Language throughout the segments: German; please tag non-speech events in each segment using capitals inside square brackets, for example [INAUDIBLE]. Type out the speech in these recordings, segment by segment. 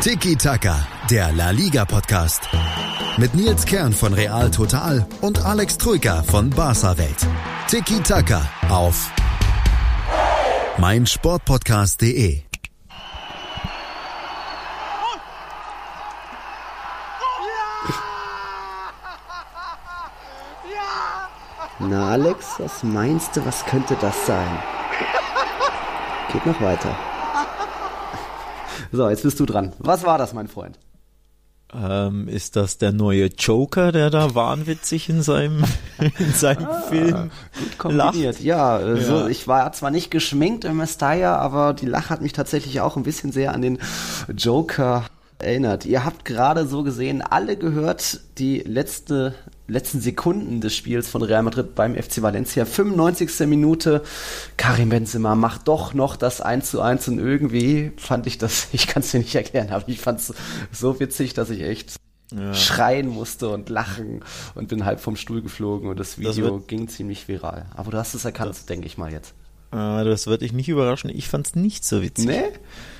Tiki Taka, der La Liga Podcast. Mit Nils Kern von Real Total und Alex Troika von Barca Welt. Tiki Taka auf meinsportpodcast.de. Na Alex, was meinst du, was könnte das sein? Geht noch weiter. So, jetzt bist du dran. Was war das, mein Freund? Ähm, ist das der neue Joker, der da wahnwitzig in seinem, [LAUGHS] in seinem ah, Film gut kombiniert? Ja, äh, ja. So, ich war zwar nicht geschminkt im Messiah, aber die Lache hat mich tatsächlich auch ein bisschen sehr an den Joker erinnert. Ihr habt gerade so gesehen alle gehört, die letzte letzten Sekunden des Spiels von Real Madrid beim FC Valencia. 95. Minute. Karim Benzema macht doch noch das 1 zu 1 und irgendwie fand ich das, [LAUGHS] ich kann es dir nicht erklären, aber ich fand es so witzig, dass ich echt ja. schreien musste und lachen und bin halb vom Stuhl geflogen und das Video das ging ziemlich viral. Aber du hast es erkannt, denke ich mal jetzt. Äh, das wird dich nicht überraschen. Ich fand es nicht so witzig. Nee?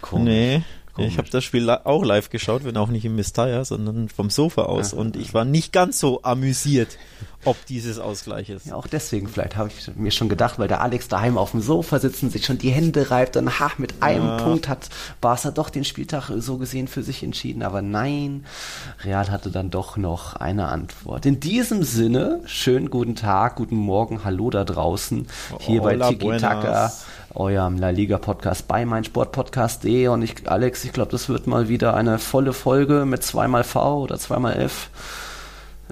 Komisch. Nee. Komisch. Ich habe das Spiel auch live geschaut, wenn auch nicht im Mistaya, sondern vom Sofa aus. Ja. Und ich war nicht ganz so amüsiert, ob dieses Ausgleich ist. Ja, auch deswegen vielleicht habe ich mir schon gedacht, weil der Alex daheim auf dem Sofa sitzen, sich schon die Hände reibt und ha, mit einem ja. Punkt hat Barca doch den Spieltag so gesehen für sich entschieden. Aber nein, Real hatte dann doch noch eine Antwort. In diesem Sinne, schönen guten Tag, guten Morgen, hallo da draußen, hier Hola, bei Tiki Taka eurem La Liga Podcast bei meinsportpodcast.de und ich, Alex, ich glaube, das wird mal wieder eine volle Folge mit zweimal V oder zweimal F.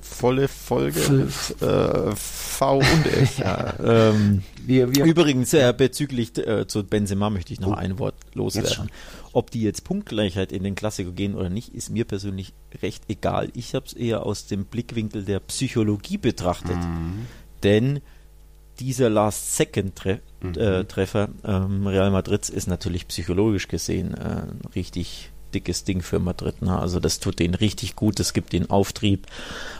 Volle Folge F äh, V und F. [LAUGHS] ja. ähm, wir, wir, Übrigens, äh, bezüglich äh, zu Benzema möchte ich noch oh, ein Wort loswerden. Ob die jetzt Punktgleichheit in den Klassiker gehen oder nicht, ist mir persönlich recht egal. Ich habe es eher aus dem Blickwinkel der Psychologie betrachtet. Mhm. Denn dieser Last-Second-Treffer äh, Treffer ähm, Real Madrids ist natürlich psychologisch gesehen äh, ein richtig dickes Ding für Madrid. Ne? Also das tut denen richtig gut, das gibt ihnen Auftrieb,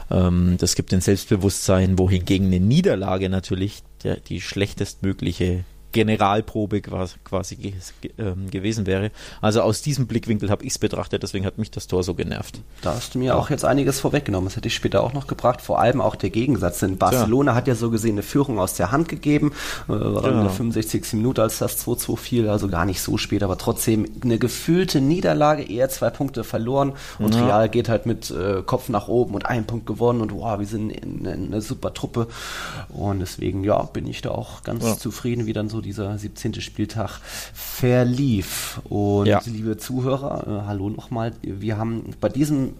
ähm, das gibt ihnen Selbstbewusstsein, wohingegen eine Niederlage natürlich der, die schlechtestmögliche Generalprobe quasi, ähm, gewesen wäre. Also aus diesem Blickwinkel habe ich es betrachtet, deswegen hat mich das Tor so genervt. Da hast du mir ja. auch jetzt einiges vorweggenommen. Das hätte ich später auch noch gebracht. Vor allem auch der Gegensatz. Denn Barcelona ja. hat ja so gesehen eine Führung aus der Hand gegeben. Äh, war ja. in der 65. Minute, als das 2-2 fiel, also gar nicht so spät, aber trotzdem eine gefühlte Niederlage, eher zwei Punkte verloren und ja. Real geht halt mit äh, Kopf nach oben und einen Punkt gewonnen und wow, wir sind eine, eine super Truppe. Und deswegen, ja, bin ich da auch ganz zufrieden, wie dann so dieser 17. Spieltag verlief. Und ja. liebe Zuhörer, äh, hallo nochmal. Wir haben bei diesem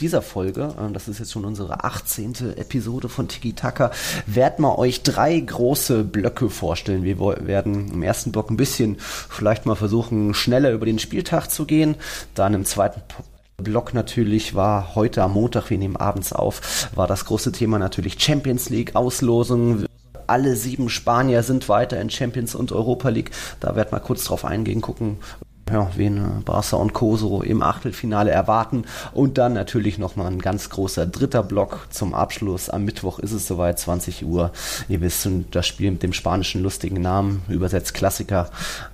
dieser Folge, äh, das ist jetzt schon unsere 18. Episode von Tiki Taka, werden wir euch drei große Blöcke vorstellen. Wir werden im ersten Block ein bisschen vielleicht mal versuchen, schneller über den Spieltag zu gehen. Dann im zweiten Block natürlich war heute am Montag, wir nehmen abends auf, war das große Thema natürlich Champions League Auslosung alle sieben Spanier sind weiter in Champions und Europa League. Da werden wir kurz drauf eingehen, gucken, ja, wen äh, Barca und Koso im Achtelfinale erwarten. Und dann natürlich nochmal ein ganz großer dritter Block zum Abschluss. Am Mittwoch ist es soweit, 20 Uhr. Ihr wisst, das Spiel mit dem spanischen lustigen Namen, übersetzt Klassiker.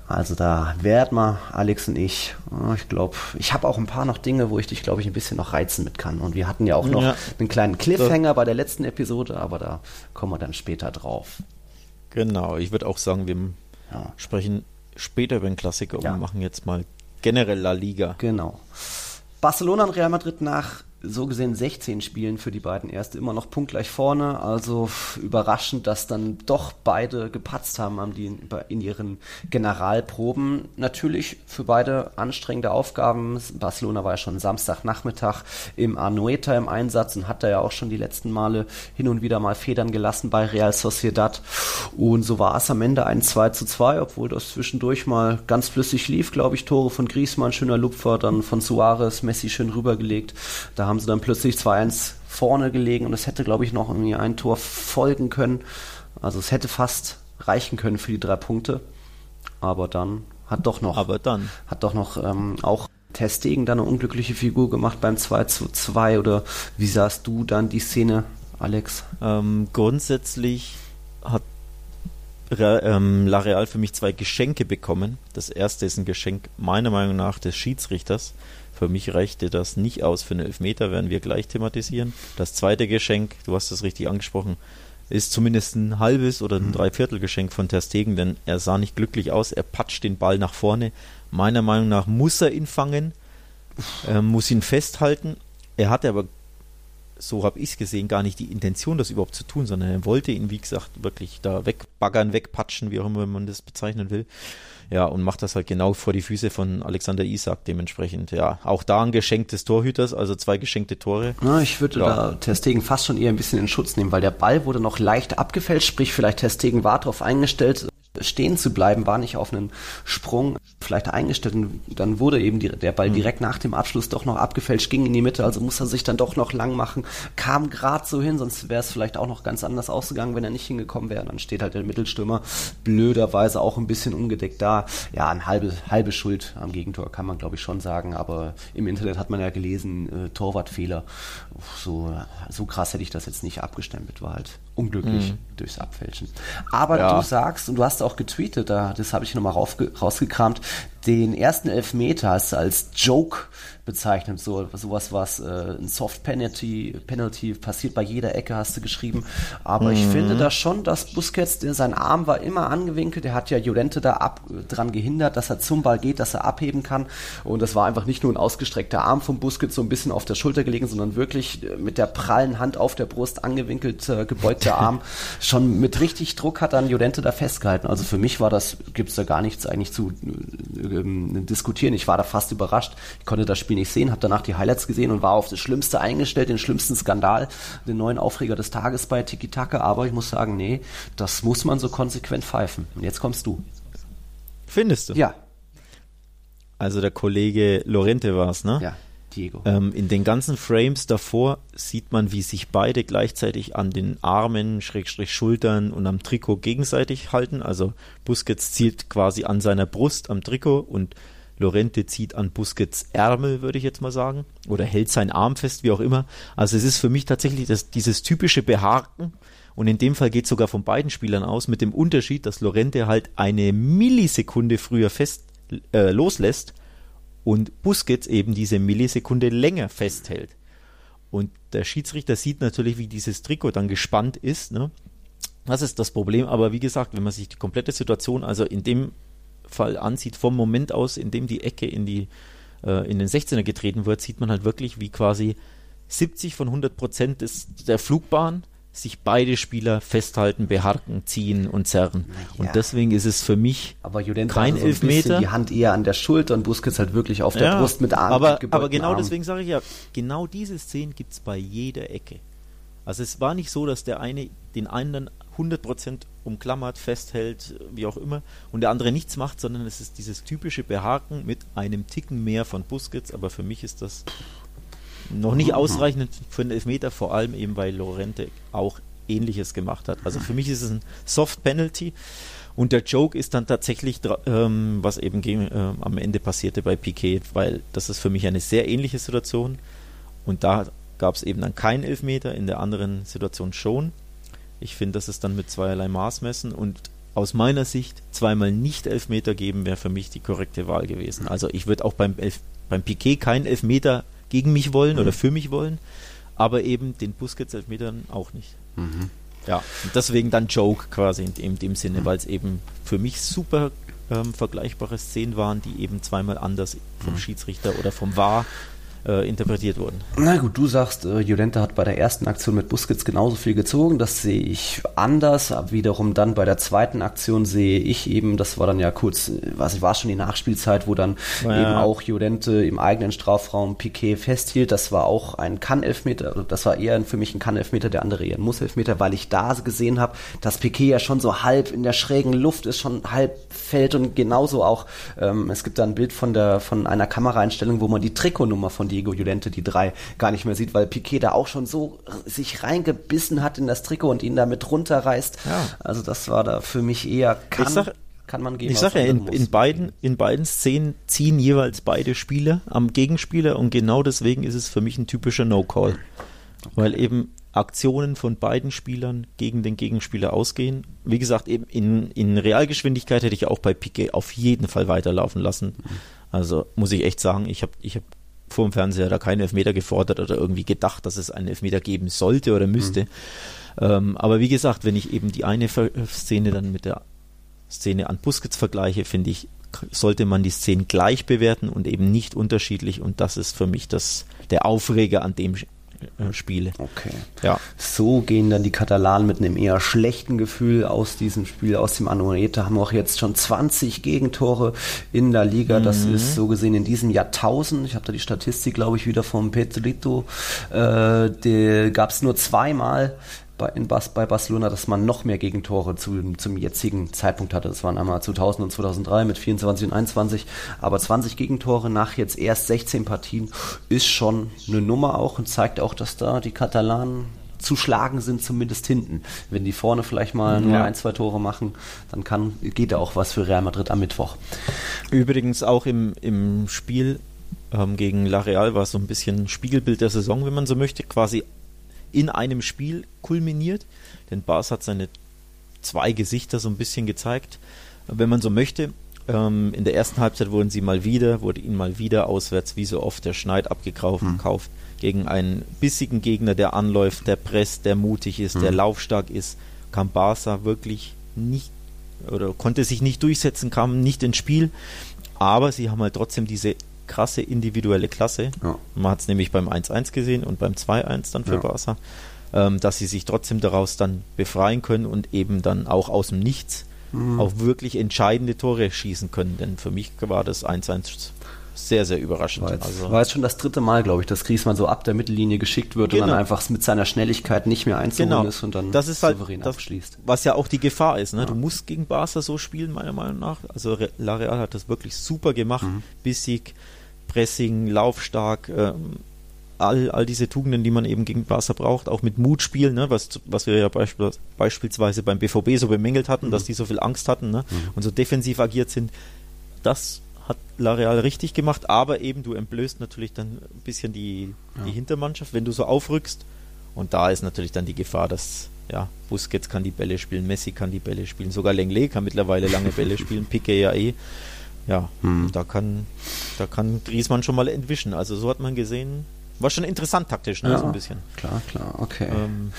Also da werden wir, Alex und ich, ich glaube, ich habe auch ein paar noch Dinge, wo ich dich, glaube ich, ein bisschen noch reizen mit kann. Und wir hatten ja auch noch ja. einen kleinen Cliffhanger bei der letzten Episode, aber da kommen wir dann später drauf. Genau, ich würde auch sagen, wir ja. sprechen später über den Klassiker ja. und machen jetzt mal generell La Liga. Genau. Barcelona und Real Madrid nach so gesehen 16 Spielen für die beiden erste immer noch punktgleich vorne. Also überraschend, dass dann doch beide gepatzt haben in ihren Generalproben. Natürlich für beide anstrengende Aufgaben. Barcelona war ja schon Samstagnachmittag im Anoeta im Einsatz und hat da ja auch schon die letzten Male hin und wieder mal Federn gelassen bei Real Sociedad. Und so war es am Ende ein 2 zu 2, obwohl das zwischendurch mal ganz flüssig lief, glaube ich. Tore von Griezmann, schöner Lupfer, dann von Suarez, Messi schön rübergelegt. Da haben sie dann plötzlich 2-1 vorne gelegen und es hätte, glaube ich, noch irgendwie ein Tor folgen können. Also es hätte fast reichen können für die drei Punkte. Aber dann hat doch noch, aber dann hat doch noch ähm, auch Testegen dann eine unglückliche Figur gemacht beim 2 zu 2 oder wie sahst du dann die Szene, Alex? Ähm, grundsätzlich hat ähm, La Real für mich zwei Geschenke bekommen. Das erste ist ein Geschenk meiner Meinung nach des Schiedsrichters. Für mich reichte das nicht aus für einen Elfmeter, werden wir gleich thematisieren. Das zweite Geschenk, du hast es richtig angesprochen, ist zumindest ein halbes oder ein mhm. Dreiviertelgeschenk von Ter Stegen, denn er sah nicht glücklich aus. Er patscht den Ball nach vorne. Meiner Meinung nach muss er ihn fangen, er muss ihn festhalten. Er hatte aber, so habe ich es gesehen, gar nicht die Intention, das überhaupt zu tun, sondern er wollte ihn, wie gesagt, wirklich da wegbaggern, wegpatschen, wie auch immer man das bezeichnen will. Ja, und macht das halt genau vor die Füße von Alexander Isak dementsprechend. Ja, auch da ein Geschenk des Torhüters, also zwei geschenkte Tore. Na, ich würde ja. da Testegen fast schon eher ein bisschen in Schutz nehmen, weil der Ball wurde noch leicht abgefälscht, sprich vielleicht Testegen war darauf eingestellt, stehen zu bleiben, war nicht auf einen Sprung vielleicht eingestellt und dann wurde eben die, der Ball mhm. direkt nach dem Abschluss doch noch abgefälscht, ging in die Mitte, also muss er sich dann doch noch lang machen, kam gerade so hin, sonst wäre es vielleicht auch noch ganz anders ausgegangen, wenn er nicht hingekommen wäre. Dann steht halt der Mittelstürmer blöderweise auch ein bisschen ungedeckt da. Ja, eine halbe, halbe Schuld am Gegentor kann man glaube ich schon sagen, aber im Internet hat man ja gelesen, äh, Torwartfehler. So, so krass hätte ich das jetzt nicht abgestempelt, war halt unglücklich mhm. durchs Abfälschen. Aber ja. du sagst, und du hast auch getweetet, da, das habe ich nochmal rausgekramt, den ersten Elfmeter hast du als Joke bezeichnet. So sowas was äh, ein Soft Penalty Penalty passiert bei jeder Ecke hast du geschrieben. Aber mhm. ich finde da schon, dass Busquets, der, sein Arm war immer angewinkelt. Der hat ja Jolente da ab, dran gehindert, dass er zum Ball geht, dass er abheben kann. Und das war einfach nicht nur ein ausgestreckter Arm von Busquets so ein bisschen auf der Schulter gelegen, sondern wirklich äh, mit der prallen Hand auf der Brust angewinkelt, äh, gebeugter [LAUGHS] Arm. schon mit richtig Druck hat dann Jolente da festgehalten. Also für mich war das, gibt's da gar nichts eigentlich zu äh, ähm, diskutieren. Ich war da fast überrascht. Ich konnte das Spiel nicht sehen, habe danach die Highlights gesehen und war auf das Schlimmste eingestellt, den schlimmsten Skandal, den neuen Aufreger des Tages bei Tiki Taka. Aber ich muss sagen, nee, das muss man so konsequent pfeifen. Und jetzt kommst du. Findest du? Ja. Also der Kollege Lorente war es, ne? Ja. Diego. Ähm, in den ganzen Frames davor sieht man, wie sich beide gleichzeitig an den Armen, Schrägstrich Schultern und am Trikot gegenseitig halten. Also Busquets zielt quasi an seiner Brust am Trikot und Lorente zieht an Busquets Ärmel, würde ich jetzt mal sagen, oder hält seinen Arm fest, wie auch immer. Also es ist für mich tatsächlich das, dieses typische Behaken. Und in dem Fall geht es sogar von beiden Spielern aus, mit dem Unterschied, dass Lorente halt eine Millisekunde früher fest äh, loslässt und Busquets eben diese Millisekunde länger festhält. Und der Schiedsrichter sieht natürlich, wie dieses Trikot dann gespannt ist. Ne? Das ist das Problem. Aber wie gesagt, wenn man sich die komplette Situation, also in dem Fall ansieht, vom Moment aus, in dem die Ecke in, die, äh, in den 16er getreten wird, sieht man halt wirklich, wie quasi 70 von 100 Prozent der Flugbahn sich beide Spieler festhalten, beharken, ziehen und zerren. Ja. Und deswegen ist es für mich kein so Elfmeter. Die Hand eher an der Schulter und Busquets halt wirklich auf der ja, Brust mit Arm. Aber, aber genau Arm. deswegen sage ich ja, genau diese Szenen gibt es bei jeder Ecke. Also es war nicht so, dass der eine den einen 100% umklammert, festhält, wie auch immer, und der andere nichts macht, sondern es ist dieses typische Behaken mit einem Ticken mehr von Busquets, aber für mich ist das noch nicht ausreichend für einen Elfmeter, vor allem eben, weil Lorente auch ähnliches gemacht hat. Also für mich ist es ein Soft Penalty. Und der Joke ist dann tatsächlich, ähm, was eben gegen, äh, am Ende passierte bei Piquet, weil das ist für mich eine sehr ähnliche Situation. Und da gab es eben dann keinen Elfmeter, in der anderen Situation schon. Ich finde, das ist dann mit zweierlei Maß messen und aus meiner Sicht zweimal nicht Elfmeter geben, wäre für mich die korrekte Wahl gewesen. Also ich würde auch beim, Elf beim Piquet keinen Elfmeter gegen mich wollen mhm. oder für mich wollen, aber eben den Busquets-Elfmetern auch nicht. Mhm. Ja, und deswegen dann Joke quasi in, in dem Sinne, mhm. weil es eben für mich super ähm, vergleichbare Szenen waren, die eben zweimal anders vom mhm. Schiedsrichter oder vom VAR äh, interpretiert wurden. Na gut, du sagst, äh, Jolente hat bei der ersten Aktion mit Busquets genauso viel gezogen. Das sehe ich anders. Aber wiederum dann bei der zweiten Aktion sehe ich eben, das war dann ja kurz, was ich war schon die Nachspielzeit, wo dann ja. eben auch Jolente im eigenen Strafraum Piquet festhielt. Das war auch ein Kann-Elfmeter, also das war eher für mich ein Kann-Elfmeter, der andere eher ein Muss-Elfmeter, weil ich da gesehen habe, dass Piquet ja schon so halb in der schrägen Luft ist, schon halb fällt und genauso auch, ähm, es gibt da ein Bild von der, von einer Kameraeinstellung, wo man die Trikotnummer von Diego Llorente die drei gar nicht mehr sieht, weil Piquet da auch schon so sich reingebissen hat in das Trikot und ihn damit runterreißt. Ja. Also das war da für mich eher kann, ich sag, kann man geben. Ich sage ja, in, in, beiden, in beiden Szenen ziehen jeweils beide Spieler am Gegenspieler und genau deswegen ist es für mich ein typischer No-Call. Okay. Weil eben Aktionen von beiden Spielern gegen den Gegenspieler ausgehen. Wie gesagt, eben in, in Realgeschwindigkeit hätte ich auch bei Piquet auf jeden Fall weiterlaufen lassen. Also muss ich echt sagen, ich habe ich hab vor dem Fernseher da keinen Elfmeter gefordert oder irgendwie gedacht, dass es einen Elfmeter geben sollte oder müsste. Mhm. Ähm, aber wie gesagt, wenn ich eben die eine Szene dann mit der Szene an Busquets vergleiche, finde ich, sollte man die Szenen gleich bewerten und eben nicht unterschiedlich. Und das ist für mich das, der Aufreger an dem äh, Spiel. Okay. Ja. So gehen dann die Katalanen mit einem eher schlechten Gefühl aus diesem Spiel, aus dem Anoeta, haben auch jetzt schon 20 Gegentore in der Liga. Das mhm. ist so gesehen in diesem Jahrtausend. Ich habe da die Statistik, glaube ich, wieder vom Pedrito. Äh, gab es nur zweimal bei, in Bas, bei Barcelona, dass man noch mehr Gegentore zu, zum jetzigen Zeitpunkt hatte. Das waren einmal 2000 und 2003 mit 24 und 21, aber 20 Gegentore nach jetzt erst 16 Partien ist schon eine Nummer auch und zeigt auch, dass da die Katalanen zu schlagen sind, zumindest hinten. Wenn die vorne vielleicht mal nur ja. ein, zwei Tore machen, dann kann, geht da auch was für Real Madrid am Mittwoch. Übrigens auch im, im Spiel ähm, gegen La Real war es so ein bisschen Spiegelbild der Saison, wenn man so möchte. Quasi in einem Spiel kulminiert. Denn Bars hat seine zwei Gesichter so ein bisschen gezeigt, wenn man so möchte. Ähm, in der ersten Halbzeit wurden sie mal wieder, wurde ihnen mal wieder auswärts, wie so oft, der Schneid abgekauft mhm. gekauft, gegen einen bissigen Gegner, der anläuft, der presst, der mutig ist, mhm. der laufstark ist, kam Barca wirklich nicht oder konnte sich nicht durchsetzen, kam nicht ins Spiel. Aber sie haben halt trotzdem diese krasse individuelle Klasse. Ja. Man hat es nämlich beim 1-1 gesehen und beim 2-1 dann für ja. Barca, ähm, dass sie sich trotzdem daraus dann befreien können und eben dann auch aus dem Nichts mhm. auch wirklich entscheidende Tore schießen können. Denn für mich war das 1-1 sehr, sehr überraschend. War jetzt, also, war jetzt schon das dritte Mal, glaube ich, dass Griezmann so ab der Mittellinie geschickt wird genau. und dann genau. einfach mit seiner Schnelligkeit nicht mehr einzuholen genau. ist und dann das ist halt souverän das, abschließt. Was ja auch die Gefahr ist. Ne? Ja. Du musst gegen Barca so spielen, meiner Meinung nach. Also La Real hat das wirklich super gemacht. Mhm. Bissig, Pressing, laufstark, ähm, all, all diese Tugenden, die man eben gegen Barca braucht, auch mit Mut spielen, ne, was, was wir ja beisp beispielsweise beim BVB so bemängelt hatten, mhm. dass die so viel Angst hatten ne, mhm. und so defensiv agiert sind. Das hat L'Areal richtig gemacht, aber eben du entblößt natürlich dann ein bisschen die, ja. die Hintermannschaft, wenn du so aufrückst. Und da ist natürlich dann die Gefahr, dass ja, Busquets kann die Bälle spielen, Messi kann die Bälle spielen, sogar Lenglet kann mittlerweile lange Bälle spielen, [LAUGHS] Piquet ja eh ja, hm. da kann da kann Griezmann schon mal entwischen. Also so hat man gesehen, war schon interessant taktisch, ne, ja, so ein bisschen. Klar, klar, okay. Ähm,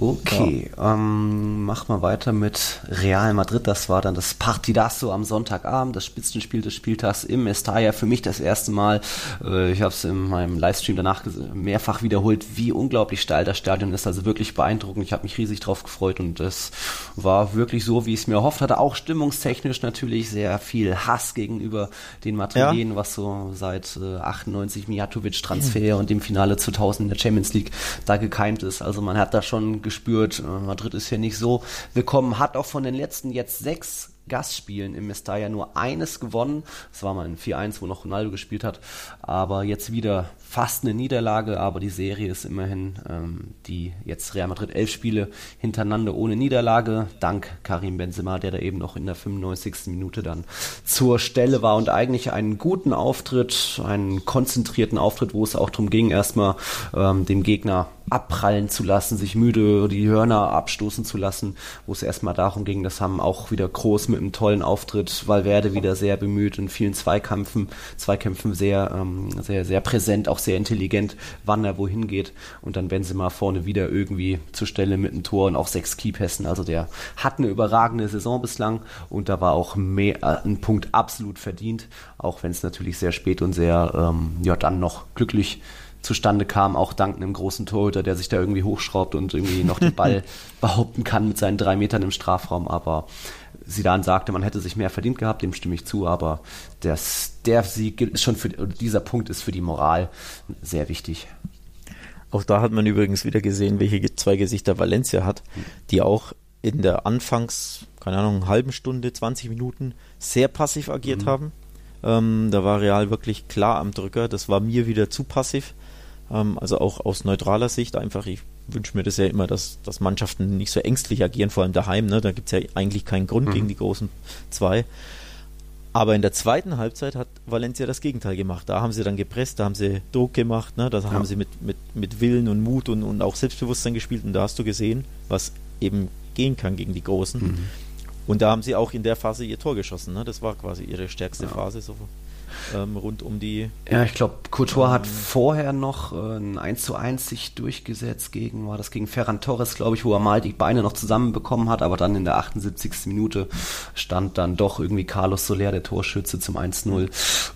Okay, ja. ähm, mach mal weiter mit Real Madrid. Das war dann das Partidazo am Sonntagabend, das Spitzenspiel des Spieltags im Estalla. Für mich das erste Mal. Äh, ich habe es in meinem Livestream danach mehrfach wiederholt, wie unglaublich steil das Stadion ist. Also wirklich beeindruckend. Ich habe mich riesig drauf gefreut und es war wirklich so, wie ich es mir erhofft hatte. Auch stimmungstechnisch natürlich sehr viel Hass gegenüber den Madrilenen, ja. was so seit äh, 98 Mijatovic-Transfer mhm. und dem Finale 2000 in der Champions League da gekeimt ist. Also man hat da schon gespürt. Äh, Madrid ist ja nicht so willkommen, hat auch von den letzten jetzt sechs Gastspielen im Mestalla nur eines gewonnen. Das war mal ein 4-1, wo noch Ronaldo gespielt hat. Aber jetzt wieder fast eine Niederlage, aber die Serie ist immerhin ähm, die jetzt Real Madrid elf Spiele hintereinander ohne Niederlage, dank Karim Benzema, der da eben noch in der 95. Minute dann zur Stelle war und eigentlich einen guten Auftritt, einen konzentrierten Auftritt, wo es auch darum ging, erstmal ähm, dem Gegner abprallen zu lassen, sich müde die Hörner abstoßen zu lassen, wo es erstmal darum ging, das haben auch wieder groß mit einem tollen Auftritt, Valverde wieder sehr bemüht in vielen Zweikämpfen, Zweikämpfen sehr, ähm, sehr, sehr präsent, auch sehr intelligent, wann er wohin geht und dann Benzema vorne wieder irgendwie zur Stelle mit einem Tor und auch sechs Keypässen. Also der hat eine überragende Saison bislang und da war auch mehr, äh, ein Punkt absolut verdient, auch wenn es natürlich sehr spät und sehr, ähm, ja, dann noch glücklich zustande kam, auch dank einem großen Torhüter, der sich da irgendwie hochschraubt und irgendwie noch den Ball [LAUGHS] behaupten kann mit seinen drei Metern im Strafraum. Aber Sidan sagte, man hätte sich mehr verdient gehabt, dem stimme ich zu, aber das, der Sieg ist schon für, dieser Punkt ist für die Moral sehr wichtig. Auch da hat man übrigens wieder gesehen, welche zwei Gesichter Valencia hat, die auch in der Anfangs, keine Ahnung, halben Stunde, 20 Minuten sehr passiv agiert mhm. haben. Ähm, da war Real wirklich klar am Drücker. Das war mir wieder zu passiv. Ähm, also auch aus neutraler Sicht einfach. Ich wünsche mir das ja immer, dass, dass Mannschaften nicht so ängstlich agieren, vor allem daheim. Ne? Da gibt es ja eigentlich keinen Grund mhm. gegen die großen zwei. Aber in der zweiten Halbzeit hat Valencia das Gegenteil gemacht. Da haben sie dann gepresst, da haben sie Druck gemacht, ne? da ja. haben sie mit, mit, mit Willen und Mut und, und auch Selbstbewusstsein gespielt und da hast du gesehen, was eben gehen kann gegen die Großen. Mhm. Und da haben sie auch in der Phase ihr Tor geschossen. Ne? Das war quasi ihre stärkste ja. Phase. So ähm, rund um die. Ja, ich glaube, Couture ähm, hat vorher noch äh, ein 1 zu 1 sich durchgesetzt gegen, war das gegen Ferran Torres, glaube ich, wo er mal die Beine noch zusammenbekommen hat, aber dann in der 78. Minute stand dann doch irgendwie Carlos Soler, der Torschütze, zum 1-0.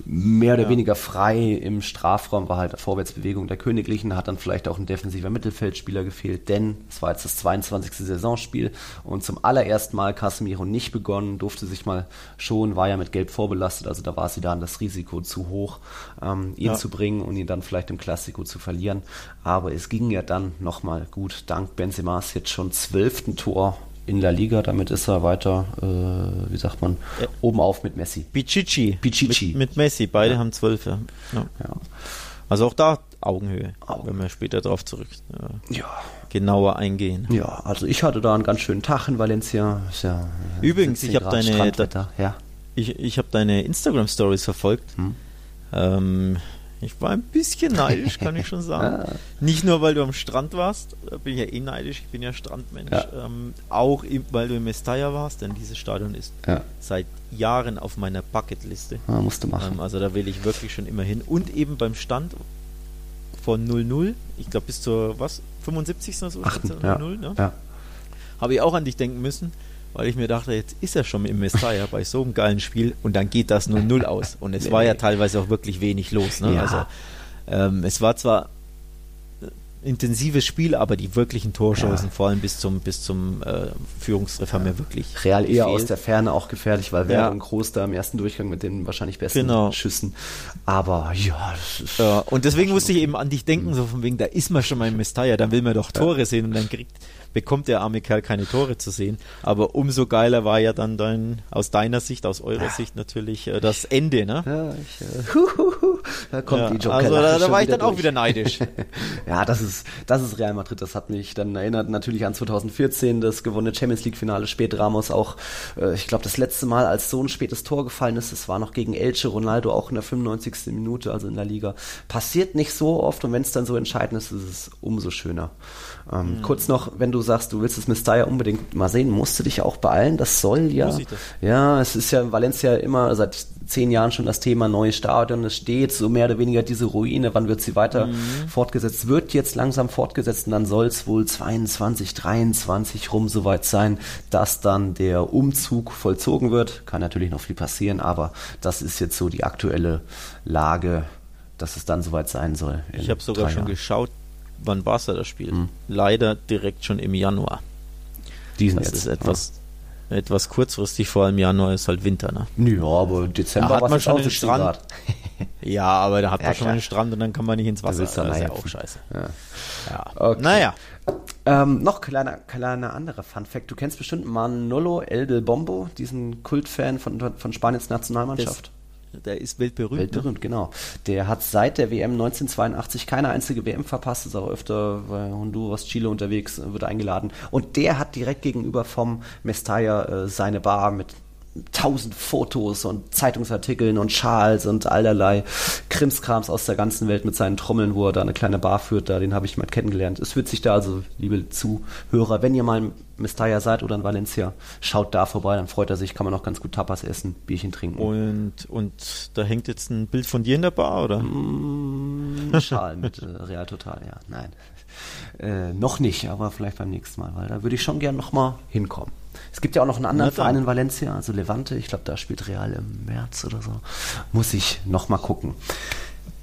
Mehr oder ja. weniger frei im Strafraum, war halt Vorwärtsbewegung der Königlichen, hat dann vielleicht auch ein defensiver Mittelfeldspieler gefehlt, denn es war jetzt das 22. Saisonspiel und zum allerersten Mal Casemiro nicht begonnen, durfte sich mal schon, war ja mit Gelb vorbelastet, also da war sie dann das Risiko zu hoch, ähm, ihn ja. zu bringen und ihn dann vielleicht im Klassiko zu verlieren. Aber es ging ja dann nochmal gut. Dank Benzemas jetzt schon zwölften Tor in La Liga. Damit ist er weiter, äh, wie sagt man, ja. oben auf mit Messi. Pichichi. Pichichi. Mit, mit Messi. Beide ja. haben zwölf. Ja. Also auch da Augenhöhe, Augen. wenn wir später darauf zurück äh, ja. genauer eingehen. Ja, also ich hatte da einen ganz schönen Tag in Valencia. Ja Übrigens, ich habe deine, da, ja ich, ich habe deine Instagram-Stories verfolgt. Hm. Ähm, ich war ein bisschen neidisch, kann ich schon sagen. [LAUGHS] ah. Nicht nur, weil du am Strand warst, da bin ich ja eh neidisch, ich bin ja Strandmensch. Ja. Ähm, auch weil du in Mestalla warst, denn dieses Stadion ist ja. seit Jahren auf meiner Bucketliste. Ah, musst du machen. Ähm, also da will ich wirklich schon immer hin. Und eben beim Stand von 0-0, ich glaube bis zur was, 75. oder so, Achten, ja. 0 ne? ja. habe ich auch an dich denken müssen weil ich mir dachte, jetzt ist er schon im Messiah bei so einem geilen Spiel und dann geht das nur null aus. Und es war ja teilweise auch wirklich wenig los. Ne? Ja. Also ähm, es war zwar intensives Spiel, aber die wirklichen Torchancen, ja. vor allem bis zum, bis zum äh, Führungstreffer, ja. mir wirklich. Real eher aus der Ferne auch gefährlich, weil Werder ja. und Groß da im ersten Durchgang mit den wahrscheinlich besten genau. Schüssen. Aber ja, ja und deswegen musste ich eben an dich denken, so von wegen, da ist man schon mal im Mestalla, dann will man doch Tore sehen und dann kriegt bekommt der arme Kerl keine Tore zu sehen. Aber umso geiler war ja dann dein, aus deiner Sicht, aus eurer Sicht natürlich äh, das Ende, ne? Ja, ich, äh, huhuhu, [LAUGHS] da kommt ja, die Joker. Also da, da war ich dann durch. auch wieder neidisch. [LAUGHS] ja, das ist, das ist Real Madrid. Das hat mich dann erinnert natürlich an 2014, das gewonnene Champions League Finale. Spät Ramos auch, äh, ich glaube, das letzte Mal, als so ein spätes Tor gefallen ist, das war noch gegen Elche, Ronaldo auch in der 95. Minute, also in der Liga. Passiert nicht so oft und wenn es dann so entscheidend ist, ist es umso schöner. Ähm, mhm. Kurz noch, wenn du sagst, du willst das Mestalla unbedingt mal sehen, musst du dich auch beeilen. Das soll ja. Das? Ja, es ist ja in Valencia immer seit zehn Jahren schon das Thema neues Stadion. Es steht so mehr oder weniger diese Ruine. Wann wird sie weiter mhm. fortgesetzt? Wird jetzt langsam fortgesetzt und dann soll es wohl 22, 23 rum soweit sein, dass dann der Umzug vollzogen wird. Kann natürlich noch viel passieren, aber das ist jetzt so die aktuelle Lage dass es dann soweit sein soll. Ich habe sogar schon geschaut, wann war es da das Spiel? Mhm. Leider direkt schon im Januar. Diesen das jetzt. ist etwas, ja. etwas kurzfristig, vor allem Januar ist halt Winter. Ne? Ja, aber Dezember da hat man schon den Strand. [LAUGHS] ja, aber da hat ja, man schon klar. den Strand und dann kann man nicht ins Wasser. Da das ist ja auch scheiße. Ja. ja. Okay. Naja. Ähm, noch kleiner, kleiner anderer Fun Fact. Du kennst bestimmt Manolo El del Bombo, diesen Kultfan von, von Spaniens Nationalmannschaft. Das der ist weltberühmt. Weltberühmt, ne? genau. Der hat seit der WM 1982 keine einzige WM verpasst, ist auch öfter bei Honduras, Chile unterwegs, wird eingeladen. Und der hat direkt gegenüber vom Mestalla äh, seine Bar mit tausend Fotos und Zeitungsartikeln und Schals und allerlei Krimskrams aus der ganzen Welt mit seinen Trommeln, wo er da eine kleine Bar führt, da den habe ich mal kennengelernt. Es wird sich da also, liebe Zuhörer, wenn ihr mal in Mestalla seid oder in Valencia, schaut da vorbei, dann freut er sich, kann man auch ganz gut Tapas essen, Bierchen trinken. Und, und da hängt jetzt ein Bild von dir in der Bar, oder? Mm, Schal mit äh, Real Total, ja, nein. Äh, noch nicht, aber vielleicht beim nächsten Mal, weil da würde ich schon gern nochmal hinkommen. Es gibt ja auch noch einen anderen Verein in Valencia, also Levante. Ich glaube, da spielt Real im März oder so. Muss ich noch mal gucken.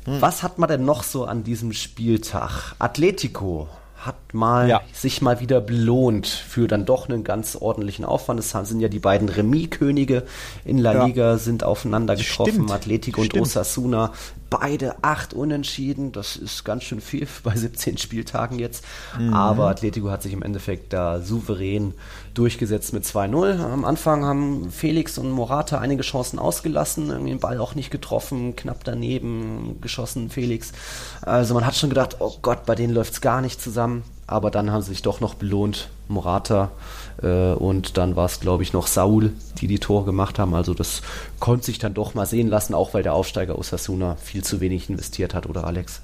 Hm. Was hat man denn noch so an diesem Spieltag? Atletico hat mal ja. sich mal wieder belohnt für dann doch einen ganz ordentlichen Aufwand. Es sind ja die beiden Remis-Könige in La ja. Liga sind aufeinander getroffen, Stimmt. Atletico Stimmt. und Osasuna. Beide acht Unentschieden, das ist ganz schön viel [LAUGHS] bei 17 Spieltagen jetzt. Mhm. Aber Atletico hat sich im Endeffekt da souverän durchgesetzt mit 2-0. Am Anfang haben Felix und Morata einige Chancen ausgelassen, irgendwie den Ball auch nicht getroffen, knapp daneben geschossen Felix. Also man hat schon gedacht, oh Gott, bei denen läuft es gar nicht zusammen. aber dann haben sie sich doch noch belohnt, Morata und dann war es, glaube ich, noch Saul, die die Tore gemacht haben. Also das konnte sich dann doch mal sehen lassen, auch weil der Aufsteiger Osasuna viel zu wenig investiert hat, oder Alex?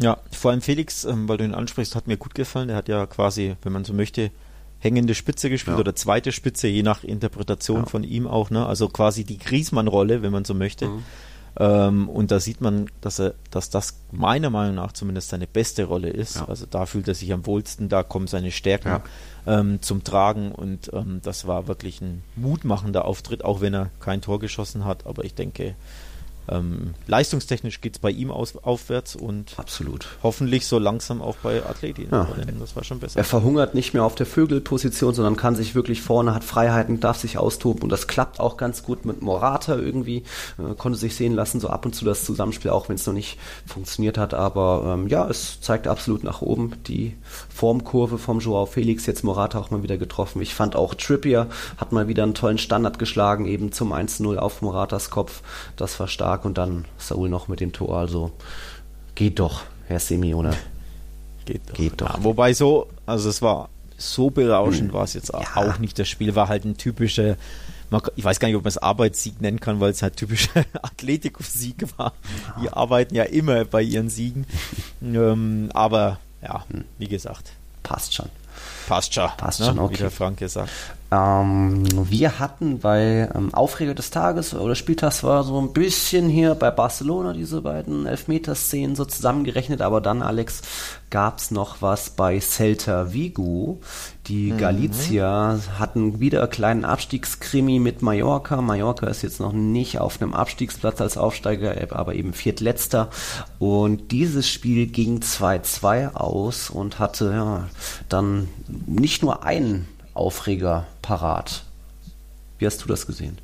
Ja, vor allem Felix, ähm, weil du ihn ansprichst, hat mir gut gefallen. Der hat ja quasi, wenn man so möchte, hängende Spitze gespielt ja. oder zweite Spitze, je nach Interpretation ja. von ihm auch. Ne? Also quasi die Griesmann-Rolle, wenn man so möchte. Mhm. Ähm, und da sieht man, dass er, dass das meiner Meinung nach zumindest seine beste Rolle ist. Ja. Also da fühlt er sich am wohlsten, da kommen seine Stärken ja. ähm, zum Tragen und ähm, das war wirklich ein mutmachender Auftritt, auch wenn er kein Tor geschossen hat. Aber ich denke, ähm, leistungstechnisch geht es bei ihm aus, aufwärts und Absolut. hoffentlich so langsam auch bei Athleti. Ja. Das war schon besser. Er verhungert nicht mehr auf der Vögelposition, sondern kann sich wirklich vorne, hat Freiheiten, darf sich austoben und das klappt auch ganz gut mit Morata irgendwie. Äh, konnte sich sehen lassen, so ab und zu das Zusammenspiel, auch wenn es noch nicht funktioniert hat. Aber ähm, ja, es zeigt absolut nach oben die Formkurve vom Joao Felix. Jetzt Morata auch mal wieder getroffen. Ich fand auch Trippier hat mal wieder einen tollen Standard geschlagen, eben zum 1-0 auf Moratas Kopf. Das war stark stark und dann Saul noch mit dem Tor. Also geht doch, Herr Simeone. [LAUGHS] Geht doch. Geht doch. Ja, wobei so, also es war so berauschend, hm. war es jetzt ja. auch nicht. Das Spiel war halt ein typischer, ich weiß gar nicht, ob man es Arbeitssieg nennen kann, weil es halt typischer [LAUGHS] Atletico-Sieg war. Die arbeiten ja immer bei ihren Siegen. ähm, aber ja, hm. wie gesagt. Passt schon. Passt schon. Passt ne? schon, okay. Wie der Frank gesagt. Ähm, wir hatten bei ähm, Aufreger des Tages oder Spieltags war so ein bisschen hier bei Barcelona diese beiden Elfmeterszenen so zusammengerechnet, aber dann, Alex, gab es noch was bei Celta Vigo. Die mhm. Galicia hatten wieder einen kleinen Abstiegskrimi mit Mallorca. Mallorca ist jetzt noch nicht auf einem Abstiegsplatz als Aufsteiger, aber eben Viertletzter. Und dieses Spiel ging 2-2 aus und hatte ja, dann nicht nur einen Aufreger parat. Wie hast du das gesehen?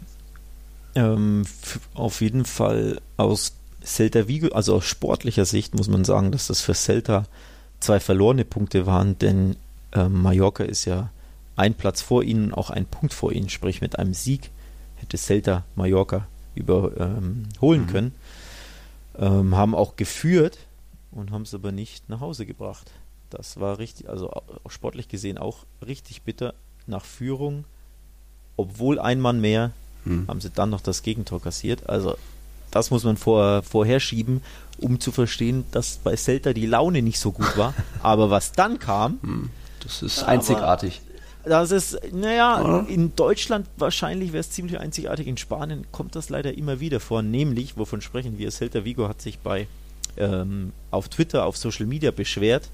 Ähm, auf jeden Fall aus Celta Vigo, also aus sportlicher Sicht muss man sagen, dass das für Celta zwei verlorene Punkte waren, denn ähm, Mallorca ist ja ein Platz vor ihnen, auch ein Punkt vor ihnen, sprich mit einem Sieg hätte Celta Mallorca überholen ähm, mhm. können. Ähm, haben auch geführt und haben es aber nicht nach Hause gebracht. Das war richtig, also sportlich gesehen auch richtig bitter. Nach Führung, obwohl ein Mann mehr, hm. haben sie dann noch das Gegentor kassiert. Also das muss man vor, vorherschieben, um zu verstehen, dass bei Celta die Laune nicht so gut war. [LAUGHS] Aber was dann kam, hm. Das ist einzigartig. Das ist, naja, ja. in Deutschland wahrscheinlich wäre es ziemlich einzigartig. In Spanien kommt das leider immer wieder vor. Nämlich, wovon sprechen wir? Celta Vigo hat sich bei ähm, auf Twitter, auf Social Media beschwert,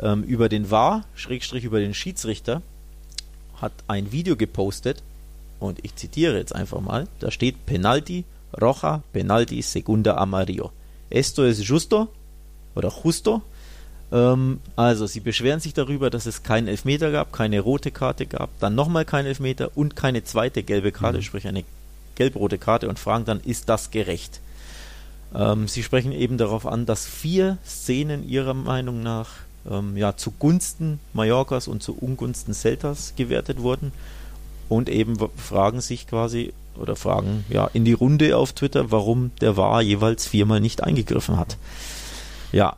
ähm, über den VAR, Schrägstrich über den Schiedsrichter, hat ein Video gepostet und ich zitiere jetzt einfach mal, da steht Penalti, Roja, Penalti, Segunda Amarillo. Esto es justo oder justo. Ähm, also sie beschweren sich darüber, dass es keinen Elfmeter gab, keine rote Karte gab, dann nochmal keinen Elfmeter und keine zweite gelbe Karte, mhm. sprich eine gelb-rote Karte und fragen dann, ist das gerecht? Ähm, sie sprechen eben darauf an, dass vier Szenen ihrer Meinung nach ähm, ja, zugunsten Mallorcas und zu Ungunsten Celtas gewertet wurden und eben fragen sich quasi oder fragen ja in die Runde auf Twitter, warum der VAR jeweils viermal nicht eingegriffen hat. Ja,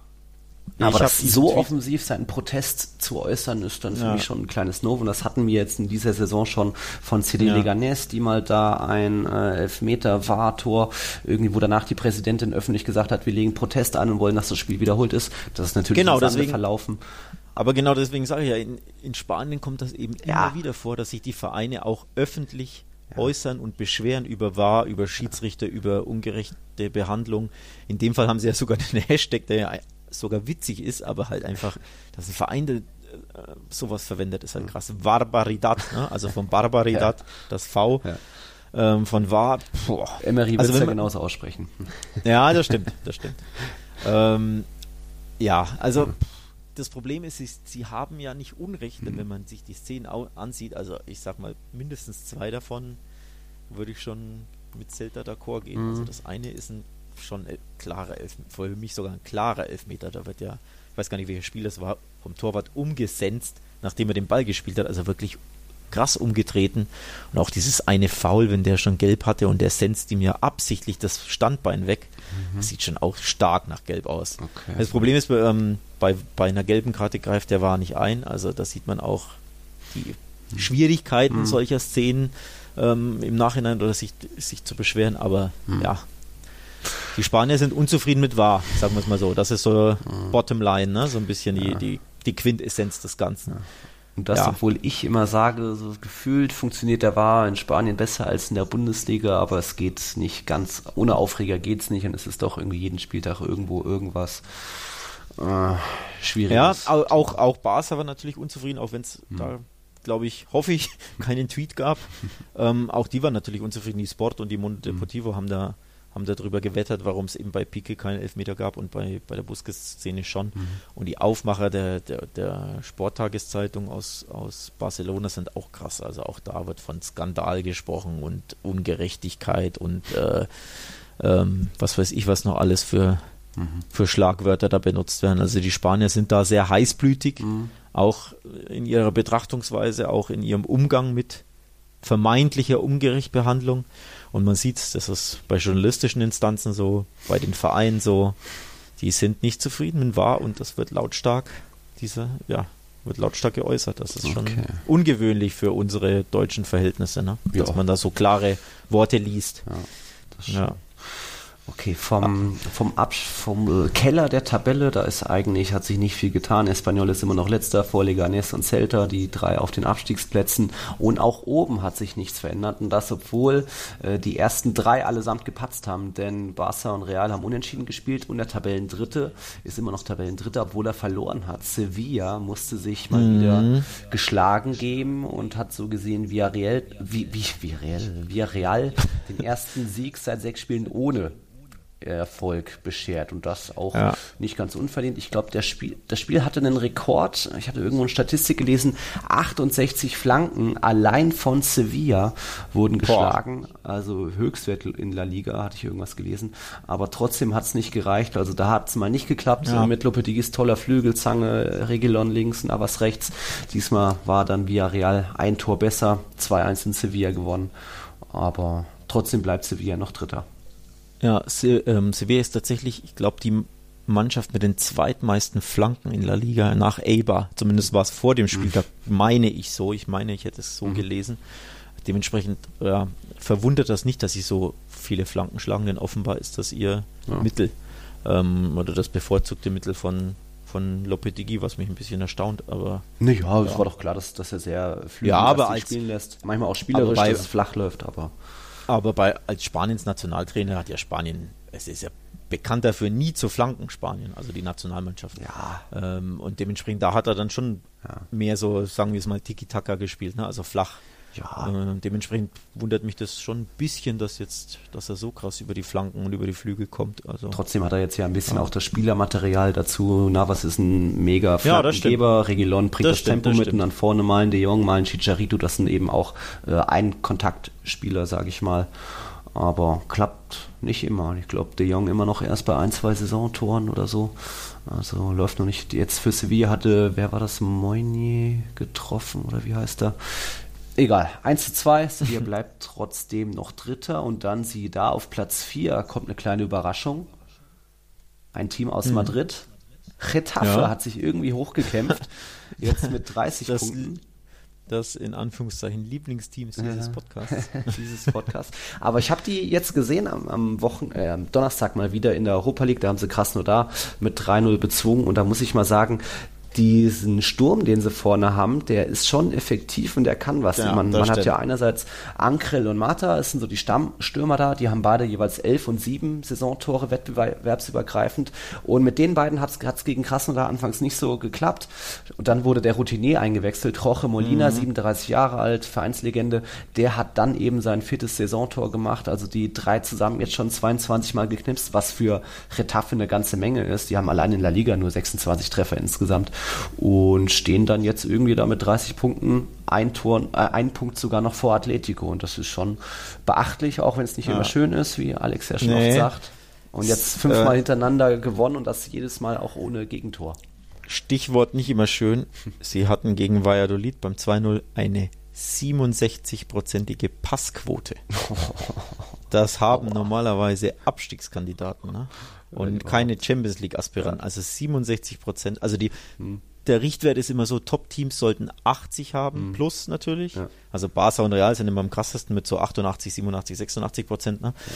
aber das so offensiv seinen Protest zu äußern, ist dann für ja. mich schon ein kleines Novum. Das hatten wir jetzt in dieser Saison schon von CD ja. Leganes, die mal da ein äh, Elfmeter-War-Tor irgendwie, wo danach die Präsidentin öffentlich gesagt hat, wir legen Protest an und wollen, dass das Spiel wiederholt ist. Das ist natürlich genau, deswegen, verlaufen. Aber genau deswegen sage ich ja, in, in Spanien kommt das eben ja. immer wieder vor, dass sich die Vereine auch öffentlich äußern und beschweren über Wahr, über Schiedsrichter, über ungerechte Behandlung. In dem Fall haben sie ja sogar [LAUGHS] den Hashtag, der ja sogar witzig ist, aber halt einfach, dass ein Verein äh, sowas verwendet, ist halt krass. Barbaridad, ne? also von Barbaridad, [LAUGHS] ja. das V. Ja. Ähm, von war. Boah. Emery also ja genauso aussprechen. [LAUGHS] Ja, das stimmt, das stimmt. ähm, ja, also das Problem ist, sie, sie, haben ja nicht Unrecht, mhm. wenn man sich die Szenen ansieht. Also ich sag mal, mindestens zwei davon würde ich schon mit Zelda d'accord gehen. Also mhm. Also das eine ist ein schon klarer Elfmeter, für mich sogar ein klarer Elfmeter. Da wird ja, ich weiß gar nicht, welches Spiel das war, vom Torwart umgesenzt, nachdem er den Ball gespielt hat. Also wirklich krass umgetreten. Und auch dieses eine Foul, wenn der schon gelb hatte und der senzt ihm ja absichtlich das Standbein weg, mhm. das sieht schon auch stark nach gelb aus. Okay. Das Problem ist, ähm, bei, bei einer gelben Karte greift der war nicht ein. Also da sieht man auch die mhm. Schwierigkeiten mhm. solcher Szenen ähm, im Nachhinein oder sich, sich zu beschweren. Aber mhm. ja, die Spanier sind unzufrieden mit wahr, sagen wir es mal so. Das ist so mhm. Bottomline, ne? so ein bisschen die, ja. die, die Quintessenz des Ganzen. Und das, ja. obwohl ich immer sage, so gefühlt funktioniert der War in Spanien besser als in der Bundesliga, aber es geht nicht ganz, ohne Aufreger geht es nicht und es ist doch irgendwie jeden Spieltag irgendwo irgendwas äh, schwierig. Ja, auch, auch Barca war natürlich unzufrieden, auch wenn es hm. da, glaube ich, hoffe ich, [LAUGHS] keinen Tweet gab. [LAUGHS] ähm, auch die waren natürlich unzufrieden, die Sport und die Mundo. Deportivo hm. haben da haben darüber gewettert, warum es eben bei Pique keinen Elfmeter gab und bei, bei der Busquets-Szene schon. Mhm. Und die Aufmacher der, der, der Sporttageszeitung aus, aus Barcelona sind auch krass. Also auch da wird von Skandal gesprochen und Ungerechtigkeit und äh, ähm, was weiß ich, was noch alles für, mhm. für Schlagwörter da benutzt werden. Also die Spanier sind da sehr heißblütig, mhm. auch in ihrer Betrachtungsweise, auch in ihrem Umgang mit vermeintlicher Ungerechtbehandlung. Und man sieht, das ist bei journalistischen Instanzen so, bei den Vereinen so, die sind nicht zufrieden mit wahr und das wird lautstark, diese, ja, wird lautstark geäußert. Das ist schon okay. ungewöhnlich für unsere deutschen Verhältnisse, ne? dass ja. man da so klare Worte liest. Ja. Okay, vom, vom, Absch vom Keller der Tabelle, da ist eigentlich, hat sich nicht viel getan. Espanyol ist immer noch letzter vor Leganes und Celta, die drei auf den Abstiegsplätzen. Und auch oben hat sich nichts verändert. Und das, obwohl äh, die ersten drei allesamt gepatzt haben. Denn Barca und Real haben unentschieden gespielt und der Tabellendritte ist immer noch Tabellendritter, obwohl er verloren hat. Sevilla musste sich mal mhm. wieder geschlagen geben und hat so gesehen Villarreal, wie, wie, Villarreal, Villarreal den ersten Sieg seit sechs Spielen ohne Erfolg beschert und das auch ja. nicht ganz unverdient. Ich glaube, das Spiel, das Spiel hatte einen Rekord. Ich hatte irgendwo eine Statistik gelesen: 68 Flanken allein von Sevilla wurden geschlagen. Boah. Also Höchstwert in La Liga hatte ich irgendwas gelesen. Aber trotzdem hat es nicht gereicht. Also da hat es mal nicht geklappt ja. mit Lopetegis toller Flügelzange, Regilon links, Navas rechts. Diesmal war dann Villarreal ein Tor besser, 2-1 in Sevilla gewonnen. Aber trotzdem bleibt Sevilla noch Dritter. Ja, ähm, Sevilla ist tatsächlich, ich glaube, die Mannschaft mit den zweitmeisten Flanken in La Liga nach Eibar. Zumindest war es vor dem Spieltag, mhm. meine ich so. Ich meine, ich hätte es so mhm. gelesen. Dementsprechend ja, verwundert das nicht, dass sie so viele Flanken schlagen, denn offenbar ist das ihr ja. Mittel ähm, oder das bevorzugte Mittel von, von Lopetegui, was mich ein bisschen erstaunt, aber. Naja, es war doch klar, dass, dass er sehr flügel ja, aber als, spielen lässt. Manchmal auch spielerisch, bei, dass es flach läuft, aber. Aber bei, als Spaniens Nationaltrainer hat ja Spanien, es ist ja bekannt dafür, nie zu flanken, Spanien, also die Nationalmannschaft. Ja. Ähm, und dementsprechend, da hat er dann schon ja. mehr so, sagen wir es mal, Tiki-Taka gespielt, ne? also flach. Ja. Äh, dementsprechend wundert mich das schon ein bisschen, dass jetzt, dass er so krass über die Flanken und über die Flügel kommt. Also trotzdem hat er jetzt ja ein bisschen ja. auch das Spielermaterial dazu. Navas ist ein mega Flankengeber. Ja, Regilon bringt das, das stimmt, Tempo das mit stimmt. und dann vorne mal ein De Jong, mal ein Chicharito. Das sind eben auch äh, ein Kontaktspieler, sage ich mal. Aber klappt nicht immer. Ich glaube, De Jong immer noch erst bei ein, zwei Saisontoren oder so. Also läuft noch nicht. Jetzt für Sevilla hatte, wer war das? Moinier getroffen oder wie heißt er? Egal, 1 zu 2, [LAUGHS] Sevilla bleibt trotzdem noch Dritter und dann sie da auf Platz 4 kommt eine kleine Überraschung. Ein Team aus mhm. Madrid. Getafe ja. hat sich irgendwie hochgekämpft. Jetzt mit 30 [LAUGHS] das, Punkten. Das in Anführungszeichen Lieblingsteam dieses ja. Podcasts. [LAUGHS] dieses Podcast. Aber ich habe die jetzt gesehen am, am Wochen, äh, am Donnerstag mal wieder in der Europa League. Da haben sie krass nur da mit 3-0 bezwungen. Und da muss ich mal sagen, diesen Sturm, den sie vorne haben, der ist schon effektiv und der kann was. Ja, man, man hat ja einerseits Ankrel und Mata, das sind so die Stammstürmer da, die haben beide jeweils elf und sieben Saisontore wettbewerbsübergreifend. Und mit den beiden hat es gegen Krasnodar anfangs nicht so geklappt. Und dann wurde der Routinier eingewechselt, Jorge Molina, mhm. 37 Jahre alt, Vereinslegende, der hat dann eben sein viertes Saisontor gemacht. Also die drei zusammen jetzt schon 22 Mal geknipst, was für Retafe eine ganze Menge ist. Die haben allein in La Liga nur 26 Treffer insgesamt und stehen dann jetzt irgendwie da mit 30 Punkten ein Tor, äh, ein Punkt sogar noch vor Atletico und das ist schon beachtlich, auch wenn es nicht ja. immer schön ist, wie Alex ja schon nee. oft sagt. Und jetzt fünfmal äh, hintereinander gewonnen und das jedes Mal auch ohne Gegentor. Stichwort nicht immer schön. Sie hatten gegen Valladolid beim 2-0 eine 67-prozentige Passquote. [LAUGHS] Das haben normalerweise Abstiegskandidaten ne? Und keine Champions League-Aspiranten. Also 67 Prozent. Also die, hm. der Richtwert ist immer so, Top-Teams sollten 80 haben, mhm. plus natürlich. Ja. Also Barca und Real sind immer am krassesten mit so 88, 87, 86 Prozent. Ne? Ja.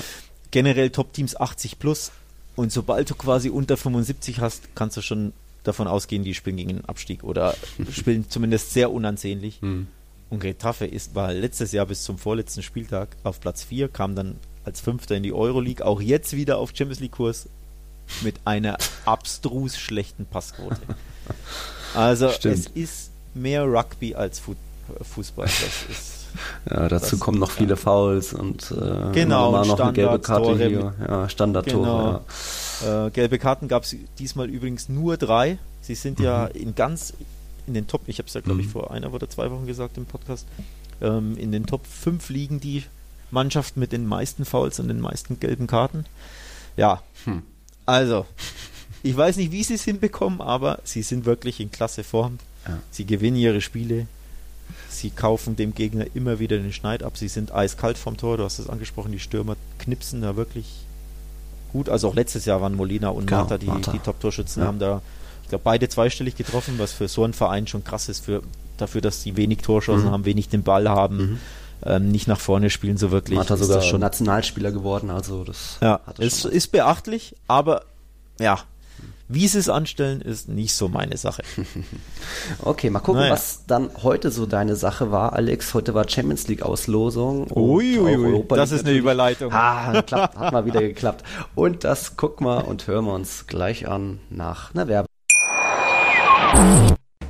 Generell Top-Teams 80 plus. Und sobald du quasi unter 75 hast, kannst du schon davon ausgehen, die spielen gegen den Abstieg oder [LAUGHS] spielen zumindest sehr unansehnlich. Mhm. Und Getafe ist, war letztes Jahr bis zum vorletzten Spieltag auf Platz 4, kam dann als Fünfter in die Euroleague, auch jetzt wieder auf Champions League Kurs mit einer abstrus schlechten Passquote. Also Stimmt. es ist mehr Rugby als Fußball. Das ist [LAUGHS] ja, dazu kommen noch viele Fouls und äh, genau, noch Standard, eine gelbe Karte hier. Ja, Standardtore. Genau. Ja. Äh, gelbe Karten gab es diesmal übrigens nur drei. Sie sind mhm. ja in ganz in den Top, ich habe es ja glaube ich mhm. vor einer oder zwei Wochen gesagt im Podcast, ähm, in den Top 5 liegen die Mannschaften mit den meisten Fouls und den meisten gelben Karten. Ja, hm. Also ich weiß nicht, wie sie es hinbekommen, aber sie sind wirklich in klasse Form. Ja. Sie gewinnen ihre Spiele. Sie kaufen dem Gegner immer wieder den Schneid ab. Sie sind eiskalt vom Tor. Du hast es angesprochen, die Stürmer knipsen da wirklich gut. Also auch letztes Jahr waren Molina und genau, Marta die, die Top-Torschützen, ja. haben da ich glaube, beide zweistellig getroffen, was für so einen Verein schon krass ist, für, dafür, dass sie wenig Torschancen mhm. haben, wenig den Ball haben, mhm. Ähm, nicht nach vorne spielen so wirklich. Er sogar schon Nationalspieler geworden, also das ja, ist, ist beachtlich, aber ja, wie sie es anstellen, ist nicht so meine Sache. [LAUGHS] okay, mal gucken, naja. was dann heute so deine Sache war, Alex. Heute war Champions League Auslosung. Uiuiui, das ist eine Überleitung. Ah, klappt, hat mal wieder geklappt. Und das gucken wir und hören wir uns gleich an nach einer Werbung.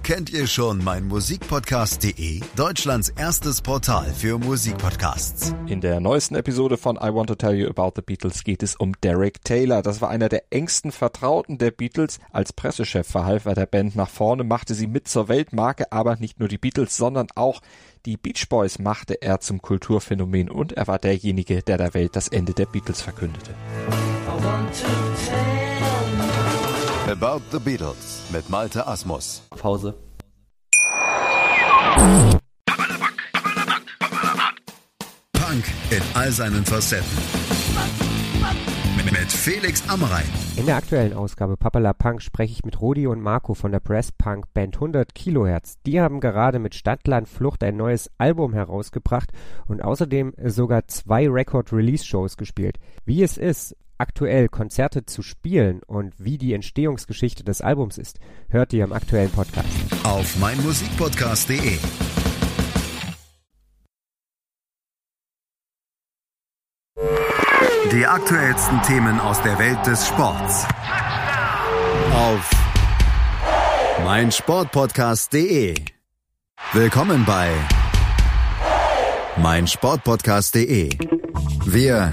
Kennt ihr schon mein Musikpodcast.de? Deutschlands erstes Portal für Musikpodcasts. In der neuesten Episode von I Want to Tell You About the Beatles geht es um Derek Taylor. Das war einer der engsten Vertrauten der Beatles. Als Pressechef verhalf er der Band nach vorne, machte sie mit zur Weltmarke, aber nicht nur die Beatles, sondern auch die Beach Boys machte er zum Kulturphänomen und er war derjenige, der der Welt das Ende der Beatles verkündete. About the Beatles mit Malte Asmus. Pause. Punk in all seinen Facetten. Mit Felix Amrein. In der aktuellen Ausgabe Papala Punk spreche ich mit Rudi und Marco von der Press Punk Band 100 Kilohertz. Die haben gerade mit Stadtland Flucht ein neues Album herausgebracht und außerdem sogar zwei Record-Release-Shows gespielt. Wie es ist, aktuell Konzerte zu spielen und wie die Entstehungsgeschichte des Albums ist, hört ihr im aktuellen Podcast. Auf meinmusikpodcast.de. Die aktuellsten Themen aus der Welt des Sports. Auf meinsportpodcast.de. Willkommen bei meinsportpodcast.de. Wir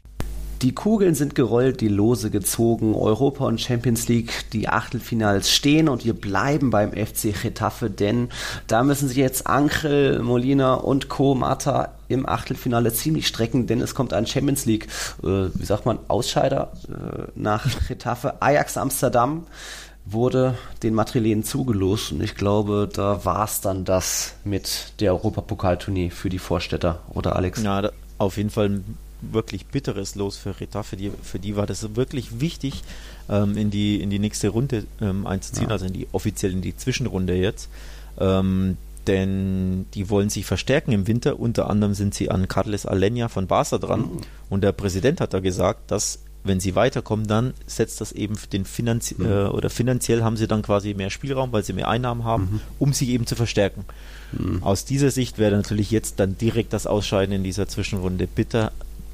Die Kugeln sind gerollt, die Lose gezogen, Europa und Champions League, die Achtelfinals stehen und wir bleiben beim FC Getafe, denn da müssen sich jetzt Ankel, Molina und Co. Mata im Achtelfinale ziemlich strecken, denn es kommt ein Champions League, äh, wie sagt man, Ausscheider äh, nach Getafe. Ajax Amsterdam wurde den Madrilenen zugelost und ich glaube, da war es dann das mit der Europapokaltournee für die Vorstädter, oder Alex? Ja, auf jeden Fall wirklich bitteres Los für Reta. Für die, für die war das wirklich wichtig, ähm, in, die, in die nächste Runde ähm, einzuziehen, ja. also in die offiziell in die Zwischenrunde jetzt. Ähm, denn die wollen sich verstärken im Winter. Unter anderem sind sie an Carles Alenia von Barca dran. Mhm. Und der Präsident hat da gesagt, dass wenn sie weiterkommen, dann setzt das eben den Finanz mhm. äh, oder finanziell haben sie dann quasi mehr Spielraum, weil sie mehr Einnahmen haben, mhm. um sich eben zu verstärken. Mhm. Aus dieser Sicht wäre natürlich jetzt dann direkt das Ausscheiden in dieser Zwischenrunde bitter.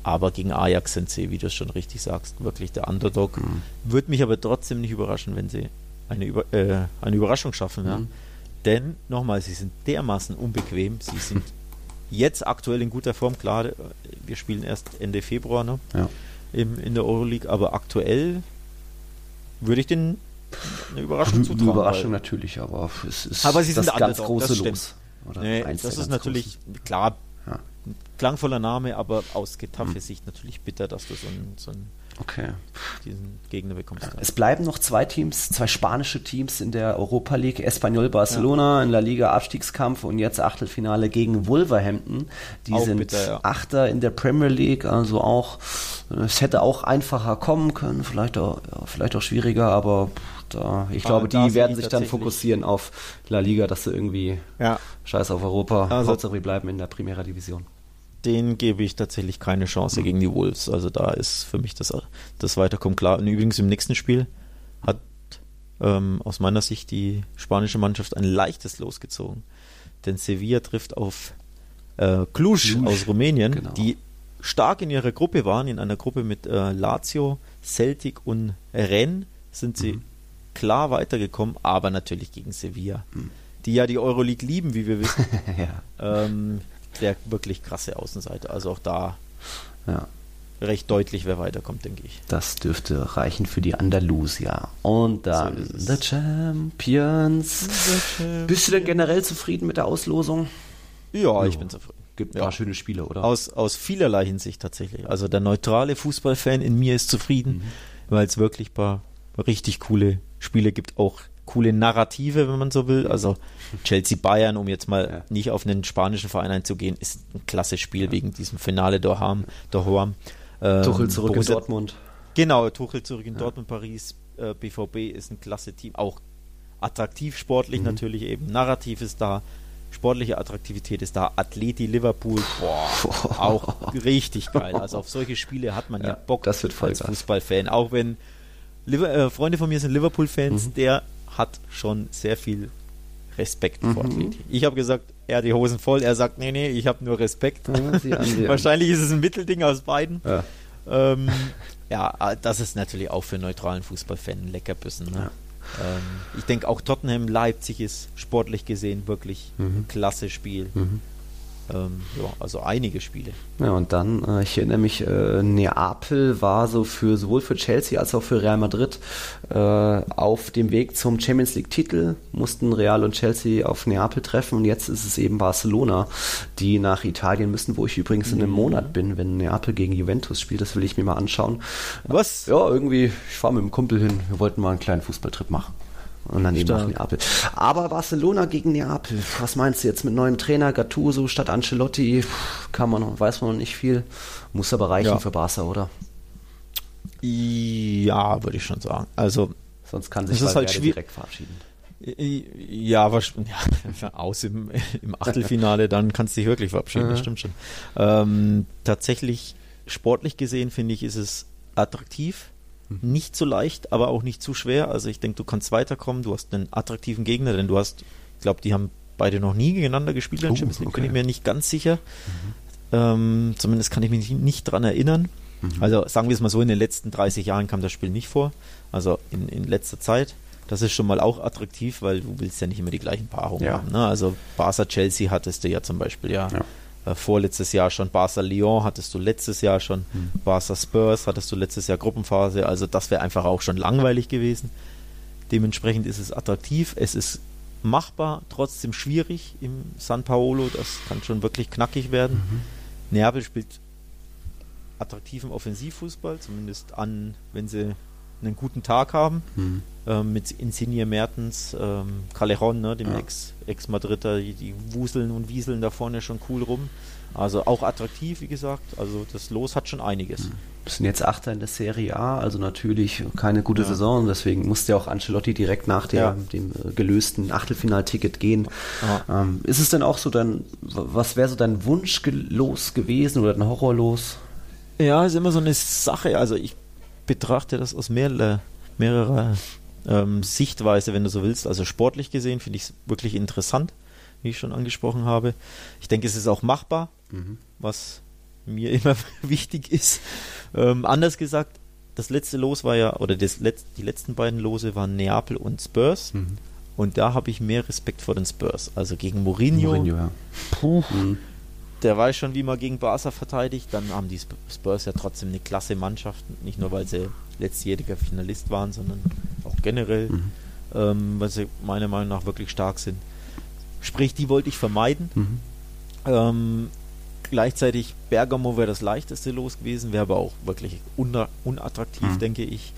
Aber gegen Ajax sind sie, wie du es schon richtig sagst, wirklich der Underdog. Mhm. Würde mich aber trotzdem nicht überraschen, wenn sie eine, Über äh, eine Überraschung schaffen. Mhm. Ja. Denn, nochmal, sie sind dermaßen unbequem. Sie sind [LAUGHS] jetzt aktuell in guter Form. Klar, wir spielen erst Ende Februar. Ne? Ja. im, in der Euroleague, aber aktuell würde ich den eine Überraschung zutrauen. Eine Überraschung natürlich, aber es ist aber sie das sind ganz große das Los. Nee, das ist natürlich, großen. klar. Klangvoller Name, aber aus Getafe-Sicht hm. natürlich bitter, dass du so ein, so ein Okay. Diesen Gegner bekommst. Ja, es bleiben noch zwei Teams, zwei spanische Teams in der Europa League. Espanyol Barcelona ja. in La Liga Abstiegskampf und jetzt Achtelfinale gegen Wolverhampton. Die auch sind bitter, ja. Achter in der Premier League, also auch, es hätte auch einfacher kommen können, vielleicht auch, vielleicht auch schwieriger, aber da, ich glaube, die werden sich dann fokussieren auf La Liga, dass sie irgendwie Scheiß auf Europa, also, Hauptsache wir bleiben in der Primera Division den gebe ich tatsächlich keine Chance gegen die Wolves. Also da ist für mich das, das Weiterkommen klar. Und übrigens im nächsten Spiel hat ähm, aus meiner Sicht die spanische Mannschaft ein leichtes losgezogen. Denn Sevilla trifft auf äh, Cluj, Cluj aus Rumänien, genau. die stark in ihrer Gruppe waren, in einer Gruppe mit äh, Lazio, Celtic und Rennes sind sie mhm. klar weitergekommen, aber natürlich gegen Sevilla, mhm. die ja die Euroleague lieben, wie wir wissen. [LAUGHS] ja. ähm, der wirklich krasse Außenseiter. Also auch da ja. recht deutlich, wer weiterkommt, denke ich. Das dürfte reichen für die Andalusia. Und dann so The Champions. The Champions. Bist du denn generell zufrieden mit der Auslosung? Ja, ich bin zufrieden. Gibt ein ja. paar schöne Spiele, oder? Aus, aus vielerlei Hinsicht tatsächlich. Also der neutrale Fußballfan in mir ist zufrieden, mhm. weil es wirklich ein paar richtig coole Spiele gibt, auch coole Narrative, wenn man so will. Also Chelsea Bayern, um jetzt mal ja. nicht auf einen spanischen Verein einzugehen, ist ein klasse Spiel ja. wegen diesem Finale daheim. daheim. Ähm, Tuchel zurück Borussia, in Dortmund. Genau, Tuchel zurück in ja. Dortmund, Paris. Äh, BVB ist ein klasse Team, auch attraktiv sportlich mhm. natürlich eben. Narrativ ist da, sportliche Attraktivität ist da. Athleti Liverpool, boah, auch richtig geil. Also auf solche Spiele hat man ja, Bock das wird als Fußballfan. Auch wenn Liver äh, Freunde von mir sind Liverpool-Fans, mhm. der hat schon sehr viel Respekt mhm. vor Atleti. Ich habe gesagt, er hat die Hosen voll. Er sagt, nee, nee, ich habe nur Respekt. [LAUGHS] Ja, Wahrscheinlich ist es ein Mittelding aus beiden. Ja. Ähm, ja, das ist natürlich auch für neutralen Fußballfan ein Leckerbissen. Ne? Ja. Ähm, ich denke auch Tottenham Leipzig ist sportlich gesehen wirklich mhm. ein klasse Spiel. Mhm. Ähm, ja, also einige Spiele. Ja, und dann, äh, ich erinnere mich, äh, Neapel war so für sowohl für Chelsea als auch für Real Madrid äh, auf dem Weg zum Champions League-Titel, mussten Real und Chelsea auf Neapel treffen und jetzt ist es eben Barcelona, die nach Italien müssen, wo ich übrigens in einem mhm. Monat bin, wenn Neapel gegen Juventus spielt, das will ich mir mal anschauen. Was? Ja, irgendwie, ich fahre mit dem Kumpel hin, wir wollten mal einen kleinen Fußballtrip machen. Und dann eben auch Neapel. Aber Barcelona gegen Neapel, was meinst du jetzt mit neuem Trainer Gattuso statt Ancelotti? Kann man noch, weiß man noch nicht viel. Muss aber reichen ja. für Barca, oder? Ja, würde ich schon sagen. Also sonst kann sich halt direkt verabschieden. Ja, was, [LAUGHS] ja, aus im, im Achtelfinale, dann kannst du dich wirklich verabschieden, das stimmt schon. Ähm, tatsächlich, sportlich gesehen, finde ich, ist es attraktiv nicht so leicht, aber auch nicht zu schwer. Also ich denke, du kannst weiterkommen. Du hast einen attraktiven Gegner, denn du hast, ich glaube, die haben beide noch nie gegeneinander gespielt in oh, Champions League, okay. bin ich mir nicht ganz sicher. Mhm. Ähm, zumindest kann ich mich nicht, nicht dran erinnern. Mhm. Also sagen wir es mal so, in den letzten 30 Jahren kam das Spiel nicht vor. Also in, in letzter Zeit. Das ist schon mal auch attraktiv, weil du willst ja nicht immer die gleichen Paarungen ja. haben. Ne? Also Barca Chelsea hattest du ja zum Beispiel ja. ja äh, vorletztes Jahr schon Barca Lyon hattest du letztes Jahr schon, mhm. Barca Spurs hattest du letztes Jahr Gruppenphase, also das wäre einfach auch schon langweilig gewesen. Dementsprechend ist es attraktiv, es ist machbar, trotzdem schwierig im San Paolo, das kann schon wirklich knackig werden. Mhm. Neapel spielt attraktiven Offensivfußball, zumindest an, wenn sie einen guten Tag haben. Mhm. Ähm, mit Insigne Mertens, ähm, Callejon, ne, dem ja. Ex-Madrider, die, die, wuseln und wieseln da vorne schon cool rum. Also auch attraktiv, wie gesagt. Also das Los hat schon einiges. Mhm. Wir sind jetzt Achter in der Serie A, also natürlich keine gute ja. Saison. Deswegen musste ja auch Ancelotti direkt nach der, ja. dem äh, gelösten Achtelfinalticket gehen. Ähm, ist es denn auch so dann, was wäre so dein Wunschlos gewesen oder dein Horrorlos? Ja, ist immer so eine Sache. Also ich betrachte das aus mehrerer, mehrerer ähm, Sichtweise, wenn du so willst. Also sportlich gesehen finde ich es wirklich interessant, wie ich schon angesprochen habe. Ich denke, es ist auch machbar, mhm. was mir [LAUGHS] immer wichtig ist. Ähm, anders gesagt, das letzte Los war ja, oder das Letz-, die letzten beiden Lose waren Neapel und Spurs. Mhm. Und da habe ich mehr Respekt vor den Spurs. Also gegen Mourinho. Mourinho ja. Puh. Mhm der weiß schon, wie man gegen Barca verteidigt. Dann haben die Spurs ja trotzdem eine klasse Mannschaft. Nicht nur, weil sie letztjähriger Finalist waren, sondern auch generell, mhm. ähm, weil sie meiner Meinung nach wirklich stark sind. Sprich, die wollte ich vermeiden. Mhm. Ähm, gleichzeitig Bergamo wäre das leichteste los gewesen, wäre aber auch wirklich unattraktiv, mhm. denke ich.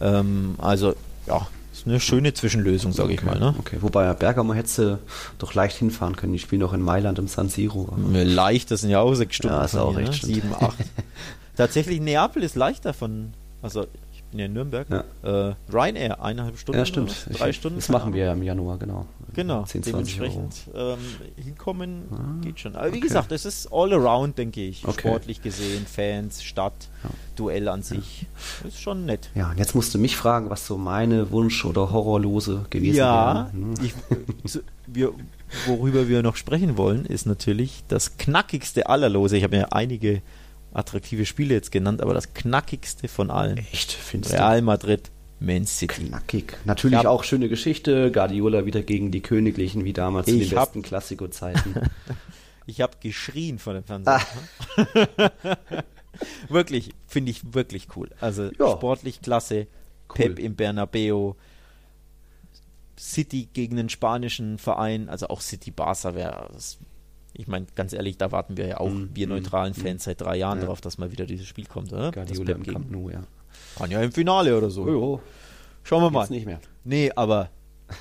Ähm, also, ja, ist eine schöne Zwischenlösung, sage okay, ich mal. Ne? Okay, wobei Bergamo hätte doch leicht hinfahren können. Die spielen noch in Mailand im San Siro. Leicht, das sind ja auch sechs Stunden. Ja, ist auch hier, recht. Ne? Sieben, acht. [LAUGHS] Tatsächlich, Neapel ist leichter von, also bin ja in Nürnberg. Ja. Äh, Ryanair, eineinhalb Stunden. Ja, stimmt. Drei ich, Stunden. Das machen wir ja im Januar, genau. Genau, 10, dementsprechend ähm, hinkommen ah, geht schon. Aber wie okay. gesagt, es ist all around, denke ich. Okay. Sportlich gesehen, Fans, Stadt, ja. Duell an sich. Ja. Ist schon nett. Ja, und jetzt musst du mich fragen, was so meine Wunsch- oder Horrorlose gewesen ja, wären. [LAUGHS] Ja, hm. wir, worüber wir noch sprechen wollen, ist natürlich das knackigste aller Lose. Ich habe ja einige attraktive Spiele jetzt genannt, aber das knackigste von allen. Echt, findest Real Madrid, Man City. Knackig. Natürlich hab, auch schöne Geschichte. Guardiola wieder gegen die Königlichen, wie damals in den besten Klassiko-Zeiten. [LAUGHS] ich habe geschrien vor dem Fernseher. [LAUGHS] wirklich, finde ich wirklich cool. Also ja. sportlich klasse. Cool. Pep im Bernabeu. City gegen den spanischen Verein, also auch City Barca wäre ich meine, ganz ehrlich, da warten wir ja auch, mm, wir neutralen mm, Fans, seit drei Jahren ja. darauf, dass mal wieder dieses Spiel kommt, oder? Guardiola im Camp Nou, ja. Kann ja im Finale oder so. Jo. Schauen wir mal. Jetzt nicht mehr. Nee, aber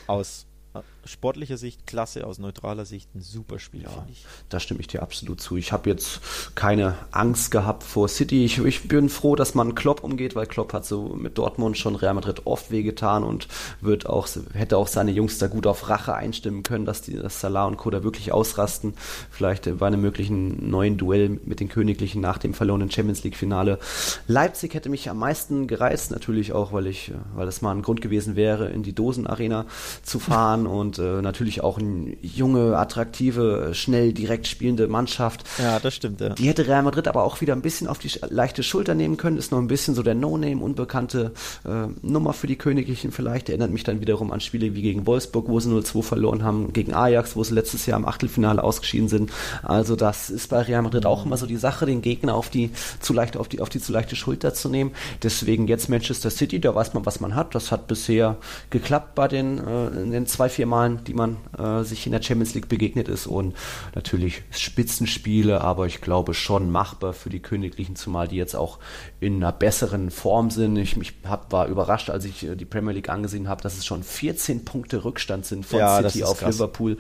aus [LAUGHS] sportlicher Sicht klasse, aus neutraler Sicht ein super Spiel, ja, finde ich. Da stimme ich dir absolut zu. Ich habe jetzt keine Angst gehabt vor City. Ich, ich, bin froh, dass man Klopp umgeht, weil Klopp hat so mit Dortmund schon Real Madrid oft wehgetan und wird auch, hätte auch seine Jungs da gut auf Rache einstimmen können, dass die dass Salah und Co. da wirklich ausrasten. Vielleicht bei einem möglichen neuen Duell mit den Königlichen nach dem verlorenen Champions League Finale. Leipzig hätte mich am meisten gereizt, natürlich auch, weil ich, weil das mal ein Grund gewesen wäre, in die Dosenarena zu fahren [LAUGHS] und äh, natürlich auch eine junge, attraktive, schnell, direkt spielende Mannschaft. Ja, das stimmt, ja. Die hätte Real Madrid aber auch wieder ein bisschen auf die leichte Schulter nehmen können. Ist noch ein bisschen so der No-Name, unbekannte äh, Nummer für die Königlichen vielleicht. Erinnert mich dann wiederum an Spiele wie gegen Wolfsburg, wo sie 0-2 verloren haben, gegen Ajax, wo sie letztes Jahr im Achtelfinale ausgeschieden sind. Also das ist bei Real Madrid auch immer so die Sache, den Gegner auf die zu leicht, auf die, auf die zu leichte Schulter zu nehmen. Deswegen jetzt Manchester City, da weiß man, was man hat. Das hat bisher geklappt bei den, äh, den zwei, vier Malen, die man äh, sich in der Champions League begegnet ist und natürlich Spitzenspiele, aber ich glaube schon machbar für die Königlichen, zumal die jetzt auch in einer besseren Form sind. Ich mich hab, war überrascht, als ich äh, die Premier League angesehen habe, dass es schon 14 Punkte Rückstand sind von ja, City auf krass. Liverpool.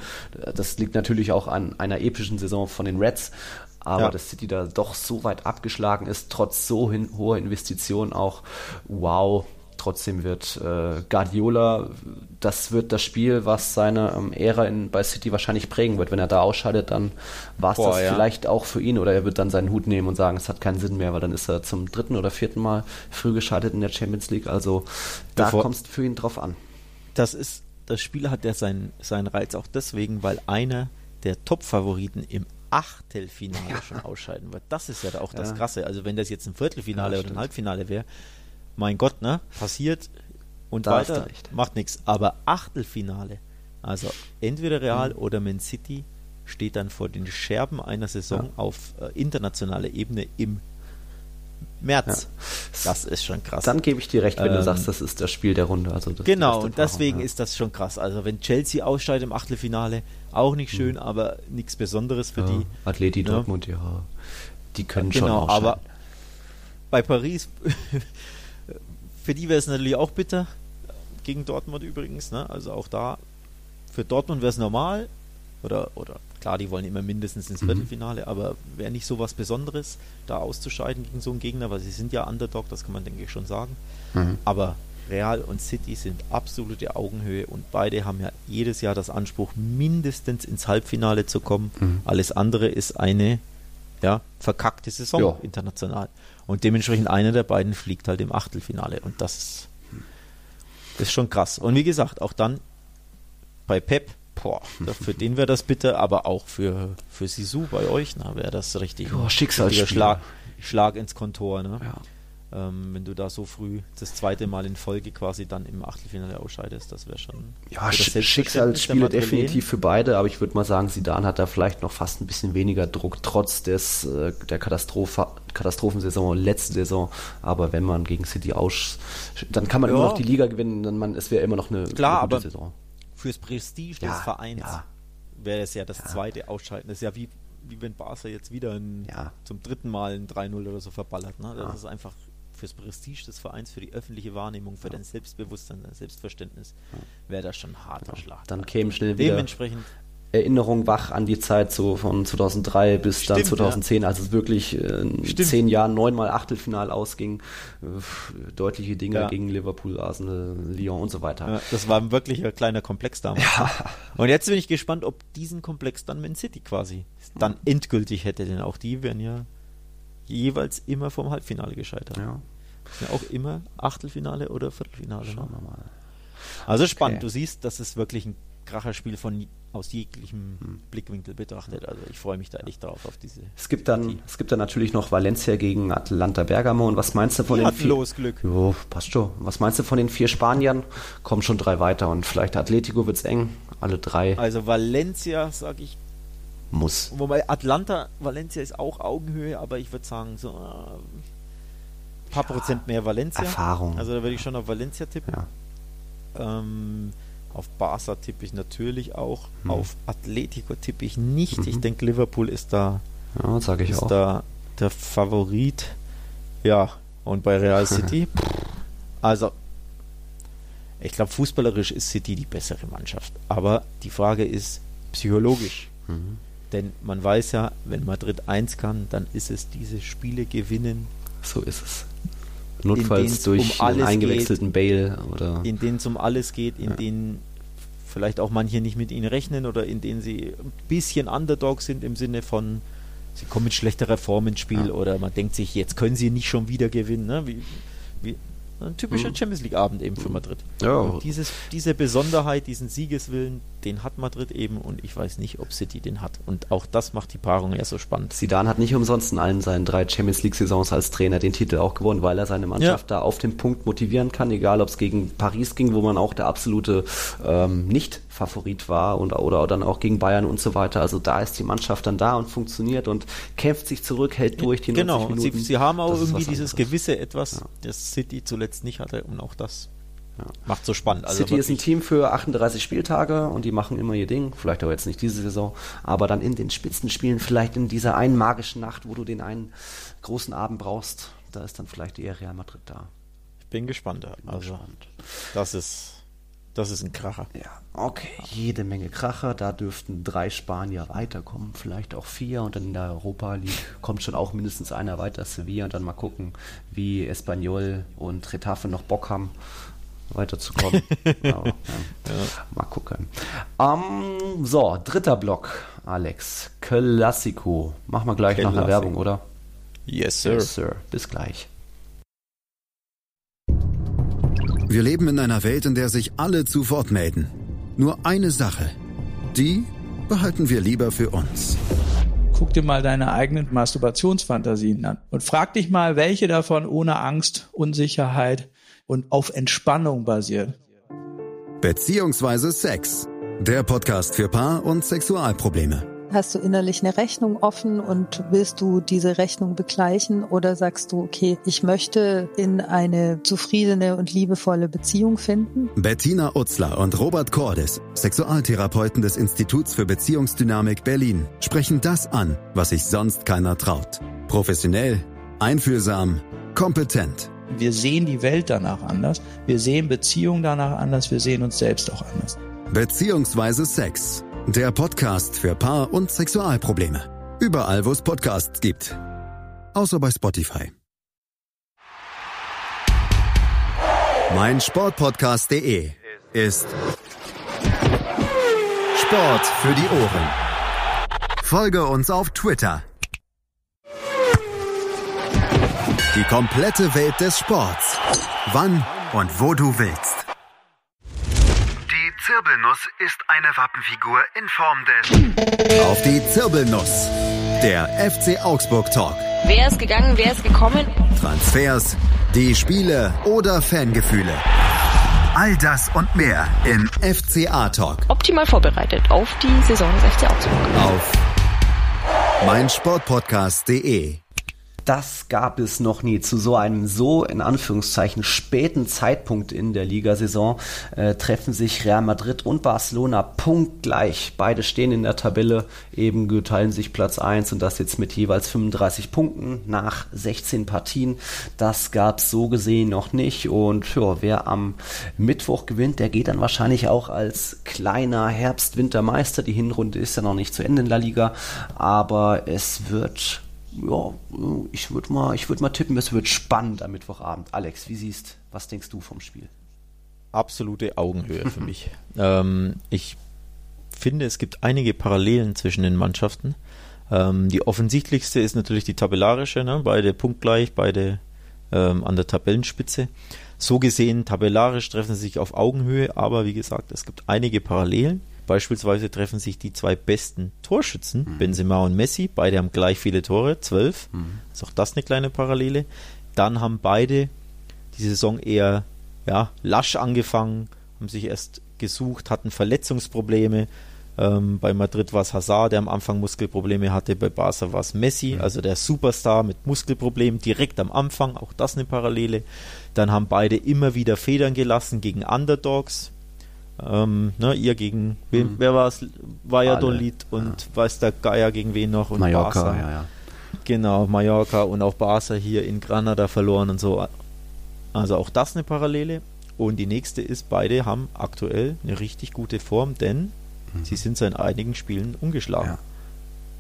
Das liegt natürlich auch an einer epischen Saison von den Reds aber ja. dass City da doch so weit abgeschlagen ist, trotz so hin, hoher Investitionen auch, wow, Trotzdem wird äh, Guardiola, das wird das Spiel, was seine ähm, Ära in, bei City wahrscheinlich prägen wird. Wenn er da ausscheidet, dann war es das ja. vielleicht auch für ihn oder er wird dann seinen Hut nehmen und sagen, es hat keinen Sinn mehr, weil dann ist er zum dritten oder vierten Mal früh gescheitert in der Champions League. Also da kommt es für ihn drauf an. Das ist, das Spiel hat ja seinen, seinen Reiz auch deswegen, weil einer der Top-Favoriten im Achtelfinale ja. schon ausscheiden wird. Das ist ja auch das ja. Krasse. Also wenn das jetzt ein Viertelfinale oder ein Halbfinale wäre, mein Gott, ne? Passiert und Darf weiter macht nichts. Aber Achtelfinale, also entweder Real mhm. oder Man City steht dann vor den Scherben einer Saison ja. auf äh, internationaler Ebene im März. Ja. Das ist schon krass. Dann gebe ich dir recht, wenn ähm, du sagst, das ist das Spiel der Runde. Also genau, und deswegen ja. ist das schon krass. Also wenn Chelsea ausscheidet im Achtelfinale, auch nicht schön, mhm. aber nichts Besonderes für die. Atleti Dortmund, ja. Die können genau, schon ausscheiden. aber bei Paris [LAUGHS] Für die wäre es natürlich auch bitter. Gegen Dortmund übrigens. Ne? Also auch da. Für Dortmund wäre es normal. Oder, oder klar, die wollen immer mindestens ins mhm. Viertelfinale, aber wäre nicht so was Besonderes, da auszuscheiden gegen so einen Gegner, weil sie sind ja Underdog, das kann man denke ich schon sagen. Mhm. Aber Real und City sind absolute Augenhöhe und beide haben ja jedes Jahr das Anspruch, mindestens ins Halbfinale zu kommen. Mhm. Alles andere ist eine ja, verkackte Saison ja. international. Und dementsprechend einer der beiden fliegt halt im Achtelfinale. Und das ist schon krass. Und wie gesagt, auch dann bei Pep, boah, für den wäre das bitter, aber auch für, für Sisu bei euch, wäre das richtig oh, Schicksalsspiel. Schlag, ins Kontor. Ne? Ähm, wenn du da so früh das zweite Mal in Folge quasi dann im Achtelfinale ausscheidest, das wäre schon. Ja, Schicksalsspiele definitiv für beide, aber ich würde mal sagen, Sidan hat da vielleicht noch fast ein bisschen weniger Druck, trotz des äh, der Katastrophe, Katastrophensaison letzte Saison. Aber wenn man gegen City aus, dann kann man ja. immer noch die Liga gewinnen, dann man, es wäre immer noch eine, Klar, eine gute aber Saison. Fürs Prestige ja, des Vereins ja. wäre es ja das zweite Ausschalten. Das ist ja wie wie wenn Barca jetzt wieder ein, ja. zum dritten Mal ein 3-0 oder so verballert. Ne? Das ja. ist einfach fürs Prestige des Vereins, für die öffentliche Wahrnehmung, für ja. dein Selbstbewusstsein, dein Selbstverständnis, wäre das schon ein harter Schlag. Dann käme schnell wieder Dementsprechend Erinnerung wach an die Zeit so von 2003 bis Stimmt, dann 2010, ja. als es wirklich äh, in Stimmt. zehn Jahren neunmal Achtelfinal ausging. Äh, deutliche Dinge ja. gegen Liverpool, Arsenal, Lyon und so weiter. Ja, das war wirklich ein kleiner Komplex damals. Ja. Und jetzt bin ich gespannt, ob diesen Komplex dann Man City quasi dann endgültig hätte, denn auch die wären ja jeweils immer vom Halbfinale gescheitert. Ja. Ja auch immer Achtelfinale oder Viertelfinale. Schauen ne? wir mal. Also spannend. Okay. Du siehst, das ist wirklich ein Kracherspiel von aus jeglichem hm. Blickwinkel betrachtet. Also ich freue mich da echt drauf auf diese. Es gibt dann, es gibt dann natürlich noch Valencia gegen Atlanta Bergamo. Und was meinst du von Die den vier? los Glück. Jo, passt schon. Was meinst du von den vier Spaniern? Kommen schon drei weiter und vielleicht Atletico wird es eng. Alle drei. Also Valencia, sage ich, muss. Wobei Atlanta, Valencia ist auch Augenhöhe, aber ich würde sagen, so äh, paar ja, Prozent mehr Valencia. Erfahrung. Also da würde ich schon auf Valencia tippen. Ja. Ähm, auf Barca tippe ich natürlich auch. Hm. Auf Atletico tippe ich nicht. Mhm. Ich denke, Liverpool ist da, ja, sag ich ist auch. da der Favorit. Ja, und bei Real [LAUGHS] City, also ich glaube, fußballerisch ist City die bessere Mannschaft. Aber die Frage ist psychologisch. Mhm. Denn man weiß ja, wenn Madrid eins kann, dann ist es diese Spiele gewinnen. So ist es. Notfalls durch um einen eingewechselten geht, Bale oder. In denen es um alles geht, in ja. denen vielleicht auch manche nicht mit ihnen rechnen oder in denen sie ein bisschen Underdog sind im Sinne von, sie kommen mit schlechterer Form ins Spiel ja. oder man denkt sich, jetzt können sie nicht schon wieder gewinnen. Ne? Wie, wie, ein typischer mhm. Champions League Abend eben für Madrid. Ja. Dieses, diese Besonderheit, diesen Siegeswillen, den hat Madrid eben und ich weiß nicht, ob City den hat. Und auch das macht die Paarung ja so spannend. Zidane hat nicht umsonst in allen seinen drei Champions League Saisons als Trainer den Titel auch gewonnen, weil er seine Mannschaft ja. da auf den Punkt motivieren kann, egal ob es gegen Paris ging, wo man auch der absolute ähm, nicht Favorit war und, oder dann auch gegen Bayern und so weiter. Also da ist die Mannschaft dann da und funktioniert und kämpft sich zurück, hält durch die genau. Minuten. Genau, sie, sie, haben auch irgendwie dieses gewisse Etwas, ja. das City zuletzt nicht hatte und auch das ja. macht so spannend. Also City ist ein Team für 38 Spieltage und die machen immer ihr Ding, vielleicht aber jetzt nicht diese Saison, aber dann in den Spitzenspielen, vielleicht in dieser einen magischen Nacht, wo du den einen großen Abend brauchst, da ist dann vielleicht eher Real Madrid da. Ich bin gespannt. Bin also, gespannt. Das ist das ist ein Kracher. Ja, okay. Jede Menge Kracher. Da dürften drei Spanier weiterkommen, vielleicht auch vier. Und dann in der Europa League kommt schon auch mindestens einer weiter, Sevilla. Und dann mal gucken, wie Espanyol und Retafe noch Bock haben, weiterzukommen. [LAUGHS] Aber, ja. Ja. Mal gucken. Um, so, dritter Block, Alex. Classico. Machen wir gleich nach einer Werbung, oder? Yes, sir. Yes, sir. Bis gleich. Wir leben in einer Welt, in der sich alle zu Wort melden. Nur eine Sache. Die behalten wir lieber für uns. Guck dir mal deine eigenen Masturbationsfantasien an und frag dich mal, welche davon ohne Angst, Unsicherheit und auf Entspannung basiert. Beziehungsweise Sex. Der Podcast für Paar- und Sexualprobleme. Hast du innerlich eine Rechnung offen und willst du diese Rechnung begleichen oder sagst du, okay, ich möchte in eine zufriedene und liebevolle Beziehung finden? Bettina Utzler und Robert Cordes, Sexualtherapeuten des Instituts für Beziehungsdynamik Berlin, sprechen das an, was sich sonst keiner traut. Professionell, einfühlsam, kompetent. Wir sehen die Welt danach anders, wir sehen Beziehungen danach anders, wir sehen uns selbst auch anders. Beziehungsweise Sex der Podcast für Paar- und Sexualprobleme. Überall, wo es Podcasts gibt. Außer bei Spotify. Mein Sportpodcast.de ist Sport für die Ohren. Folge uns auf Twitter. Die komplette Welt des Sports. Wann und wo du willst. Zirbelnuss ist eine Wappenfigur in Form des... Auf die Zirbelnuss. Der FC Augsburg Talk. Wer ist gegangen, wer ist gekommen? Transfers, Die Spiele oder Fangefühle. All das und mehr im FCA Talk. Optimal vorbereitet auf die Saison des FC Augsburg. Auf meinsportpodcast.de das gab es noch nie. Zu so einem so in Anführungszeichen späten Zeitpunkt in der Ligasaison äh, treffen sich Real Madrid und Barcelona punktgleich. Beide stehen in der Tabelle, eben geteilen sich Platz 1 und das jetzt mit jeweils 35 Punkten nach 16 Partien. Das gab es so gesehen noch nicht und ja, wer am Mittwoch gewinnt, der geht dann wahrscheinlich auch als kleiner Herbst-Wintermeister. Die Hinrunde ist ja noch nicht zu Ende in der Liga, aber es wird ja, ich würde mal, ich mal tippen, es wird spannend am Mittwochabend. Alex, wie siehst, was denkst du vom Spiel? Absolute Augenhöhe für mich. [LAUGHS] Ähm, ich finde, es gibt einige Parallelen zwischen den Mannschaften. Ähm, die offensichtlichste ist natürlich die tabellarische, ne? beide punktgleich, beide ähm, an der Tabellenspitze. So gesehen, tabellarisch treffen sie sich auf Augenhöhe, aber wie gesagt, es gibt einige Parallelen. Beispielsweise treffen sich die zwei besten Torschützen, mhm. Benzema und Messi. Beide haben gleich viele Tore, zwölf. Mhm. Ist auch das eine kleine Parallele. Dann haben beide die Saison eher ja, lasch angefangen, haben sich erst gesucht, hatten Verletzungsprobleme. Ähm, bei Madrid war es Hazard, der am Anfang Muskelprobleme hatte. Bei Barca war es Messi, mhm. also der Superstar mit Muskelproblemen direkt am Anfang. Auch das eine Parallele. Dann haben beide immer wieder Federn gelassen gegen Underdogs. Ähm, ne, ihr gegen wen, mhm. wer war es? Valladolid und ja. weiß der Geier gegen wen noch und Mallorca, Barca. ja, ja. Genau, Mallorca und auch Barca hier in Granada verloren und so. Also auch das eine Parallele. Und die nächste ist, beide haben aktuell eine richtig gute Form, denn mhm. sie sind seit einigen Spielen ungeschlagen. Ja.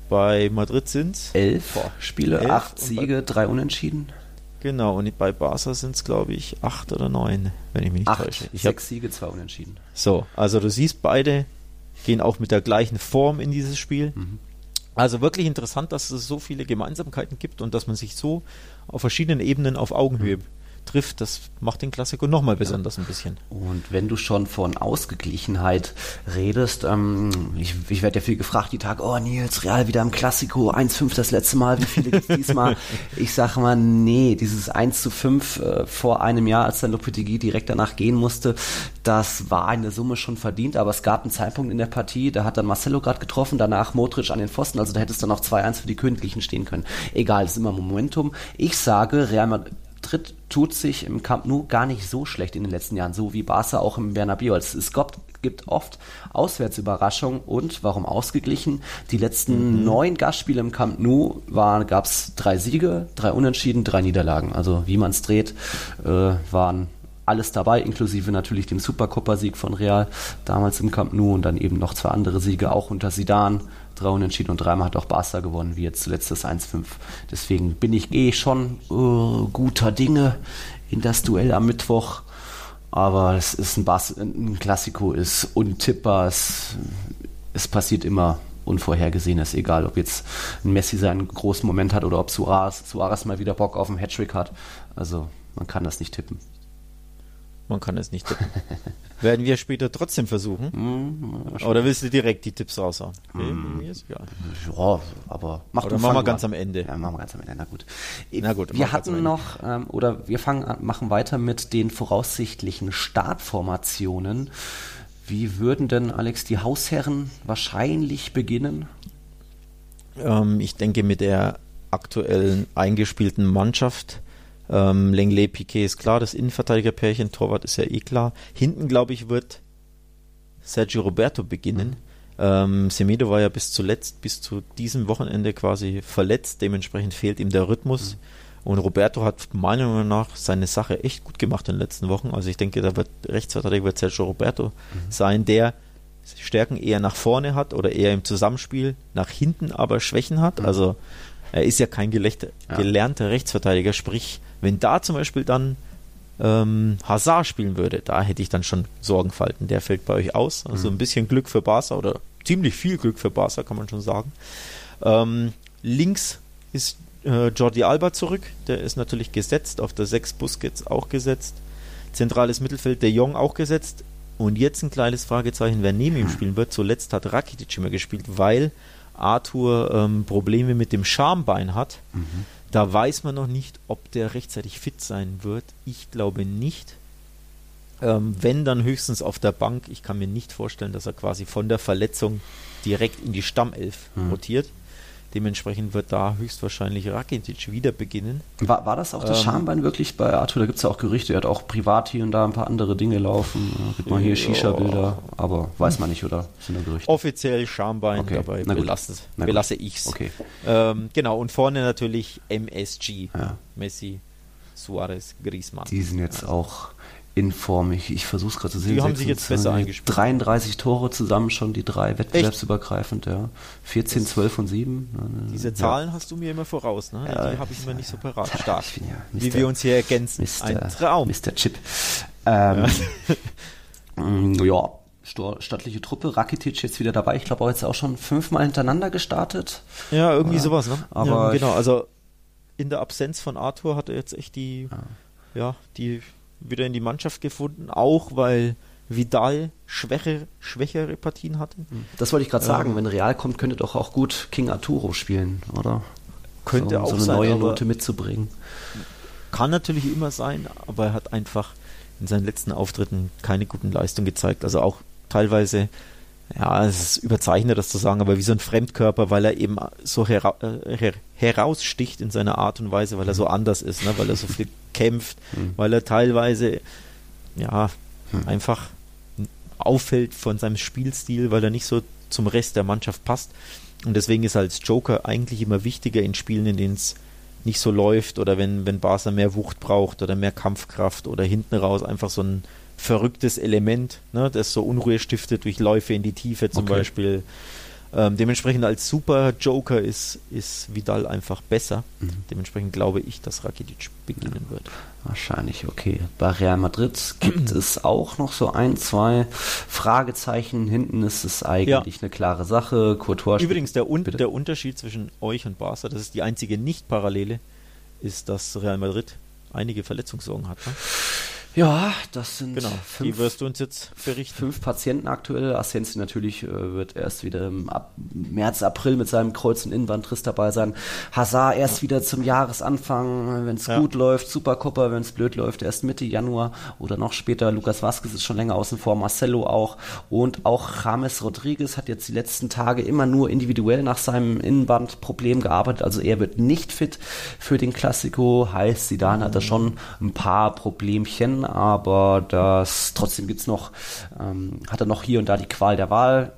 Bei Madrid sind es elf boah, Spiele, elf acht Siege, drei Unentschieden. Genau, und bei Barca sind es, glaube ich, acht oder neun, wenn ich mich nicht acht, täusche. Ich sechs Siege, zwei Unentschieden. So, also du siehst, beide gehen auch mit der gleichen Form in dieses Spiel. Mhm. Also wirklich interessant, dass es so viele Gemeinsamkeiten gibt und dass man sich so auf verschiedenen Ebenen auf Augenhöhe mhm trifft, das macht den Klassiker nochmal besonders ja. ein bisschen. Und wenn du schon von Ausgeglichenheit redest, ähm, ich, ich werde ja viel gefragt die Tage, oh Nils, Real wieder im Klassiko, 1-5 das letzte Mal, wie viele gibt es [LAUGHS] diesmal? ich sage mal, nee, dieses 1 zu 5 äh, vor einem Jahr, als dann Lopetegui direkt danach gehen musste, das war in der Summe schon verdient, aber es gab einen Zeitpunkt in der Partie, da hat dann Marcelo gerade getroffen, danach Modric an den Pfosten, also da hätte es dann noch 2-1 für die Königlichen stehen können. Egal, es ist immer Momentum. Ich sage, Real Madrid Tritt tut sich im Camp Nou gar nicht so schlecht in den letzten Jahren, so wie Barca auch im Bernabeu. Also es gibt oft Auswärtsüberraschungen und warum ausgeglichen? Die letzten mhm. neun Gastspiele im Camp Nou gab es drei Siege, drei Unentschieden, drei Niederlagen. Also wie man es dreht, äh, waren alles dabei, inklusive natürlich dem Supercopa-Sieg von Real damals im Camp Nou und dann eben noch zwei andere Siege, auch unter Sidan drei Unentschieden und dreimal hat auch Barca gewonnen, wie jetzt zuletzt das 1-5. Deswegen bin ich eh schon äh, guter Dinge in das Duell am Mittwoch. Aber es ist ein, Bas ein Klassiko, ist untippbar, es, es passiert immer Unvorhergesehenes, egal ob jetzt ein Messi seinen großen Moment hat oder ob Suarez, Suarez mal wieder Bock auf einen Hattrick hat. Also man kann das nicht tippen. Man kann es nicht tippen. [LAUGHS] Werden wir später trotzdem versuchen? Mm, Oder willst du direkt die Tipps raushauen? Okay, mm. Mir ist egal. Ja, aber mach Oder machen wir ganz am Ende. Ja, machen wir ganz am Ende. Na gut. Na gut wir hatten noch, ähm, oder wir fangen an, machen weiter mit den voraussichtlichen Startformationen. Wie würden denn, Alex, die Hausherren wahrscheinlich beginnen? Ähm, ich denke, mit der aktuellen eingespielten Mannschaft ähm, Lenglet Piquet ist klar, das Innenverteidigerpärchen, Torwart ist ja eh klar. Hinten, glaube ich, wird Sergio Roberto beginnen. Mhm. Ähm, Semedo war ja bis zuletzt, bis zu diesem Wochenende quasi verletzt, dementsprechend fehlt ihm der Rhythmus. Mhm. Und Roberto hat meiner Meinung nach seine Sache echt gut gemacht in den letzten Wochen. Also ich denke, da wird Rechtsverteidiger wird Sergio Roberto mhm. sein, der Stärken eher nach vorne hat oder eher im Zusammenspiel, nach hinten aber Schwächen hat. Mhm. Also er ist ja kein ja. gelernter Rechtsverteidiger, sprich wenn da zum Beispiel dann ähm, Hazard spielen würde, da hätte ich dann schon Sorgenfalten. Der fällt bei euch aus. Also mhm. ein bisschen Glück für Barca oder ziemlich viel Glück für Barca, kann man schon sagen. Ähm, links ist äh, Jordi Alba zurück. Der ist natürlich gesetzt. Auf der 6 Busquets auch gesetzt. Zentrales Mittelfeld der Jong auch gesetzt. Und jetzt ein kleines Fragezeichen, wer neben ihm spielen wird. Zuletzt hat Rakitic immer gespielt, weil Arthur ähm, Probleme mit dem Schambein hat. Mhm Da weiß man noch nicht, ob der rechtzeitig fit sein wird. Ich glaube nicht. Ähm, wenn dann höchstens auf der Bank. Ich kann mir nicht vorstellen, dass er quasi von der Verletzung direkt in die Stammelf hm. rotiert. Dementsprechend wird da höchstwahrscheinlich Rakitic wieder beginnen. War, war das auch das ähm, Schambein wirklich bei Arthur? Da gibt es ja auch Gerüchte, er hat auch privat hier und da ein paar andere Dinge laufen. Ja, gibt mal hier Shisha-Bilder, aber weiß man nicht, oder? Sind nur Gerüchte? Offiziell Schambein, okay. dabei belasse, belasse ich es. Okay. Ähm, genau, und vorne natürlich MSG. Ja. Messi, Suarez, Griezmann. Die sind jetzt ja. auch in Form. Ich, ich versuche es gerade zu sehen. Die haben sich jetzt besser eingespielt. 33 Tore zusammen schon, die drei wettbewerbsübergreifend, ja. 14, 12 und 7. Diese Zahlen ja. hast du mir immer voraus, ne? Ja, die habe ich immer nicht so parat. Stark. Ja, Wie wir uns hier ergänzen. Mr. Ein Traum. Mr. Chip. Ähm, ja. [LAUGHS] stattliche Truppe. Rakitic jetzt wieder dabei. Ich glaube auch jetzt auch schon fünfmal hintereinander gestartet. Ja, irgendwie ja. sowas, ne? Aber genau, also in der Absenz von Arthur hat er jetzt echt die, ja, die wieder in die Mannschaft gefunden, auch weil Vidal schwäche, schwächere Partien hatte. Das wollte ich gerade sagen, ähm, wenn Real kommt, könnte doch auch gut King Arturo spielen, oder? Könnte so, auch so eine sein, neue Note mitzubringen. Kann natürlich immer sein, aber er hat einfach in seinen letzten Auftritten keine guten Leistungen gezeigt. Also auch teilweise, ja, es ist überzeichnet, das zu sagen, aber wie so ein Fremdkörper, weil er eben so hera äh, heraussticht in seiner Art und Weise, weil er so anders ist, ne? weil er so viel [LAUGHS] kämpft, mhm. weil er teilweise ja mhm. einfach auffällt von seinem Spielstil, weil er nicht so zum Rest der Mannschaft passt. Und deswegen ist er als Joker eigentlich immer wichtiger in Spielen, in denen es nicht so läuft oder wenn, wenn Barca mehr Wucht braucht oder mehr Kampfkraft oder hinten raus einfach so ein verrücktes Element, ne, das so Unruhe stiftet durch Läufe in die Tiefe zum okay. Beispiel ähm, dementsprechend als Super Joker ist, ist Vidal einfach besser. Mhm. Dementsprechend glaube ich, dass Rakitic beginnen ja, wird. Wahrscheinlich, okay. Bei Real Madrid gibt es auch noch so ein, zwei Fragezeichen. Hinten ist es eigentlich ja. eine klare Sache. Courtois Übrigens, der, Un der Unterschied zwischen euch und Barca, das ist die einzige Nicht-Parallele, ist, dass Real Madrid einige Verletzungssorgen hat. Ne? Ja, das sind genau. fünf, die wirst du uns jetzt berichten. Fünf Patienten aktuell. Ascensi natürlich äh, wird erst wieder im Ab März, April mit seinem Kreuz- und Innenbandriss dabei sein. Hazard erst wieder zum Jahresanfang, wenn es ja. gut läuft. Supercopper, wenn es blöd läuft, erst Mitte Januar oder noch später. Lukas Vazquez ist schon länger außen vor, Marcelo auch. Und auch James Rodriguez hat jetzt die letzten Tage immer nur individuell nach seinem Innenbandproblem gearbeitet. Also er wird nicht fit für den Klassiko. Heißt, Zidane hat da schon ein paar Problemchen aber das trotzdem gibt's noch, ähm, hat er noch hier und da die Qual der Wahl.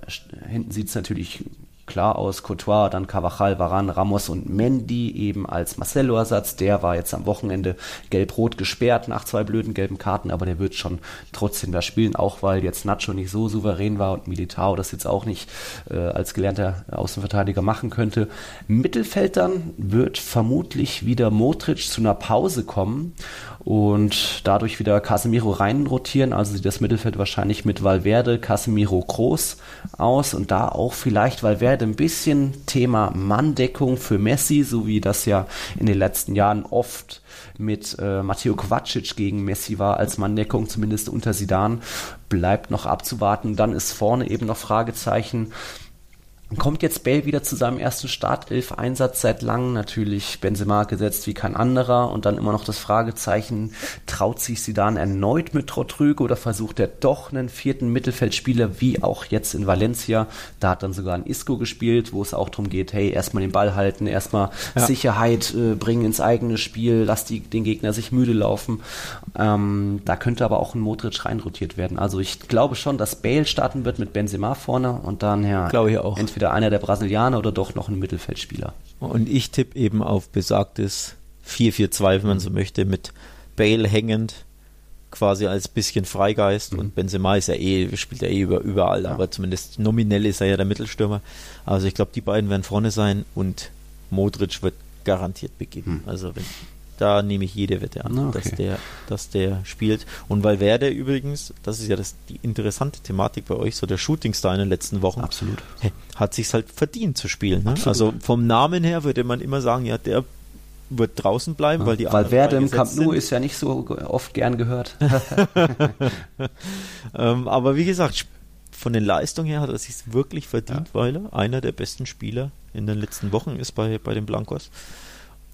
Hinten sieht's natürlich klar aus. Courtois, dann Cavachal, Varane, Ramos und Mendy eben als Marcelo-Ersatz. Der war jetzt am Wochenende gelb-rot gesperrt nach zwei blöden gelben Karten, aber der wird schon trotzdem da spielen, auch weil jetzt Nacho nicht so souverän war und Militao das jetzt auch nicht äh, als gelernter Außenverteidiger machen könnte. Mittelfeld dann wird vermutlich wieder Modric zu einer Pause kommen und dadurch wieder Casemiro reinrotieren. Also sieht das Mittelfeld wahrscheinlich mit Valverde, Casemiro groß aus und da auch vielleicht Valverde ein bisschen Thema Manndeckung für Messi, so wie das ja in den letzten Jahren oft mit äh, Matteo Kovacic gegen Messi war als Manndeckung, zumindest unter Sidan, bleibt noch abzuwarten. Dann ist vorne eben noch Fragezeichen Kommt jetzt Bale wieder zu seinem ersten Startelf-Einsatz seit langem, natürlich Benzema gesetzt wie kein anderer und dann immer noch das Fragezeichen, traut sich Zidane erneut mit Rodrigo oder versucht er doch einen vierten Mittelfeldspieler, wie auch jetzt in Valencia, da hat dann sogar ein Isco gespielt, wo es auch darum geht, hey, erstmal den Ball halten, erstmal ja. Sicherheit äh, bringen ins eigene Spiel, lass die, den Gegner sich müde laufen. Ähm, da könnte aber auch ein Modric reinrotiert werden. Also ich glaube schon, dass Bale starten wird mit Benzema vorne und dann ja, glaube ich auch entweder einer der Brasilianer oder doch noch ein Mittelfeldspieler. Und ich tippe eben auf besagtes 4-4-2, wenn man so möchte, mit Bale hängend, quasi als bisschen Freigeist mhm. und Benzema ist ja eh, spielt ja eh über, überall, ja. aber zumindest nominell ist er ja der Mittelstürmer. Also ich glaube, die beiden werden vorne sein und Modric wird garantiert beginnen. Mhm. Also wenn da nehme ich jede Wette an, okay. dass, der, dass der spielt. Und weil Werder übrigens, das ist ja das, die interessante Thematik bei euch, so der Shootingstar in den letzten Wochen, Absolut. hat sich halt verdient zu spielen. Ne? Also vom Namen her würde man immer sagen, ja, der wird draußen bleiben, ja, weil die Weil Werder im Camp Nou ist ja nicht so oft gern gehört. [LAUGHS] [LAUGHS] ähm, aber wie gesagt, von den Leistungen her hat er sich wirklich verdient, ja. weil er einer der besten Spieler in den letzten Wochen ist bei, bei den Blancos.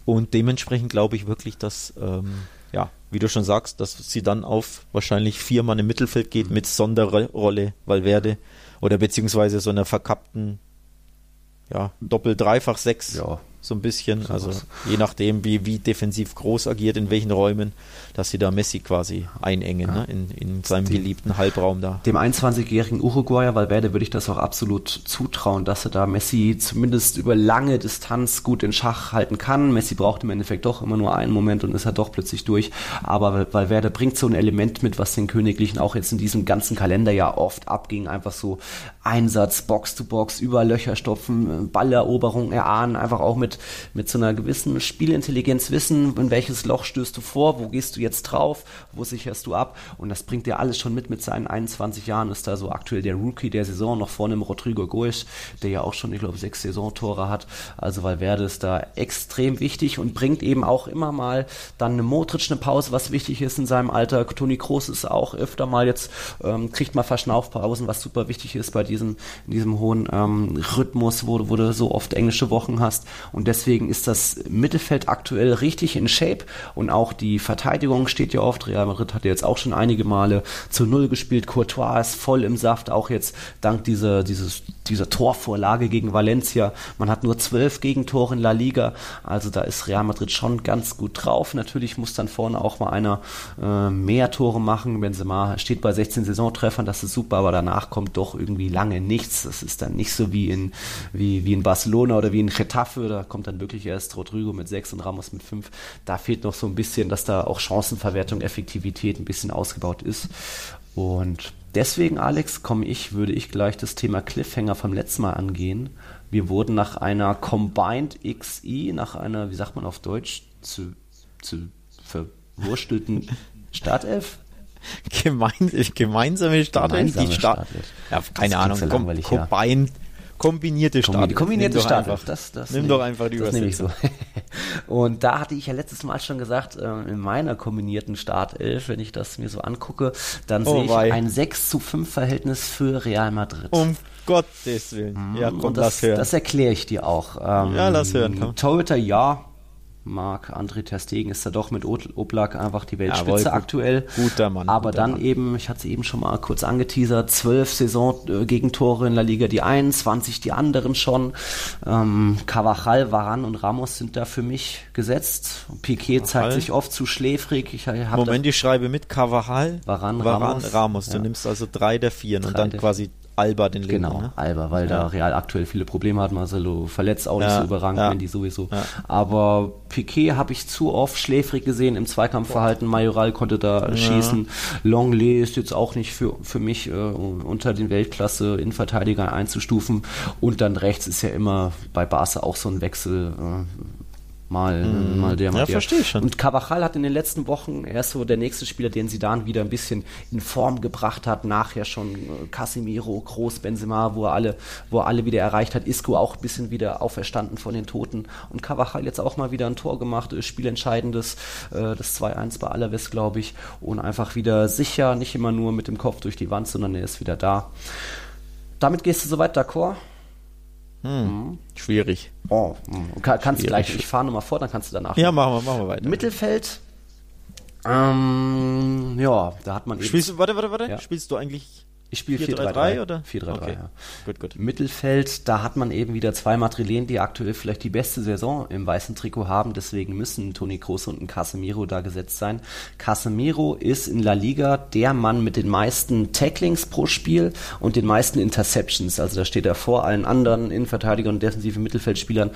Und dementsprechend glaube ich wirklich, dass, ähm, ja, wie du schon sagst, dass sie dann auf wahrscheinlich vier Mann im Mittelfeld geht mit Sonderrolle Valverde oder beziehungsweise so einer verkappten, ja, Doppel-Dreifach-Sechs. Ja so ein bisschen. So also was. je nachdem, wie, wie defensiv groß agiert, in welchen Räumen, dass sie da Messi quasi einengen, ja. ne? in, in seinem dem, geliebten Halbraum da. Dem 21-jährigen Uruguayer Valverde würde ich das auch absolut zutrauen, dass er da Messi zumindest über lange Distanz gut in Schach halten kann. Messi braucht im Endeffekt doch immer nur einen Moment und ist er doch plötzlich durch. Aber Valverde bringt so ein Element mit, was den Königlichen auch jetzt in diesem ganzen Kalender ja oft abging. Einfach so Einsatz, Box to Box, über Löcher stopfen, Balleroberung erahnen, einfach auch mit mit, mit so einer gewissen Spielintelligenz wissen, in welches Loch stößt du vor, wo gehst du jetzt drauf, wo sicherst du ab? Und das bringt dir alles schon mit mit seinen 21 Jahren, ist da so aktuell der Rookie der Saison, noch vorne im Rodrigo Goes, der ja auch schon, ich glaube, sechs Saisontore hat, also Valverde ist da extrem wichtig und bringt eben auch immer mal dann eine Modric eine Pause, was wichtig ist in seinem Alter, Toni Kroos ist auch öfter mal jetzt, ähm, kriegt mal Verschnaufpausen, was super wichtig ist bei diesem, in diesem hohen ähm, Rhythmus, wo, wo du so oft englische Wochen hast. Und und deswegen ist das Mittelfeld aktuell richtig in Shape und auch die Verteidigung steht ja oft. Real Madrid hat jetzt auch schon einige Male zu Null gespielt. Courtois ist voll im Saft, auch jetzt dank dieser, dieses, dieser Torvorlage gegen Valencia. Man hat nur zwölf Gegentore in La Liga, also da ist Real Madrid schon ganz gut drauf. Natürlich muss dann vorne auch mal einer äh, mehr Tore machen. Benzema steht bei 16 Saisontreffern, das ist super, aber danach kommt doch irgendwie lange nichts. Das ist dann nicht so wie in, wie, wie in Barcelona oder wie in Getafe. Da kommt dann wirklich erst Rodrigo mit sechs und Ramos mit fünf. Da fehlt noch so ein bisschen, dass da auch Chancenverwertung, Effektivität ein bisschen ausgebaut ist. Und deswegen, Alex, komme ich, würde ich gleich das Thema Cliffhanger vom letzten Mal angehen. Wir wurden nach einer Combined XI, nach einer, wie sagt man auf Deutsch, zu, zu verwurstelten [LAUGHS] Startelf Gemein, gemeinsame Startelf? Gemeinsame die Start Startelf. Ja, keine Ahnung. Com Combined Kombinierte Startelf. Kombinierte Startelf. Das, das nimm doch einfach die das nehme ich so. [LAUGHS] Und da hatte ich ja letztes Mal schon gesagt, äh, in meiner kombinierten Startelf, wenn ich das mir so angucke, dann oh, sehe ich ein 6 zu 5 Verhältnis für Real Madrid. Um Gottes Willen. Ja, komm, Und das, lass hören. Das erkläre ich dir auch. Ähm, ja, lass hören. Komm. Torhüter, ja, Marc André Terstegen ist da doch mit Oblak einfach die Weltspitze Jawohl, aktuell. Guter Mann. Aber guter dann Mann. eben, ich hatte es eben schon mal kurz angeteasert, zwölf Saison-Gegentore in La Liga die einen, 20 die anderen schon. Ähm, Cavachal, Varan und Ramos sind da für mich gesetzt. Piquet Cavachal. zeigt sich oft zu schläfrig. Ich Moment, ich schreibe mit Cavachal, Varan, Varan Ramos. Ramos. Du ja. nimmst also drei der vier und dann quasi Alba den Linken. Genau, ne? Alba, weil ja. da Real aktuell viele Probleme hat. Marcelo verletzt auch nicht ja, so überragend, ja. wenn die sowieso. Aber Piquet habe ich zu oft schläfrig gesehen im Zweikampfverhalten. Majoral konnte da schießen. Longley ist jetzt auch nicht für, für mich äh, unter den Weltklasse Innenverteidigern einzustufen. Und dann rechts ist ja immer bei Barca auch so ein Wechsel. Äh, mal, mm. mal der, mal ja, der. verstehe ich schon. Und Cavachal hat in den letzten Wochen, er ist so der nächste Spieler, den sie dann wieder ein bisschen in Form gebracht hat, nachher schon äh, Casemiro, Groß, Benzema, wo er alle, wo er alle wieder erreicht hat, Isco auch ein bisschen wieder auferstanden von den Toten und Cavachal jetzt auch mal wieder ein Tor gemacht, äh, spielentscheidendes, äh, das 2-1 bei Alaves, glaube ich, und einfach wieder sicher, nicht immer nur mit dem Kopf durch die Wand, sondern er ist wieder da. Damit gehst du soweit d'accord? Hm. Mhm. Schwierig. Oh, hm. Kann, kannst Schwierig. gleich, ich fahre nochmal vor, dann kannst du danach. Ja, machen wir, machen wir weiter. Mittelfeld. Ähm, ja, da hat man. Spielst du, warte, warte, warte. Ja. Spielst du eigentlich ich spiele 4-3-3 oder? 4-3-3, okay. ja. Gut, gut. Mittelfeld, da hat man eben wieder zwei Madrilen, die aktuell vielleicht die beste Saison im weißen Trikot haben. Deswegen müssen Toni Kroos und ein Casemiro da gesetzt sein. Casemiro ist in La Liga der Mann mit den meisten Tacklings pro Spiel und den meisten Interceptions. Also da steht er vor allen anderen Innenverteidigern und defensiven Mittelfeldspielern.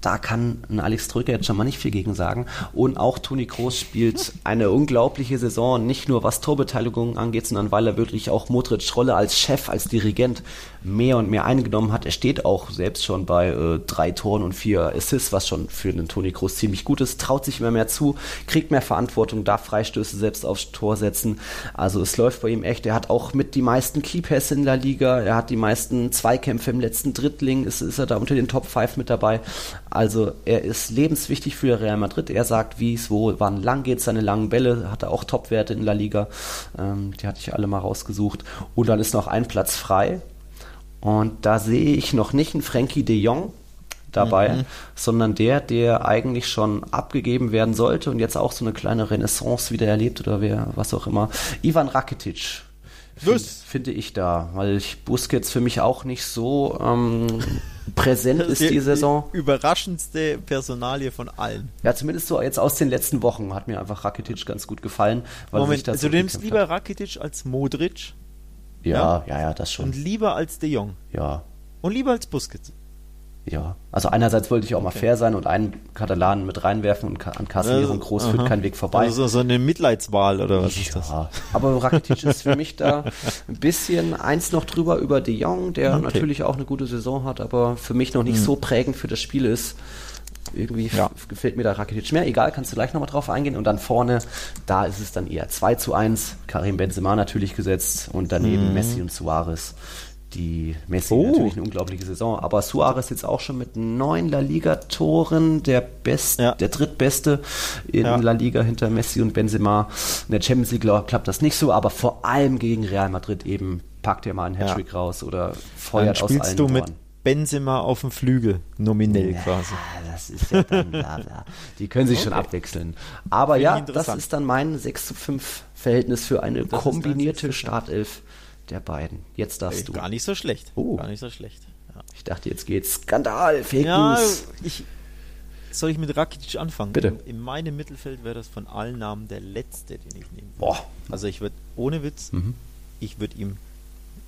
Da kann ein Alex Drücker jetzt schon mal nicht viel gegen sagen. Und auch Toni Kroos spielt eine unglaubliche Saison, nicht nur was Torbeteiligung angeht, sondern weil er wirklich auch Modric Rolle als Chef, als Dirigent mehr und mehr eingenommen hat. Er steht auch selbst schon bei äh, drei Toren und vier Assists, was schon für einen Toni Kroos ziemlich gut ist. Traut sich immer mehr zu, kriegt mehr Verantwortung, darf Freistöße selbst aufs Tor setzen. Also es läuft bei ihm echt. Er hat auch mit die meisten Keypässe in der Liga. Er hat die meisten Zweikämpfe im letzten Drittling. Ist, ist er da unter den Top 5 mit dabei. Also er ist lebenswichtig für Real Madrid. Er sagt, wie es wo, wann lang geht seine langen Bälle. Hat er auch Topwerte in La Liga. Ähm, die hatte ich alle mal rausgesucht. Und dann ist noch ein Platz frei. Und da sehe ich noch nicht einen Frankie de Jong. dabei, mhm. sondern der, der eigentlich schon abgegeben werden sollte und jetzt auch so eine kleine Renaissance wieder erlebt oder wer, was auch immer. Ivan Rakitic. Find, finde ich da, weil ich Busquets für mich auch nicht so ähm, [LAUGHS] präsent ist die, die Saison. Überraschendste Personalie von allen. Ja, zumindest so jetzt aus den letzten Wochen hat mir einfach Rakitic ganz gut gefallen. Moment, also du nimmst lieber hat. Rakitic als Modric? Ja, ja, ja, ja, das schon. Und lieber als De Jong? Ja. Und lieber als Busquets? Ja, also einerseits wollte ich auch okay. mal fair sein und einen Katalanen mit reinwerfen und an Casemiro und Groß führt kein Weg vorbei. Also so eine Mitleidswahl oder was ja, ist das? Aber Rakitic ist für mich da [LAUGHS] ein bisschen eins noch drüber über De Jong, der okay. natürlich auch eine gute Saison hat, aber für mich noch nicht mhm. so prägend für das Spiel ist. Irgendwie ja. gefällt mir da Rakitic mehr. Egal, kannst du gleich nochmal drauf eingehen. Und dann vorne, da ist es dann eher 2 zu 1. Karim Benzema natürlich gesetzt und daneben mhm. Messi und Suarez die Messi oh. natürlich eine unglaubliche Saison, aber Suarez jetzt auch schon mit neun La Liga Toren, der best, ja. der drittbeste in ja. La Liga hinter Messi und Benzema. In der Champions League klappt das nicht so, aber vor allem gegen Real Madrid eben packt er mal einen Hattrick ja. raus oder feuert aus allen du mit Benzema auf dem Flügel, nominell ja, quasi. Das ist ja dann, [LAUGHS] ja, ja. Die können sich okay. schon abwechseln. Aber ja, das ist dann mein 6 zu 5 Verhältnis für eine das kombinierte Startelf der beiden. Jetzt darfst du. Gar nicht so schlecht. Oh. Gar nicht so schlecht. Ja. Ich dachte, jetzt geht's Skandal, Fake ja, News. Ich, soll ich mit Rakitic anfangen? Bitte. In, in meinem Mittelfeld wäre das von allen Namen der letzte, den ich nehme. Boah. Also ich würde, ohne Witz, mhm. ich würde ihm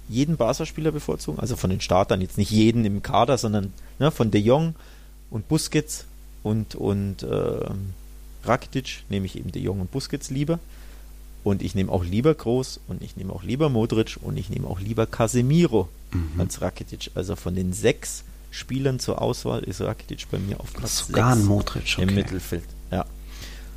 jeden Barca-Spieler bevorzugen, also von den Startern, jetzt nicht jeden im Kader, sondern ne, von De Jong und Busquets und, und äh, Rakitic nehme ich eben De Jong und Busquets lieber. Und ich nehme auch lieber Groß und ich nehme auch lieber Modric und ich nehme auch lieber Casemiro mhm. als Rakitic. Also von den sechs Spielern zur Auswahl ist Rakitic bei mir auf Platz Sogar ein Modric, okay. im Mittelfeld. Ja.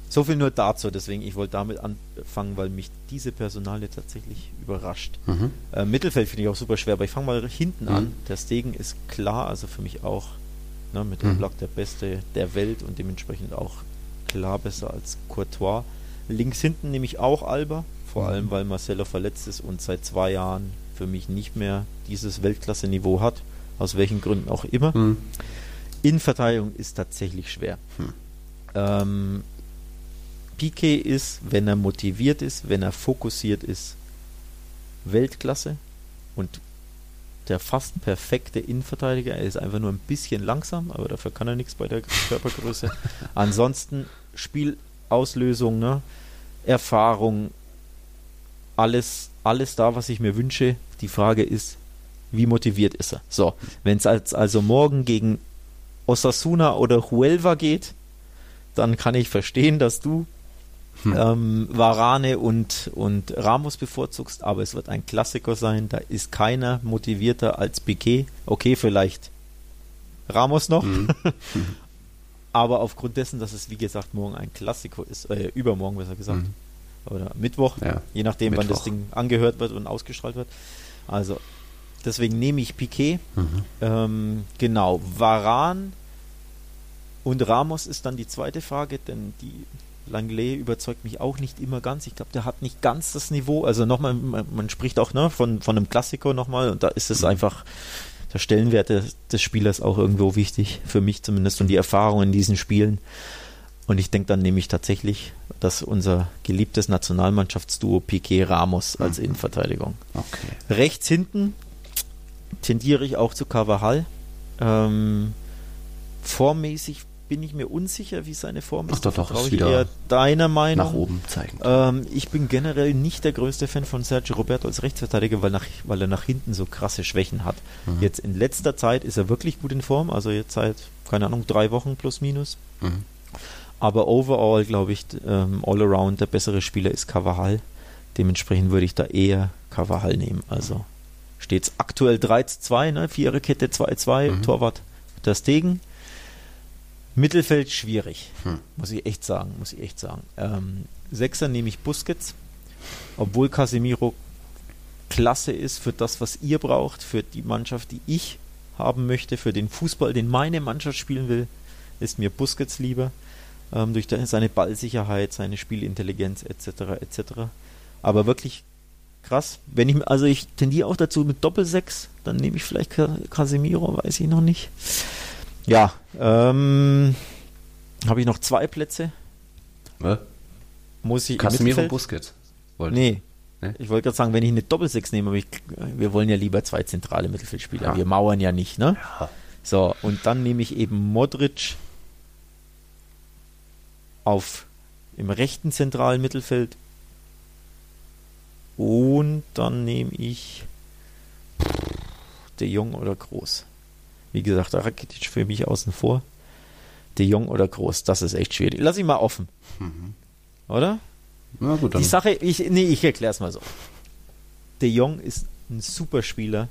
So viel nur dazu, deswegen ich wollte damit anfangen, weil mich diese Personalie tatsächlich überrascht. Mhm. Äh, Mittelfeld finde ich auch super schwer, aber ich fange mal hinten mhm. an. Der Stegen ist klar, also für mich auch ne, mit dem mhm. Block der Beste der Welt und dementsprechend auch klar besser als Courtois. Links hinten nehme ich auch Alba, vor mhm. allem weil Marcelo verletzt ist und seit zwei Jahren für mich nicht mehr dieses Weltklasse-Niveau hat, aus welchen Gründen auch immer. Mhm. Innenverteidigung ist tatsächlich schwer. Mhm. Ähm, Piquet ist, wenn er motiviert ist, wenn er fokussiert ist, Weltklasse und der fast perfekte Innenverteidiger. Er ist einfach nur ein bisschen langsam, aber dafür kann er nichts bei der Körpergröße. [LAUGHS] Ansonsten Spiel Auslösung, ne? Erfahrung, alles, alles da, was ich mir wünsche. Die Frage ist, wie motiviert ist er? So, wenn es als, also morgen gegen Osasuna oder Huelva geht, dann kann ich verstehen, dass du hm. ähm, Varane und, und Ramos bevorzugst, aber es wird ein Klassiker sein. Da ist keiner motivierter als Piquet. Okay, vielleicht Ramos noch. Hm. [LAUGHS] Aber aufgrund dessen, dass es wie gesagt morgen ein Klassiko ist, äh, übermorgen besser gesagt, mhm. oder Mittwoch, ja, je nachdem, Mittwoch. wann das Ding angehört wird und ausgestrahlt wird. Also deswegen nehme ich Piquet. Mhm. Ähm, genau, Varan und Ramos ist dann die zweite Frage, denn die Langley überzeugt mich auch nicht immer ganz. Ich glaube, der hat nicht ganz das Niveau. Also nochmal, man, man spricht auch ne, von, von einem Klassiker nochmal und da ist es mhm. einfach der Stellenwert des, des Spielers auch irgendwo wichtig, für mich zumindest, und die Erfahrung in diesen Spielen. Und ich denke dann nämlich tatsächlich, dass unser geliebtes Nationalmannschaftsduo Piquet Ramos als mhm. Innenverteidigung. Okay. Rechts hinten tendiere ich auch zu Carvajal. Ähm, formmäßig bin ich mir unsicher, wie seine Form ist. Ach, doch, doch, ist wieder eher deiner Meinung. Nach oben zeigen. Ähm, ich bin generell nicht der größte Fan von Sergio Roberto als Rechtsverteidiger, weil, nach, weil er nach hinten so krasse Schwächen hat. Mhm. Jetzt in letzter Zeit ist er wirklich gut in Form, also jetzt seit, keine Ahnung, drei Wochen plus minus. Mhm. Aber overall, glaube ich, ähm, all around der bessere Spieler ist Carvajal. Dementsprechend würde ich da eher Carvajal nehmen. Also steht es aktuell 3 zu 2, ne? Viererkette 2-2, mhm. Torwart der Stegen. Mittelfeld schwierig, hm. muss ich echt sagen, muss ich echt sagen. Ähm, Sechser nehme ich Busquets, obwohl Casemiro klasse ist für das, was ihr braucht, für die Mannschaft, die ich haben möchte, für den Fußball, den meine Mannschaft spielen will, ist mir Busquets lieber. Ähm, durch seine Ballsicherheit, seine Spielintelligenz etc. etc. Aber wirklich krass. Wenn ich also ich tendiere auch dazu mit Doppelsechs, dann nehme ich vielleicht Casemiro, weiß ich noch nicht. Ja, Ähm, Habe ich noch zwei Plätze? Was? Muss ich Casemiro Busquets? Wollt. Nee. nee. Ich wollte gerade sagen, wenn ich eine Doppelsechs nehme, aber ich, wir wollen ja lieber zwei zentrale Mittelfeldspieler. Ja. Wir mauern ja nicht, ne? Ja. So, und dann nehme ich eben Modric auf im rechten zentralen Mittelfeld. Und dann nehme ich De Jong oder Groß. Wie gesagt, Rakitic für mich außen vor. De Jong oder Groß, das ist echt schwierig. Lass ich mal offen. Mhm. Oder? Na gut, dann. Die Sache, ich, nee, ich erkläre es mal so. De Jong ist ein super Spieler,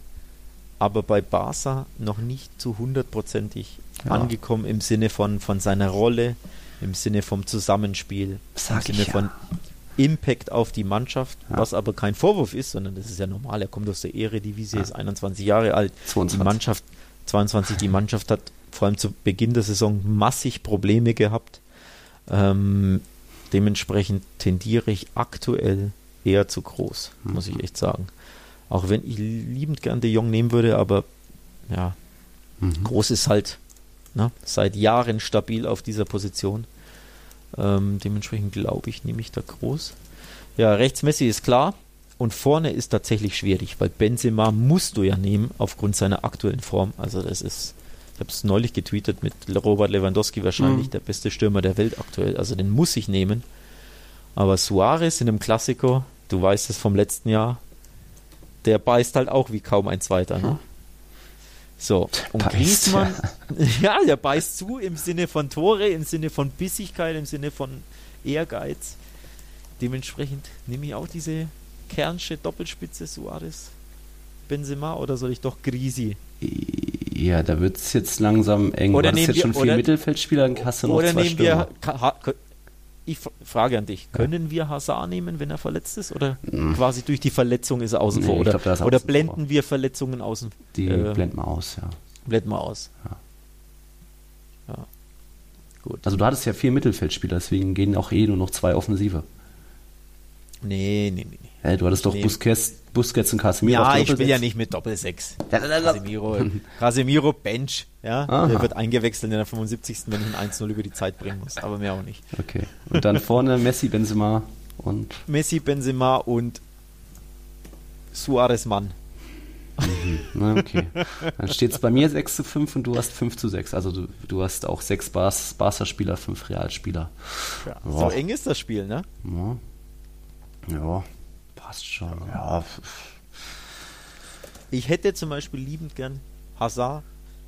aber bei Barca noch nicht zu hundertprozentig ja. angekommen im Sinne von, von seiner Rolle, im Sinne vom Zusammenspiel, Sag im Sinne ja. von Impact auf die Mannschaft, ja. was aber kein Vorwurf ist, sondern das ist ja normal. Er kommt aus der Eredivisie, ja. ist 21 Jahre alt. 22. Die Mannschaft, 22, die Mannschaft hat vor allem zu Beginn der Saison massig Probleme gehabt. Ähm, dementsprechend tendiere ich aktuell eher zu groß, mhm. muss ich echt sagen. Auch wenn ich liebend gern De Jong nehmen würde, aber ja, mhm. groß ist halt ne, seit Jahren stabil auf dieser Position. Ähm, dementsprechend glaube ich, nehme ich da groß. Ja, rechts Messi ist klar. Und vorne ist tatsächlich schwierig, weil Benzema musst du ja nehmen aufgrund seiner aktuellen Form. Also das ist, ich habe es neulich getweetet mit Robert Lewandowski wahrscheinlich mhm. der beste Stürmer der Welt aktuell. Also den muss ich nehmen. Aber Suarez in einem Klassiker, du weißt es vom letzten Jahr, der beißt halt auch wie kaum ein zweiter. Ne? So, und Griezmann, [LAUGHS] ja, der beißt zu im Sinne von Tore, im Sinne von Bissigkeit, im Sinne von Ehrgeiz. Dementsprechend nehme ich auch diese Kernsche Doppelspitze Suarez Benzema oder soll ich doch Grisi? Ja, da wird es jetzt langsam eng. Oder nehmen jetzt wir, schon viel Mittelfeldspieler, hast du noch oder zwei nehmen wir, ich frage an dich, können wir Hazard nehmen, wenn er verletzt ist? Oder mhm. quasi durch die Verletzung ist er außen nee, vor? Oder, glaub, oder blenden vor. wir Verletzungen außen? Die äh, blenden wir aus, ja. Blenden wir aus. Ja. ja. Gut. Also du hattest ja vier Mittelfeldspieler, deswegen gehen auch eh nur noch zwei Offensive. Nee, nee, nee. Hey, du hattest doch nee. Busquets, Busquets und Casemiro. Ja, ich spiele ja nicht mit Doppel-6. [LAUGHS] Casemiro, Casemiro Bench. Ja, Aha. der wird eingewechselt in der 75. wenn ich ein 1-0 über die Zeit bringen muss. Aber mehr auch nicht. Okay. Und dann vorne [LAUGHS] Messi, Benzema und. Messi, Benzema und Suarez Mann. Mhm. Na, okay. Dann steht es bei mir 6 zu 5 und du hast 5 zu 6. Also du, du hast auch 6 Barca-Spieler, 5 Realspieler. Ja, so eng ist das Spiel, ne? Ja. Ja, passt schon. Ja. Ich hätte zum Beispiel liebend gern Hazard,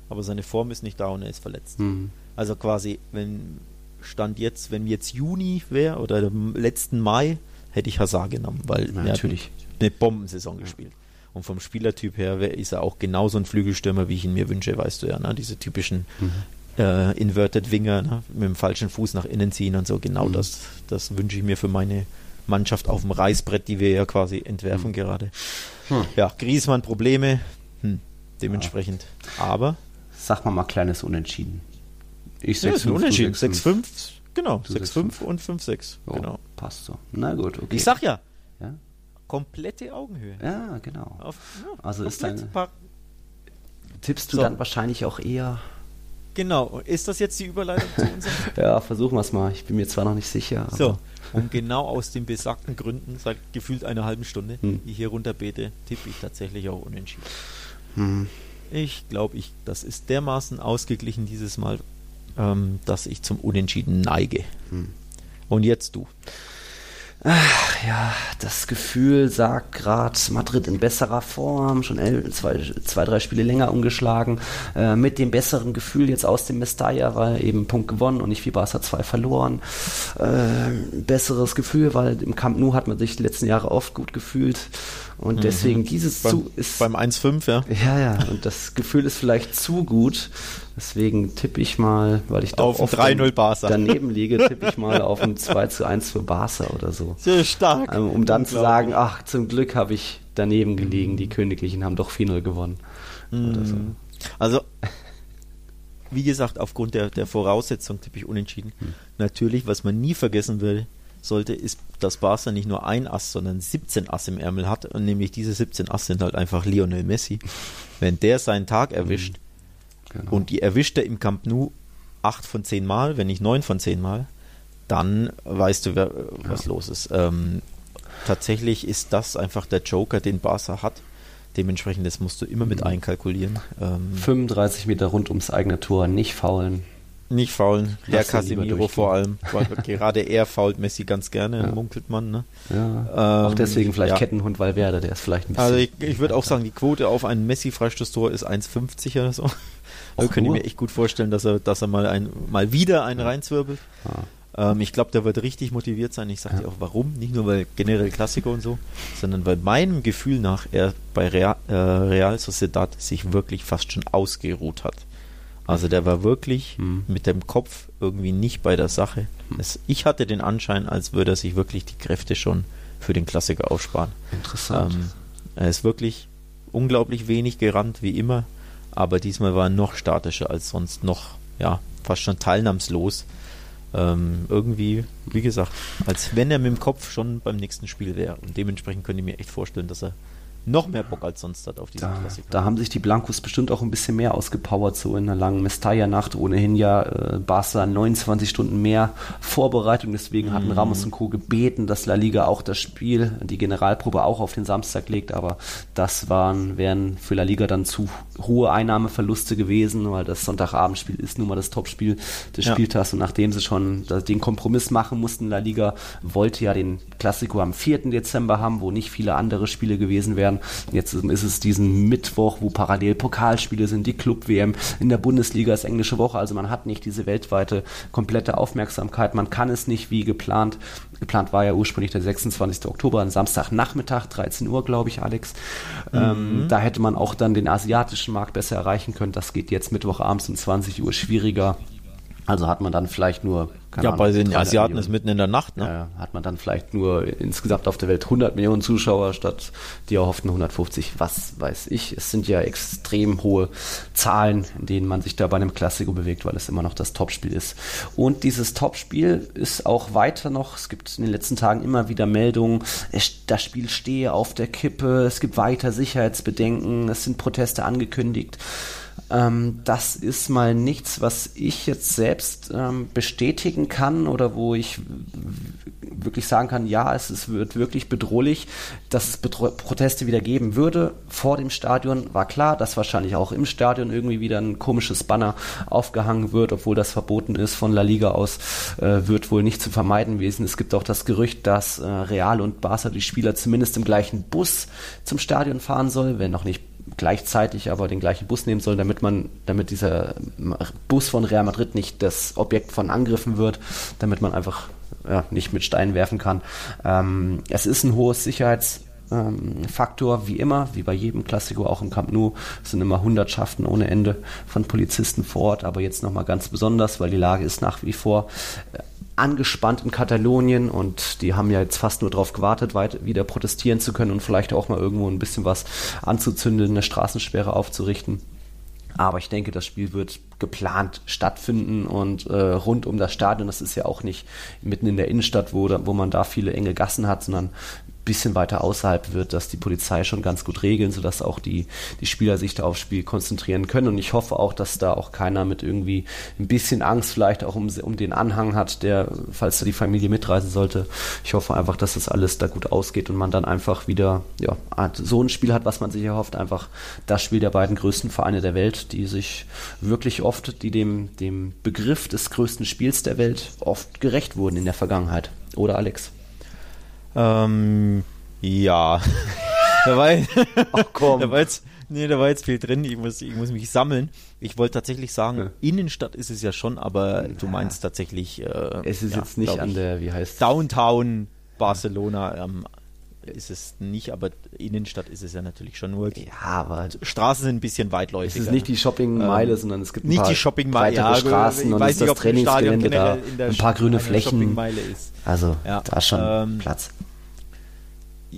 aber seine Form ist nicht da und er ist verletzt. Mhm. Also quasi, wenn Stand jetzt, wenn jetzt Juni wäre oder letzten Mai, hätte ich Hazard genommen, weil ja, er natürlich eine Bombensaison ja. gespielt. Und vom Spielertyp her ist er auch genauso ein Flügelstürmer, wie ich ihn mir wünsche, weißt du ja, ne? diese typischen mhm. äh, Inverted Winger, ne? mit dem falschen Fuß nach innen ziehen und so. Genau mhm. das, das wünsche ich mir für meine Mannschaft auf dem Reißbrett, die wir ja quasi entwerfen hm. gerade. Hm. Ja, Griezmann Probleme, hm, dementsprechend. Ja. Aber. Sag mal mal kleines Unentschieden. Ich 6 ja, Unentschieden. 6-5, genau. 6-5 und 5-6. Oh, genau. Passt so. Na gut, okay. Ich sag ja. ja? Komplette Augenhöhe. Ja, genau. Auf, ja, also ist dein. Tippst du so. dann wahrscheinlich auch eher Genau. Ist das jetzt die Überleitung zu unserem? [LAUGHS] ja, versuchen wir es mal. Ich bin mir zwar noch nicht sicher. So, und genau aus den besagten Gründen, seit gefühlt einer halben Stunde, hm. die ich hier runterbete, tippe ich tatsächlich auch unentschieden. Hm. Ich glaube, ich, das ist dermaßen ausgeglichen dieses Mal, ähm, dass ich zum Unentschieden neige. Hm. Und jetzt du. Ach ja, das Gefühl sagt gerade Madrid in besserer Form, schon elf, zwei, zwei, drei Spiele länger umgeschlagen, äh, mit dem besseren Gefühl jetzt aus dem Mestalla, weil eben Punkt gewonnen und nicht wie Barca 2 verloren. Äh, besseres Gefühl, weil im Camp Nou hat man sich die letzten Jahre oft gut gefühlt und mhm. deswegen dieses beim, zu ist. Beim 1-5, ja. Ja, ja. Und das Gefühl ist vielleicht zu gut. Deswegen tippe ich mal, weil ich doch auf 3-0 Barca. daneben liege, [LAUGHS] tippe ich mal auf ein 2 zu 1 für Barca oder so. Sehr stark. Um, um dann zu sagen, ach, zum Glück habe ich daneben gelegen, die Königlichen haben doch 4-0 gewonnen. Mhm. So. Also, wie gesagt, aufgrund der, der Voraussetzung tippe ich unentschieden. Mhm. Natürlich, was man nie vergessen will, sollte, ist, dass Barca nicht nur ein Ass, sondern 17 Ass im Ärmel hat. Und nämlich diese 17 Ass sind halt einfach Lionel Messi. Wenn der seinen Tag erwischt, genau. und die erwischt er im Camp Nou, acht von zehn Mal, wenn nicht neun von zehn Mal, dann weißt du, wer, was ja. los ist. Ähm, tatsächlich ist das einfach der Joker, den Barca hat. Dementsprechend, das musst du immer mit mhm. einkalkulieren. Ähm, 35 Meter rund ums eigene Tor, nicht faulen. Nicht faulen, der Casemiro vor allem. gerade er fault Messi ganz gerne, ja. munkelt man. Ne? Ja. Ähm, auch deswegen vielleicht ja. Kettenhund Valverde, der ist vielleicht ein bisschen. Also ich, ich würde auch sagen, die Quote auf ein Messi-Freistoßtor ist 1,50 oder so. Also könnte ich mir echt gut vorstellen, dass er, dass er mal, ein, mal wieder einen reinzwirbelt. Ähm, ich glaube, der wird richtig motiviert sein. Ich sage dir auch warum. Nicht nur weil generell Klassiker und so, sondern weil meinem Gefühl nach er bei Real, äh, Real Sociedad sich wirklich fast schon ausgeruht hat. Also der war wirklich mhm. mit dem Kopf irgendwie nicht bei der Sache. Mhm. Es, ich hatte den Anschein, als würde er sich wirklich die Kräfte schon für den Klassiker aufsparen. Interessant. Ähm, er ist wirklich unglaublich wenig gerannt, wie immer, aber diesmal war er noch statischer als sonst, noch, ja, fast schon teilnahmslos. Ähm, irgendwie, wie gesagt, als wenn er mit dem Kopf schon beim nächsten Spiel wäre. Und dementsprechend könnte ich mir echt vorstellen, dass er noch mehr Bock als sonst hat auf diesen da, Klassiker. Da haben sich die Blancos bestimmt auch ein bisschen mehr ausgepowert, so in einer langen Mestalla-Nacht. Ohnehin ja äh, Barca 29 Stunden mehr Vorbereitung, deswegen hatten mm. Ramos und Co. gebeten, dass La Liga auch das Spiel, die Generalprobe auch auf den Samstag legt, aber das waren, wären für La Liga dann zu hohe Einnahmeverluste gewesen, weil das Sonntagabendspiel ist nun mal das Topspiel des ja. Spieltags und nachdem sie schon den Kompromiss machen mussten, La Liga wollte ja den Klassiko am 4. Dezember haben, wo nicht viele andere Spiele gewesen wären Jetzt ist es diesen Mittwoch, wo parallel Pokalspiele sind, die Club-WM in der Bundesliga ist englische Woche. Also man hat nicht diese weltweite komplette Aufmerksamkeit. Man kann es nicht wie geplant. Geplant war ja ursprünglich der 26. Oktober, ein Samstagnachmittag, 13 Uhr, glaube ich, Alex. Ähm, mhm. Ähm, da hätte man auch dann den asiatischen Markt besser erreichen können. Das geht jetzt Mittwochabends um 20 Uhr schwieriger. Also hat man dann vielleicht nur. ja, Ahnung, bei den Asiaten ist mitten in der Nacht, ne? Äh, hat man dann vielleicht nur insgesamt auf der Welt 100 Millionen Zuschauer statt die erhofften 150. Was weiß ich. Es sind ja extrem hohe Zahlen, in denen man sich da bei einem Klassiker bewegt, weil es immer noch das Topspiel ist. Und dieses Topspiel ist auch weiter noch. Es gibt in den letzten Tagen immer wieder Meldungen, das Spiel stehe auf der Kippe. Es gibt weiter Sicherheitsbedenken. Es sind Proteste angekündigt. Ähm, das ist mal nichts, was ich jetzt selbst ähm, bestätigen kann oder wo ich wirklich sagen kann, ja, es, es wird wirklich bedrohlich, dass es Betro Proteste wieder geben würde. Vor dem Stadion war klar, dass wahrscheinlich auch im Stadion irgendwie wieder ein komisches Banner aufgehangen wird, obwohl das verboten ist von La Liga aus, äh, wird wohl nicht zu vermeiden gewesen. Es gibt auch das Gerücht, dass äh, Real und Barca die Spieler zumindest im gleichen Bus zum Stadion fahren soll, wenn noch nicht gleichzeitig aber den gleichen Bus nehmen soll, damit man, damit dieser Bus von Real Madrid nicht das Objekt von Angriffen wird, damit man einfach ja, nicht mit Steinen werfen kann. Ähm, es ist ein hohes Sicherheitsfaktor, ähm, wie immer, wie bei jedem Klassiker, auch im Camp Nou, sind immer Hundertschaften ohne Ende von Polizisten vor Ort, aber jetzt nochmal ganz besonders, weil die Lage ist nach wie vor angespannt in Katalonien und die haben ja jetzt fast nur darauf gewartet, weit, wieder protestieren zu können und vielleicht auch mal irgendwo ein bisschen was anzuzünden, eine Straßensperre aufzurichten. Aber ich denke, das Spiel wird geplant stattfinden und äh, rund um das Stadion, das ist ja auch nicht mitten in der Innenstadt, wo, wo man da viele enge Gassen hat, sondern bisschen weiter außerhalb wird, dass die Polizei schon ganz gut regeln, sodass auch die, die Spieler sich da aufs Spiel konzentrieren können. Und ich hoffe auch, dass da auch keiner mit irgendwie ein bisschen Angst vielleicht auch um, um den Anhang hat, der, falls da die Familie mitreisen sollte. Ich hoffe einfach, dass das alles da gut ausgeht und man dann einfach wieder ja, so ein Spiel hat, was man sich erhofft. Einfach das Spiel der beiden größten Vereine der Welt, die sich wirklich oft, die dem, dem Begriff des größten Spiels der Welt oft gerecht wurden in der Vergangenheit. Oder Alex? Ähm, ja. [LAUGHS] da, war, Ach komm. [LAUGHS] da war jetzt, nee, da war jetzt viel drin. Ich muss, ich muss mich sammeln. Ich wollte tatsächlich sagen, ja. Innenstadt ist es ja schon, aber du meinst tatsächlich. Äh, es ist ja, jetzt nicht an der, wie heißt Downtown Barcelona. Ähm, ist es nicht, aber Innenstadt ist es ja natürlich schon nur. Ja, aber Straßen sind ein bisschen weitläufig. Es ist nicht die Shoppingmeile, ähm, sondern es gibt ein nicht paar die Shoppingmeile, ja, Straßen und ist das Trainingsgelände da, ein paar grüne Flächen. Also ja, da schon ähm, Platz.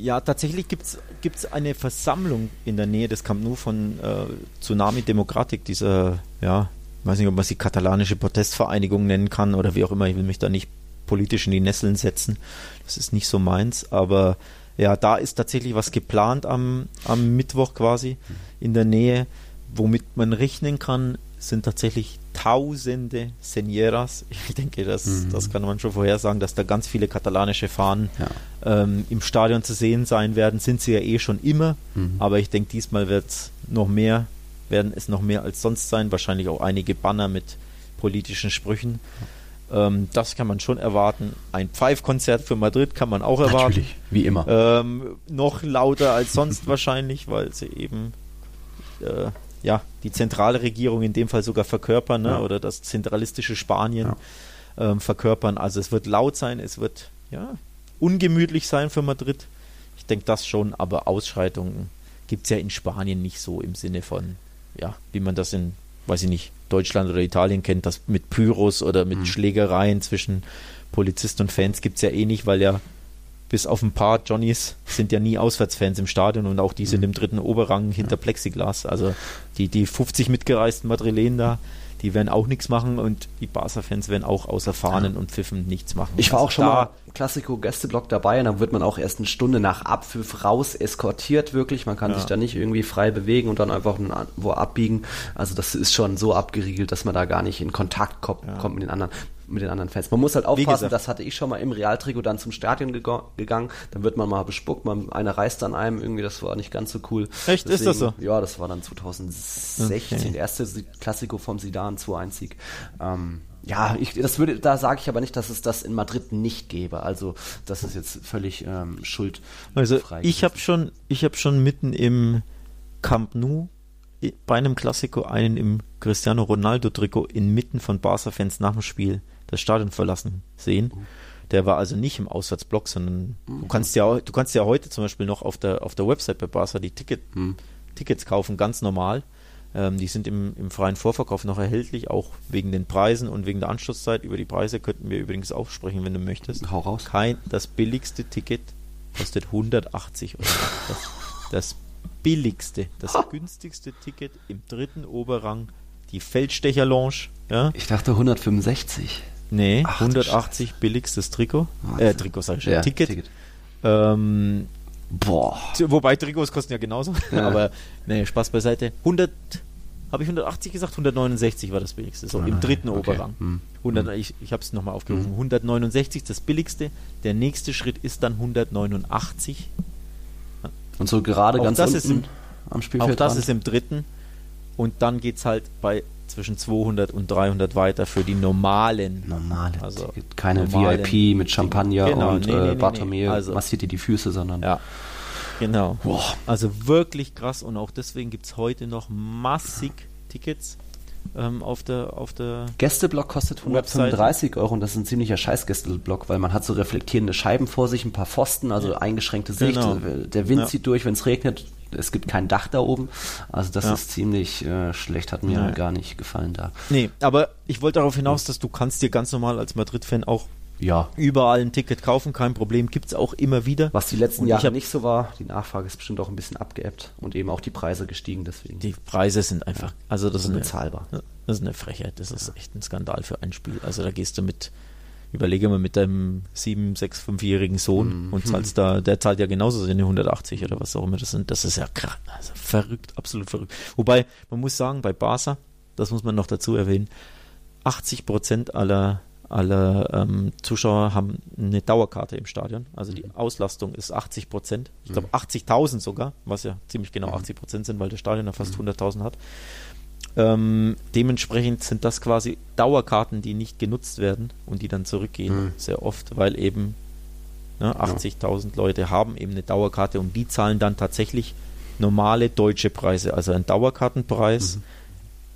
Ja, tatsächlich gibt es eine Versammlung in der Nähe des Camp Nou von äh, Tsunami Demokratik, dieser, ja, weiß nicht, ob man sie katalanische Protestvereinigung nennen kann oder wie auch immer. Ich will mich da nicht politisch in die Nesseln setzen. Das ist nicht so meins, aber ja, da ist tatsächlich was geplant am, am Mittwoch quasi in der Nähe, womit man rechnen kann, sind tatsächlich tausende Senieras. [LAUGHS] Ich denke, das, mhm. das kann man schon vorhersagen, dass da ganz viele katalanische Fahnen ja. ähm, im Stadion zu sehen sein werden. Sind sie ja eh schon immer, mhm. aber ich denke, diesmal wird es noch mehr, werden es noch mehr als sonst sein. Wahrscheinlich auch einige Banner mit politischen Sprüchen. Ähm, das kann man schon erwarten. Ein Pfeifkonzert für Madrid kann man auch erwarten. Natürlich, wie immer. Ähm, noch lauter als sonst [LAUGHS] wahrscheinlich, weil sie eben äh, ja, die zentrale Regierung in dem Fall sogar verkörpern ne? Ja. oder das zentralistische Spanien ja. ähm, verkörpern. Also es wird laut sein, es wird ja ungemütlich sein für Madrid. Ich denke das schon, aber Ausschreitungen gibt es ja in Spanien nicht so im Sinne von, ja, wie man das in, weiß ich nicht, Deutschland oder Italien kennt, das mit Pyros oder mit mhm. Schlägereien zwischen Polizisten und Fans gibt es ja eh nicht, weil ja bis auf ein paar Johnnies sind ja nie Auswärtsfans im Stadion und auch die sind mhm. im dritten Oberrang hinter Plexiglas. Also die, die 50 mitgereisten Madrilen da, die werden auch nichts machen und die Barca-Fans werden auch außer Fahnen und Pfiffen nichts machen. Ich war also auch schon mal Klassiko-Gästeblock dabei und dann wird man auch erst eine Stunde nach Abpfiff raus eskortiert, wirklich. Man kann ja. sich da nicht irgendwie frei bewegen und dann einfach wo abbiegen. Also das ist schon so abgeriegelt, dass man da gar nicht in Kontakt kommt, ja. kommt mit den anderen mit den anderen Fans. Man muss halt aufpassen, das hatte ich schon mal im Realtrikot dann zum Stadion gegangen, dann wird man mal bespuckt, man, einer reißt an einem, irgendwie, das war nicht ganz so cool. Echt, Deswegen, ist das so? Ja, das war dann 2016, okay. der erste Klassiko vom Sidan 2-1-Sieg. Ähm, ja, ich, das würde, da sage ich aber nicht, dass es das in Madrid nicht gäbe. Also das ist jetzt völlig ähm, schuld. Also ich habe schon, ich habe schon mitten im Camp Nou bei einem Klassiko einen im Cristiano Ronaldo Trikot inmitten von Barca-Fans nach dem Spiel das Stadion verlassen sehen. Der war also nicht im Auswärtsblock, sondern du kannst ja, du kannst ja heute zum Beispiel noch auf der, auf der Website bei Barca die Ticket, hm. Tickets kaufen, ganz normal. Ähm, die sind im, im freien Vorverkauf noch erhältlich, auch wegen den Preisen und wegen der Anschlusszeit. Über die Preise könnten wir übrigens auch sprechen, wenn du möchtest. Hau raus. Kein, das billigste Ticket kostet 180 Euro. Das, das billigste, das günstigste Ticket im dritten Oberrang, die Feldstecher Lounge. Ja? Ich dachte 165. Nee, Ach, 180 billigstes Trikot. Äh, Trikot sag ich schon. Ja, Ticket. Ticket. Ähm, Boah. Wobei Trikots kosten ja genauso. Ja. [LAUGHS] Aber nee, Spaß beiseite. 100, habe ich 180 gesagt? 169 war das billigste. So, im dritten okay. Oberrang. Hm. 100, hm. Ich, ich habe es nochmal aufgerufen. Hm. 169 das billigste. Der nächste Schritt ist dann 189. Und so gerade auch ganz das unten ist im, am Spielfeld. Auch das dran. ist im dritten. Und dann geht es halt bei zwischen 200 und 300 weiter für die normalen. Normale. Also keine normalen VIP mit Champagner genau, und nee, nee, äh, Bartomeu nee, also, massiert dir die Füße, sondern. Ja. Genau. Boah. Also wirklich krass und auch deswegen gibt es heute noch massig Tickets ähm, auf der auf der Gästeblock kostet 135 Euro und das ist ein ziemlicher Scheiß-Gästeblock, weil man hat so reflektierende Scheiben vor sich, ein paar Pfosten, also eingeschränkte Sicht. Genau. Der Wind ja. zieht durch, wenn es regnet, es gibt kein Dach da oben. Also das ja. ist ziemlich äh, schlecht, hat mir ja. gar nicht gefallen da. Nee, aber ich wollte darauf hinaus, dass du kannst dir ganz normal als Madrid-Fan auch ja. überall ein Ticket kaufen, kein Problem, gibt es auch immer wieder. Was die letzten Jahre hab, nicht so war, die Nachfrage ist bestimmt auch ein bisschen abgeebbt und eben auch die Preise gestiegen deswegen. Die Preise sind einfach, also das ist eine, bezahlbar. Das ist eine Frechheit, das ist echt ein Skandal für ein Spiel. Also da gehst du mit Überlege mal mit deinem sieben, sechs, fünfjährigen Sohn mhm. und zahlst da, der zahlt ja genauso seine 180 oder was auch immer das sind. Das ist ja krass, also verrückt, absolut verrückt. Wobei, man muss sagen, bei Barca, das muss man noch dazu erwähnen, 80 Prozent aller, aller ähm, Zuschauer haben eine Dauerkarte im Stadion. Also die mhm. Auslastung ist 80 Prozent. Ich glaube 80.000 mhm. sogar, was ja ziemlich genau 80 mhm. Prozent sind, weil der Stadion ja fast 100.000 hat. Ähm, dementsprechend sind das quasi Dauerkarten, die nicht genutzt werden und die dann zurückgehen, mhm. sehr oft, weil eben ne, 80.000 Leute haben eben eine Dauerkarte und die zahlen dann tatsächlich normale deutsche Preise, also ein Dauerkartenpreis. Mhm.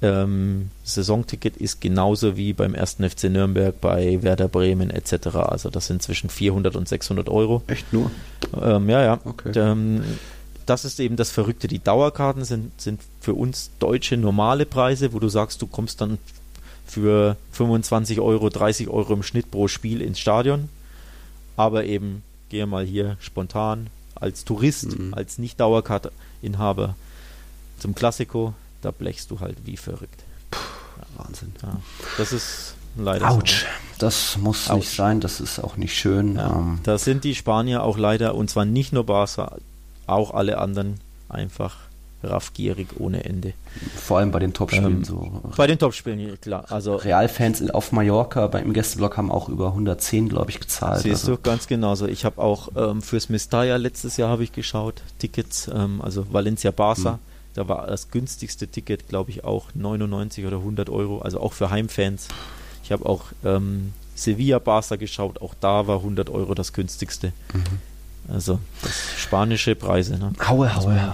Ähm, Saisonticket ist genauso wie beim 1. FC Nürnberg, bei Werder Bremen etc. Also das sind zwischen 400 und 600 Euro. Echt nur? Ähm, ja, ja. Okay. Ähm, das ist eben das Verrückte. Die Dauerkarten sind, sind für uns deutsche normale Preise, wo du sagst, du kommst dann für 25 Euro, 30 Euro im Schnitt pro Spiel ins Stadion. Aber eben, gehe mal hier spontan als Tourist, mhm. als Nicht-Dauerkarteninhaber zum Klassiko, da blechst du halt wie verrückt. Puh. Wahnsinn. Ja, das ist leider Autsch. So. Das muss Autsch. nicht sein, das ist auch nicht schön. Ja, ähm. Da sind die Spanier auch leider, und zwar nicht nur Barca, auch alle anderen einfach raffgierig ohne Ende. Vor allem bei den Topspielen ähm, so. Bei den Topspielen, klar. Also Realfans auf Mallorca beim Gästeblock haben auch über 110, glaube ich, gezahlt. Siehst also. du, ganz genauso. Ich habe auch ähm, fürs Mestalla letztes Jahr habe ich geschaut, Tickets, ähm, also Valencia Barca. Mhm. Da war das günstigste Ticket, glaube ich, auch 99 oder 100 Euro, also auch für Heimfans. Ich habe auch ähm, Sevilla Barca geschaut, auch da war 100 Euro das günstigste. Mhm. Also spanische Preise. Ne? Haue, haue.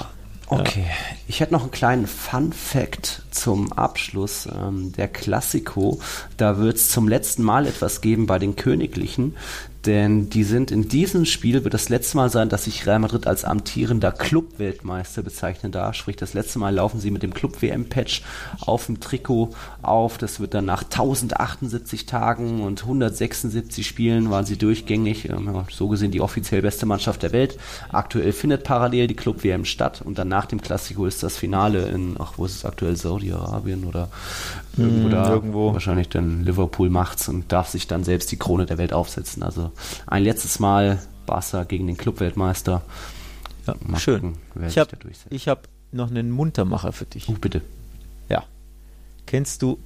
Okay, ich hätte noch einen kleinen Fun Fact zum Abschluss. Ähm, der Klassiko, da wird es zum letzten Mal etwas geben bei den Königlichen. Denn die sind in diesem Spiel, wird das letzte Mal sein, dass sich Real Madrid als amtierender Club-Weltmeister bezeichnen darf. Sprich, das letzte Mal laufen sie mit dem Club-WM-Patch auf dem Trikot auf. Das wird dann nach 1078 Tagen und 176 Spielen waren sie durchgängig. Ähm, so gesehen die offiziell beste Mannschaft der Welt. Aktuell findet parallel die Club-WM statt und dann nach dem Klassiko ist das Finale in, ach, wo ist es aktuell, Saudi-Arabien oder irgendwo hm, da. Irgendwo. Wahrscheinlich dann Liverpool macht's und darf sich dann selbst die Krone der Welt aufsetzen. Also ein letztes Mal Barca gegen den Clubweltmeister. Ja, Mal schön. Gucken, ich habe hab noch einen Muntermacher für dich. Oh, bitte. Ja. Kennst du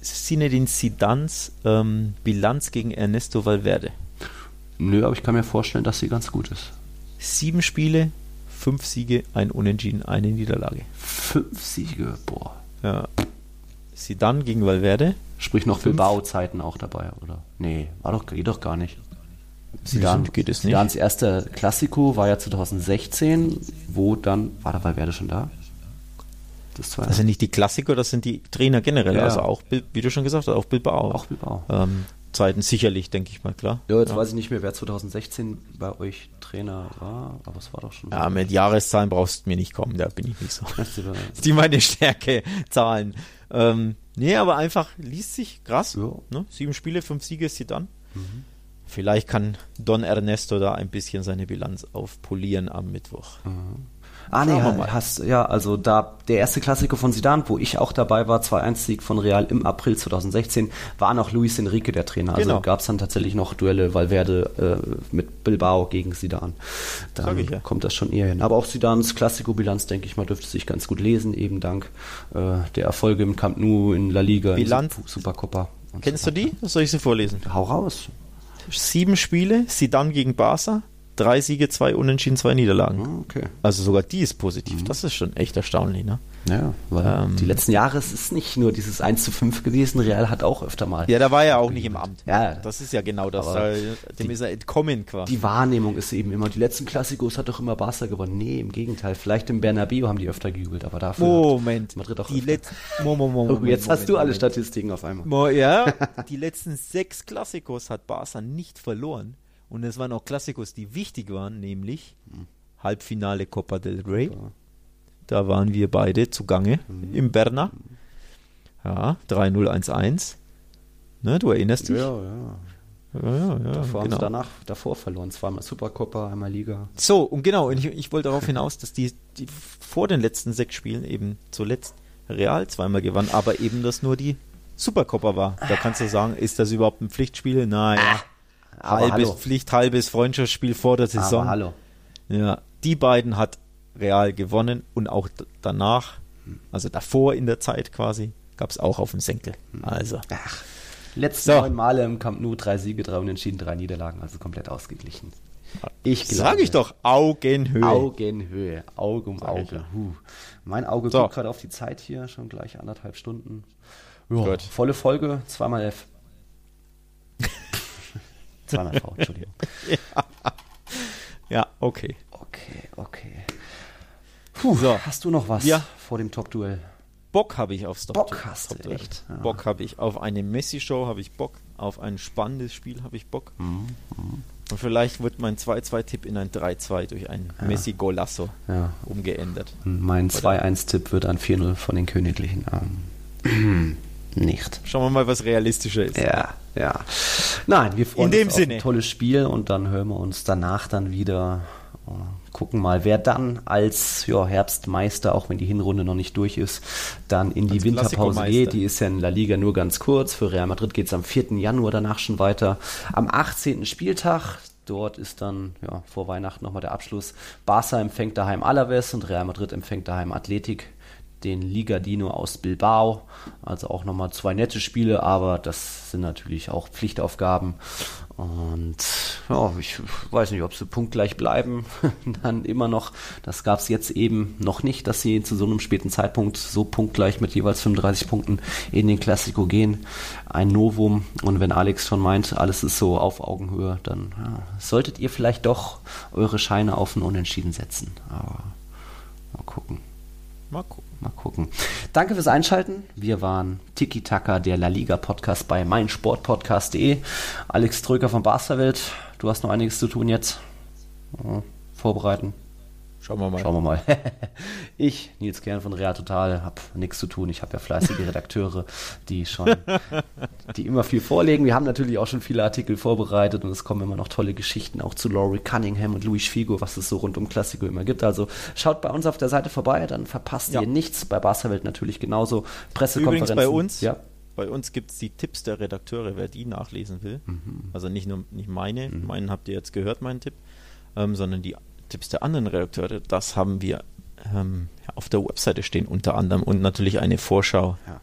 Zinedine Zidans ähm, Bilanz gegen Ernesto Valverde? Nö, aber ich kann mir vorstellen, dass sie ganz gut ist. Sieben Spiele, fünf Siege, ein Unentschieden, eine Niederlage. Fünf Siege, boah. Ja. Zidane gegen Valverde. Sprich noch Bilbao-Zeiten auch dabei, oder? Nee, war doch, geht doch gar nicht. Zidane, geht es nicht. Zidanes erster Klassiko war ja 2016, wo dann, war da Valverde schon da? Das, das sind nicht die Klassiker, das sind die Trainer generell, ja. also auch, wie du schon gesagt hast, auch Bilbao. Auch Bilbao. Ähm, Zeiten sicherlich, denke ich mal, klar. Ja, jetzt ja. weiß ich nicht mehr, wer 2016 bei euch Trainer war, aber es war doch schon. Ja, mit Jahreszahlen brauchst du mir nicht kommen, da bin ich nicht so. [LAUGHS] Das ist die meine Stärke, Zahlen. Ähm, nee, aber einfach liest sich krass. Ja. Ne? Sieben Spiele, fünf Siege sie dann. Mhm. Vielleicht kann Don Ernesto da ein bisschen seine Bilanz aufpolieren am Mittwoch. Mhm. Ah, nee, hast, ja, also da, der erste Klassiker von Sidan, wo ich auch dabei war, 2-1-Sieg von Real im April 2016, war noch Luis Enrique der Trainer. Also genau. gab es dann tatsächlich noch Duelle Valverde äh, mit Bilbao gegen Sidan. Dann ja. kommt das schon eher hin. Aber auch Sidans Klassiko-Bilanz, denke ich mal, dürfte sich ganz gut lesen, eben dank äh, der Erfolge im Camp Nou, in La Liga, Bilanz. in Supercopa. Kennst so du die? Soll ich sie vorlesen? Hau raus. Sieben Spiele, Sidan gegen Barca, drei Siege, zwei Unentschieden, zwei Niederlagen. Ah, okay. Also sogar die ist positiv. Mhm. Das ist schon echt erstaunlich, ne? Ja, weil ähm, die letzten Jahre es ist nicht nur dieses 1 zu 5 gewesen, Real hat auch öfter mal. Ja, da war er auch nicht im Amt. Ja. Das ist ja genau das. dem die, ist er entkommen quasi. Die Wahrnehmung ist eben immer, die letzten Klassikos hat doch immer Barca gewonnen. Nee, im Gegenteil. Vielleicht im Bernabeu haben die öfter gejubelt, aber dafür Moment. Madrid auch die letzten, Moment, Moment, [LAUGHS] oh, Jetzt hast du alle Statistiken auf einmal. Mo, ja, [LAUGHS] die letzten sechs Klassikos hat Barca nicht verloren. Und es waren auch Klassikos, die wichtig waren, nämlich mhm. Halbfinale Copa del Rey. Ja. Da waren wir beide zugange mhm. im Berner. Ja, 3-0-1-1. Ne, du erinnerst dich? Ja, ja. Ja, ja, ja, davor genau. haben danach, davor verloren. Zweimal Supercopa, einmal Liga. So, und genau, und ich, ich wollte darauf hinaus, dass die, die vor den letzten sechs Spielen eben zuletzt Real zweimal gewann, aber eben das nur die Supercopa war. Da kannst du sagen, ist das überhaupt ein Pflichtspiel? Naja. Halbes hallo. Pflicht, halbes Freundschaftsspiel vor der Saison. Aber hallo. Ja, die beiden hat Real gewonnen und auch danach, also davor in der Zeit quasi, gab es auch auf dem Senkel. Also. Ach, letzte so. neun Male im Camp Nou, drei Siege, drei Unentschieden, drei Niederlagen, also komplett ausgeglichen. Ich Sag ich doch, Augenhöhe. Augenhöhe, Auge um Auge. Huh. Mein Auge so. guckt gerade auf die Zeit hier, schon gleich anderthalb Stunden. Ja, volle Folge, zweimal F. zweimal V, Entschuldigung. [LAUGHS] ja. ja, okay. Okay, okay. Puh, so. Hast du noch was ja. vor dem Top-Duell? Bock habe ich aufs Top-Duell. Bock hast Top du echt. Ja. Bock habe ich auf eine Messi-Show, habe ich Bock. Auf ein spannendes Spiel habe ich Bock. Mhm. Mhm. Und vielleicht wird mein 2-2-Tipp in ein 3-2 durch ein ja. Messi-Golasso ja. umgeändert. Mein 2-1-Tipp wird ein 4-0 von den Königlichen. Ähm, nicht. Schauen wir mal, was realistischer ist. Ja, ja. Nein, wir freuen in dem uns Sinne. auf ein tolles Spiel und dann hören wir uns danach dann wieder gucken mal, wer dann als ja, Herbstmeister, auch wenn die Hinrunde noch nicht durch ist, dann in die als Winterpause geht. Die ist ja in La Liga nur ganz kurz. Für Real Madrid geht es am 4. Januar danach schon weiter. Am 18. Spieltag Dort ist dann ja, vor Weihnachten nochmal der Abschluss. Barca empfängt daheim Alaves und Real Madrid empfängt daheim Athletik den Liga Dino aus Bilbao. Also auch nochmal zwei nette Spiele, aber das sind natürlich auch Pflichtaufgaben. Und ja, ich weiß nicht, ob sie punktgleich bleiben. [LAUGHS] Dann immer noch, das gab es jetzt eben noch nicht, dass sie zu so einem späten Zeitpunkt so punktgleich mit jeweils 35 Punkten in den Klassiko gehen. Ein Novum. Und wenn Alex schon meint, alles ist so auf Augenhöhe, dann ja, solltet ihr vielleicht doch eure Scheine auf ein Unentschieden setzen. Aber mal gucken. Mal gucken. Mal gucken. Danke fürs Einschalten. Wir waren Tiki Taka, der La Liga Podcast bei meinsportpodcast.de. Alex Tröker von Barsterwelt. Du hast noch einiges zu tun jetzt. Vorbereiten. Schauen wir mal. Schauen wir mal. [LAUGHS] ich, Nils Kern von Real Total, habe nichts zu tun. Ich habe ja fleißige Redakteure, die schon, [LAUGHS] die immer viel vorlegen. Wir haben natürlich auch schon viele Artikel vorbereitet und es kommen immer noch tolle Geschichten auch zu Laurie Cunningham und Luis Figo, was es so rund um Klassiko immer gibt. Also schaut bei uns auf der Seite vorbei, dann verpasst ja. ihr nichts. Bei Barca-Welt natürlich genauso. Pressekonferenzen. Übrigens bei uns, ja. Bei uns gibt es die Tipps der Redakteure, wer die nachlesen will. Mhm. Also nicht nur nicht meine, mhm. meinen habt ihr jetzt gehört, meinen Tipp, ähm, sondern die Tipps der anderen Redakteure, das haben wir ähm, auf der Webseite stehen unter anderem und natürlich eine Vorschau. Ja.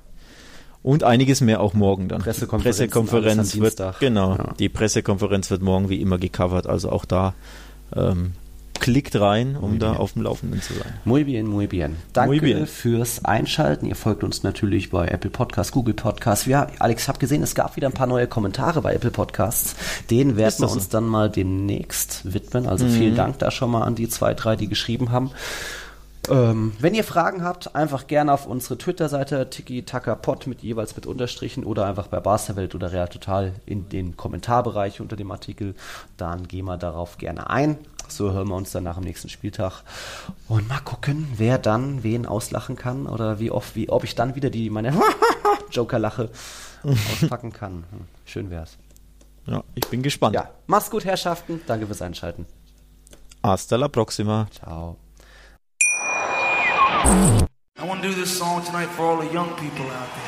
Und einiges mehr auch morgen dann. Pressekonferenz, Pressekonferenz wird, genau, ja. die Pressekonferenz wird morgen wie immer gecovert, also auch da ähm, klickt rein, um da auf dem Laufenden zu sein. Muy bien, muy bien. Danke muy bien. fürs Einschalten. Ihr folgt uns natürlich bei Apple Podcasts, Google Podcasts. Ja, Alex, ich habe gesehen, es gab wieder ein paar neue Kommentare bei Apple Podcasts. Den werden wir uns so? dann mal demnächst widmen. Also mhm. vielen Dank da schon mal an die zwei, drei, die geschrieben haben. Ähm, wenn ihr Fragen habt, einfach gerne auf unsere Twitter-Seite Tiki Taka Pod mit jeweils mit Unterstrichen oder einfach bei Barsterwelt oder Real Total in den Kommentarbereich unter dem Artikel. Dann gehen wir darauf gerne ein. So hören wir uns dann nach dem nächsten Spieltag und mal gucken, wer dann wen auslachen kann oder wie oft, wie ob ich dann wieder die meine [LAUGHS] Joker-Lache auspacken kann. Schön wär's. Ja, ich bin gespannt. Ja, mach's gut, Herrschaften. Danke fürs Einschalten. Hasta la próxima. Ciao.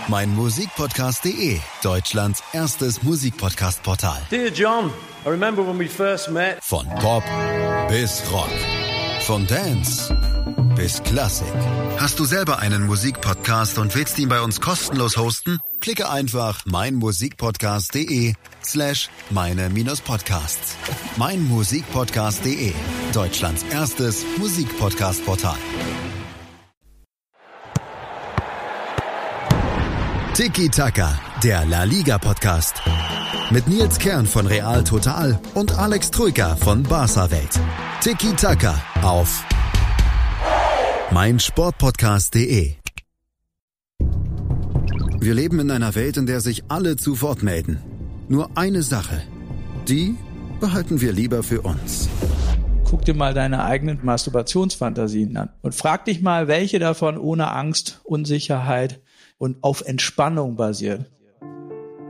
Mein Musikpodcast.de, Deutschlands erstes Musikpodcast-Portal. Dear John, I remember when we first met. Von Pop bis Rock. Von Dance bis Klassik. Hast du selber einen Musikpodcast und willst ihn bei uns kostenlos hosten? Klicke einfach meinmusikpodcast.de slash meine-podcasts. Meinmusikpodcast.de, Deutschlands erstes Musikpodcast-Portal. Tiki Taka, der La Liga Podcast. Mit Nils Kern von Real Total und Alex Troika von Barca Welt. Tiki Taka auf meinsportpodcast.de. Wir leben in einer Welt, in der sich alle zu Wort melden. Nur eine Sache. Die behalten wir lieber für uns. Guck dir mal deine eigenen Masturbationsfantasien an und frag dich mal, welche davon ohne Angst, Unsicherheit, und auf Entspannung basiert.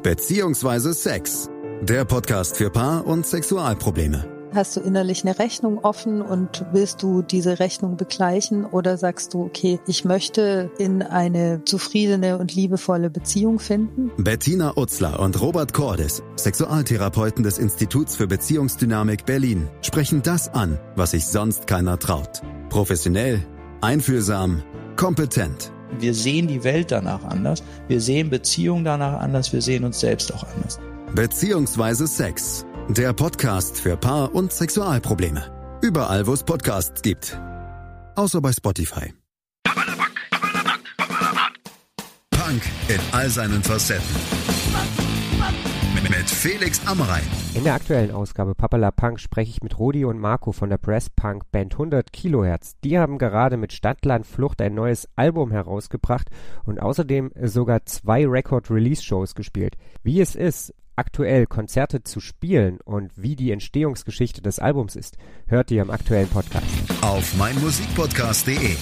Beziehungsweise Sex. Der Podcast für Paar- und Sexualprobleme. Hast du innerlich eine Rechnung offen und willst du diese Rechnung begleichen oder sagst du, okay, ich möchte in eine zufriedene und liebevolle Beziehung finden? Bettina Utzler und Robert Cordes, Sexualtherapeuten des Instituts für Beziehungsdynamik Berlin, sprechen das an, was sich sonst keiner traut. Professionell, einfühlsam, kompetent. Wir sehen die Welt danach anders. Wir sehen Beziehungen danach anders. Wir sehen uns selbst auch anders. Beziehungsweise Sex. Der Podcast für Paar- und Sexualprobleme. Überall, wo es Podcasts gibt. Außer bei Spotify. Punk in all seinen Facetten mit Felix Amrein. In der aktuellen Ausgabe Papala Punk spreche ich mit Rodi und Marco von der Press Punk Band 100 Kilohertz. Die haben gerade mit Stadtland Flucht ein neues Album herausgebracht und außerdem sogar zwei Record-Release-Shows gespielt. Wie es ist, aktuell Konzerte zu spielen und wie die Entstehungsgeschichte des Albums ist, hört ihr im aktuellen Podcast. Auf meinmusikpodcast.de